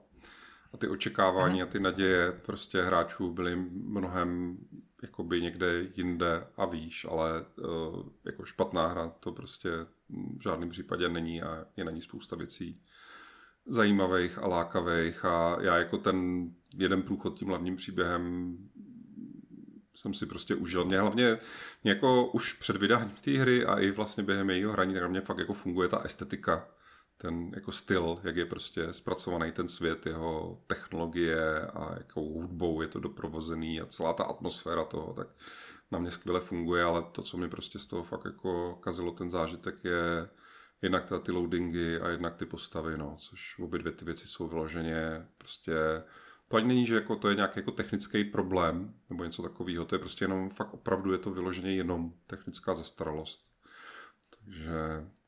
a ty očekávání mm. a ty naděje prostě hráčů byly mnohem jakoby někde jinde a víš, ale uh, jako špatná hra to prostě v žádném případě není a je na ní spousta věcí zajímavých a lákavých a já jako ten jeden průchod tím hlavním příběhem jsem si prostě užil. Mě hlavně mě jako už před vydáním té hry a i vlastně během jejího hraní, tak mě fakt jako funguje ta estetika, ten jako styl, jak je prostě zpracovaný ten svět, jeho technologie a jakou hudbou je to doprovozený a celá ta atmosféra toho, tak na mě skvěle funguje, ale to, co mi prostě z toho fakt jako kazilo ten zážitek, je jednak ta, ty loadingy a jednak ty postavy, no, což obě dvě ty věci jsou vyloženě prostě to ani není, že jako to je nějaký jako technický problém nebo něco takového, to je prostě jenom fakt opravdu je to vyloženě jenom technická zastaralost. Takže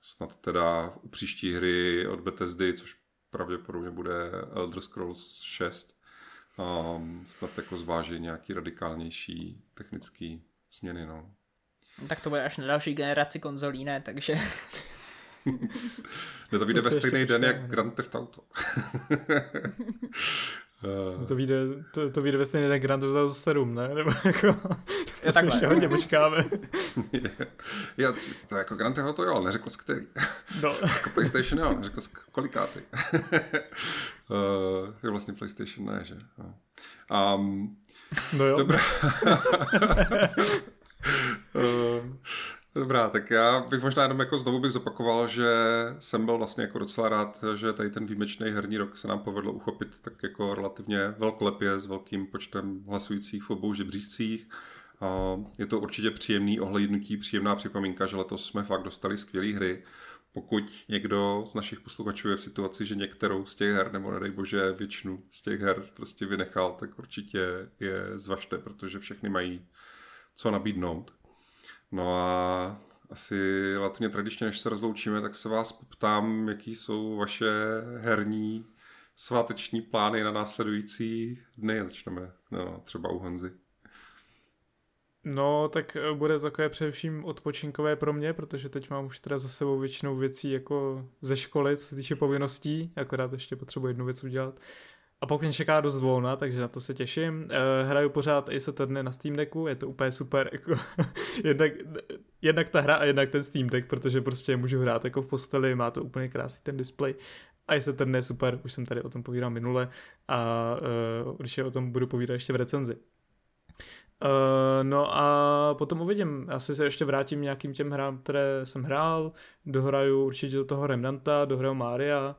snad teda u příští hry od Bethesdy, což pravděpodobně bude Elder Scrolls 6, um, snad jako zváží nějaký radikálnější technický změny, no. Tak to bude až na další generaci konzolí, ne, takže... (laughs) ne, (laughs) to vyjde ve stejný den jak Grand Theft Auto. Uh, to vyjde, to, to vyjde ve stejný den Grand Theft Auto 7, ne? Nebo jako, (laughs) to se ještě hodně počkáme. Já, to jako Grand Theft Auto jo, ale neřekl z který. No. jako PlayStation jo, neřekl z kolikáty. uh, je vlastně PlayStation ne, že? No, um, no jo. Dobrá. uh, (laughs) Dobrá, tak já bych možná jenom jako znovu bych zopakoval, že jsem byl vlastně jako docela rád, že tady ten výjimečný herní rok se nám povedlo uchopit tak jako relativně velkolepě s velkým počtem hlasujících v obou žebříčcích. Je to určitě příjemný ohlednutí, příjemná připomínka, že letos jsme fakt dostali skvělé hry. Pokud někdo z našich posluchačů je v situaci, že některou z těch her, nebo nedej bože většinu z těch her prostě vynechal, tak určitě je zvažte, protože všechny mají co nabídnout. No a asi relativně tradičně, než se rozloučíme, tak se vás poptám, jaký jsou vaše herní sváteční plány na následující dny. Začneme no, třeba u Honzy. No, tak eh, bude takové především odpočinkové pro mě, protože teď mám už teda za sebou většinou věcí jako ze školy, co se týče povinností, akorát ještě potřebuji jednu věc udělat. A pokud mě čeká dost volna, takže na to se těším. Uh, hraju pořád Attorney na Steam Decku, je to úplně super. Jako, (laughs) jednak, jednak ta hra a jednak ten Steam Deck, protože prostě můžu hrát jako v posteli, má to úplně krásný ten display. Ace Attorney je super, už jsem tady o tom povídal minule a uh, určitě o tom budu povídat ještě v recenzi. Uh, no a potom uvidím. Asi se ještě vrátím nějakým těm hrám, které jsem hrál. Dohraju určitě do toho Remnanta, dohraju Mária.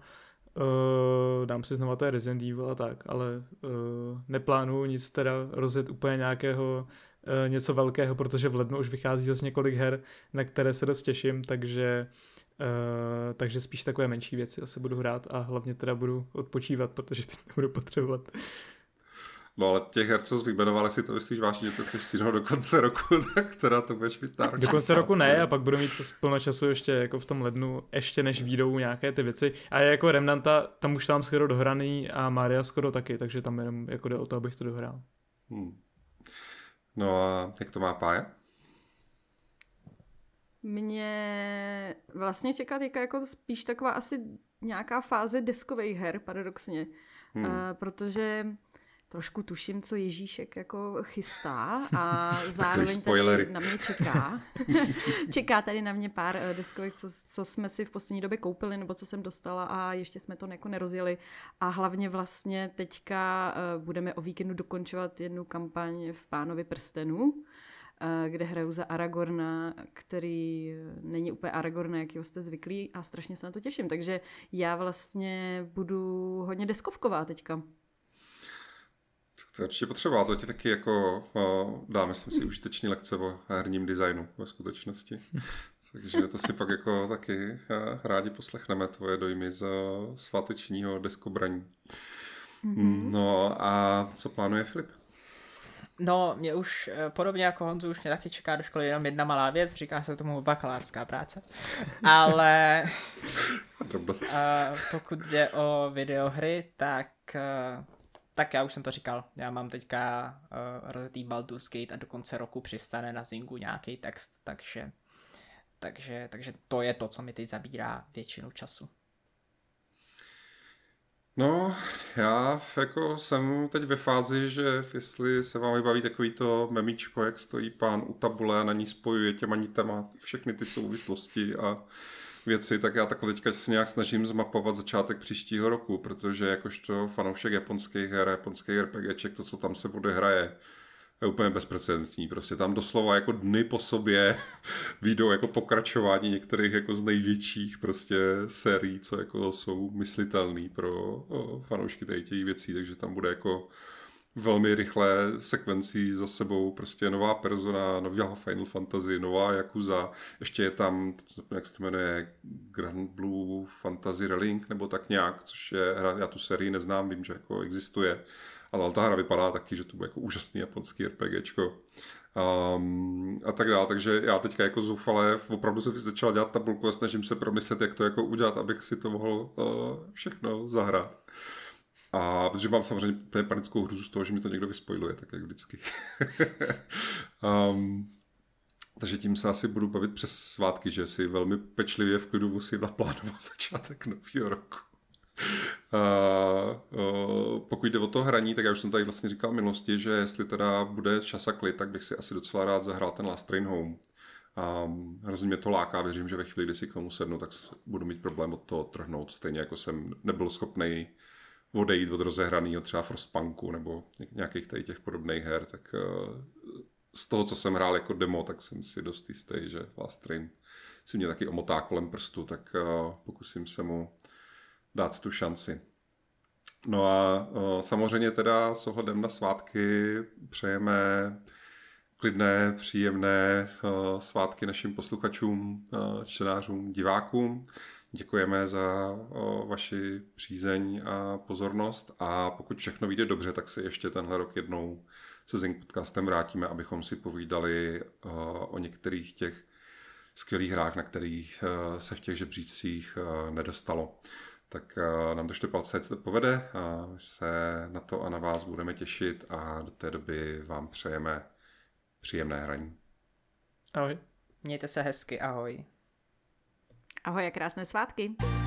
Uh, dám si znova to Resident Evil a tak, ale uh, neplánuju nic teda rozjet úplně nějakého uh, něco velkého, protože v lednu už vychází zase několik her, na které se dost těším, takže Uh, takže spíš takové menší věci asi budu hrát a hlavně teda budu odpočívat, protože teď nebudu potřebovat. No ale těch her, co jsi vyjmenoval, si to myslíš vážně, že to chceš stihnout do konce roku, (laughs) tak teda to budeš mít náročný. Do konce roku ne a pak budu mít plno času ještě jako v tom lednu, ještě než výjdou nějaké ty věci. A jako Remnanta, tam už tam skoro dohraný a Maria skoro taky, takže tam jenom jako jde o to, abych to dohrál. Hmm. No a jak to má Pája? Mě vlastně čeká teďka jako spíš taková asi nějaká fáze deskových her, paradoxně. Hmm. Uh, protože trošku tuším, co Ježíšek jako chystá a (laughs) zároveň tady na mě čeká. (laughs) čeká tady na mě pár uh, deskových, co, co jsme si v poslední době koupili, nebo co jsem dostala a ještě jsme to jako nerozjeli. A hlavně vlastně teďka uh, budeme o víkendu dokončovat jednu kampaň v Pánovi prstenu, Eh, kde hraju za Aragorna, který není úplně Aragorn, jakýho jste zvyklí a strašně se na to těším. Takže já vlastně budu hodně deskovková teďka. To je určitě potřeba, to ti taky jako uh, dá, myslím si, užitečný lekce o herním designu ve skutečnosti. (laughs) Takže to si pak jako taky uh, rádi poslechneme, tvoje dojmy z svátečního deskobraní. Mm-hmm. No a co plánuje Filip? No, mě už, eh, podobně jako Honzu, už mě taky čeká do školy jenom jedna malá věc, říká se tomu bakalářská práce. (laughs) Ale uh, pokud jde o videohry, tak, uh, tak já už jsem to říkal. Já mám teďka uh, rozjetý Baldur's Gate a do konce roku přistane na Zingu nějaký text, takže, takže, takže to je to, co mi teď zabírá většinu času. No, já jako jsem teď ve fázi, že jestli se vám vybaví takový to memíčko, jak stojí pán u tabule a na ní spojuje těma nitama všechny ty souvislosti a věci, tak já takhle teďka se nějak snažím zmapovat začátek příštího roku, protože jakožto fanoušek japonských her, japonských RPGček, to, co tam se odehraje, je úplně bezprecedentní. Prostě tam doslova jako dny po sobě (laughs) výjdou jako pokračování některých jako z největších prostě sérií, co jako jsou myslitelný pro fanoušky těch věcí, takže tam bude jako velmi rychlé sekvencí za sebou, prostě nová persona, nová Final Fantasy, nová Yakuza, ještě je tam, jak se to jmenuje, Grand Blue Fantasy Relink, nebo tak nějak, což je hra, já tu sérii neznám, vím, že jako existuje, ale ta hra vypadá taky, že to bude jako úžasný japonský RPGčko. Um, a tak dále, takže já teďka jako zoufale opravdu jsem začal dělat tabulku a snažím se promyslet, jak to jako udělat, abych si to mohl uh, všechno zahrát. A protože mám samozřejmě panickou hruzu z toho, že mi to někdo vyspojluje, tak jak vždycky. um, (laughs) takže tím se asi budu bavit přes svátky, že si velmi pečlivě v klidu musím naplánovat (laughs) začátek nového roku. Uh, uh, pokud jde o to hraní, tak já už jsem tady vlastně říkal v minulosti, že jestli teda bude čas a klid, tak bych si asi docela rád zahrál ten Last Train Home. Um, hrozně mě to láká, věřím, že ve chvíli, kdy si k tomu sednu, tak budu mít problém od toho trhnout, stejně jako jsem nebyl schopný odejít od rozehraného třeba Frostpunku nebo nějakých tady těch podobných her, tak uh, z toho, co jsem hrál jako demo, tak jsem si dost jistý, že Last Train si mě taky omotá kolem prstu, tak uh, pokusím se mu dát tu šanci. No a o, samozřejmě teda s ohledem na svátky přejeme klidné, příjemné svátky našim posluchačům, čtenářům, divákům. Děkujeme za o, vaši přízeň a pozornost a pokud všechno vyjde dobře, tak si ještě tenhle rok jednou se Zing podcastem vrátíme, abychom si povídali o, o některých těch skvělých hrách, na kterých se v těch žebřících nedostalo tak uh, nám držte palce, ať se to povede a my se na to a na vás budeme těšit a do té doby vám přejeme příjemné hraní. Ahoj. Mějte se hezky, ahoj. Ahoj a krásné svátky.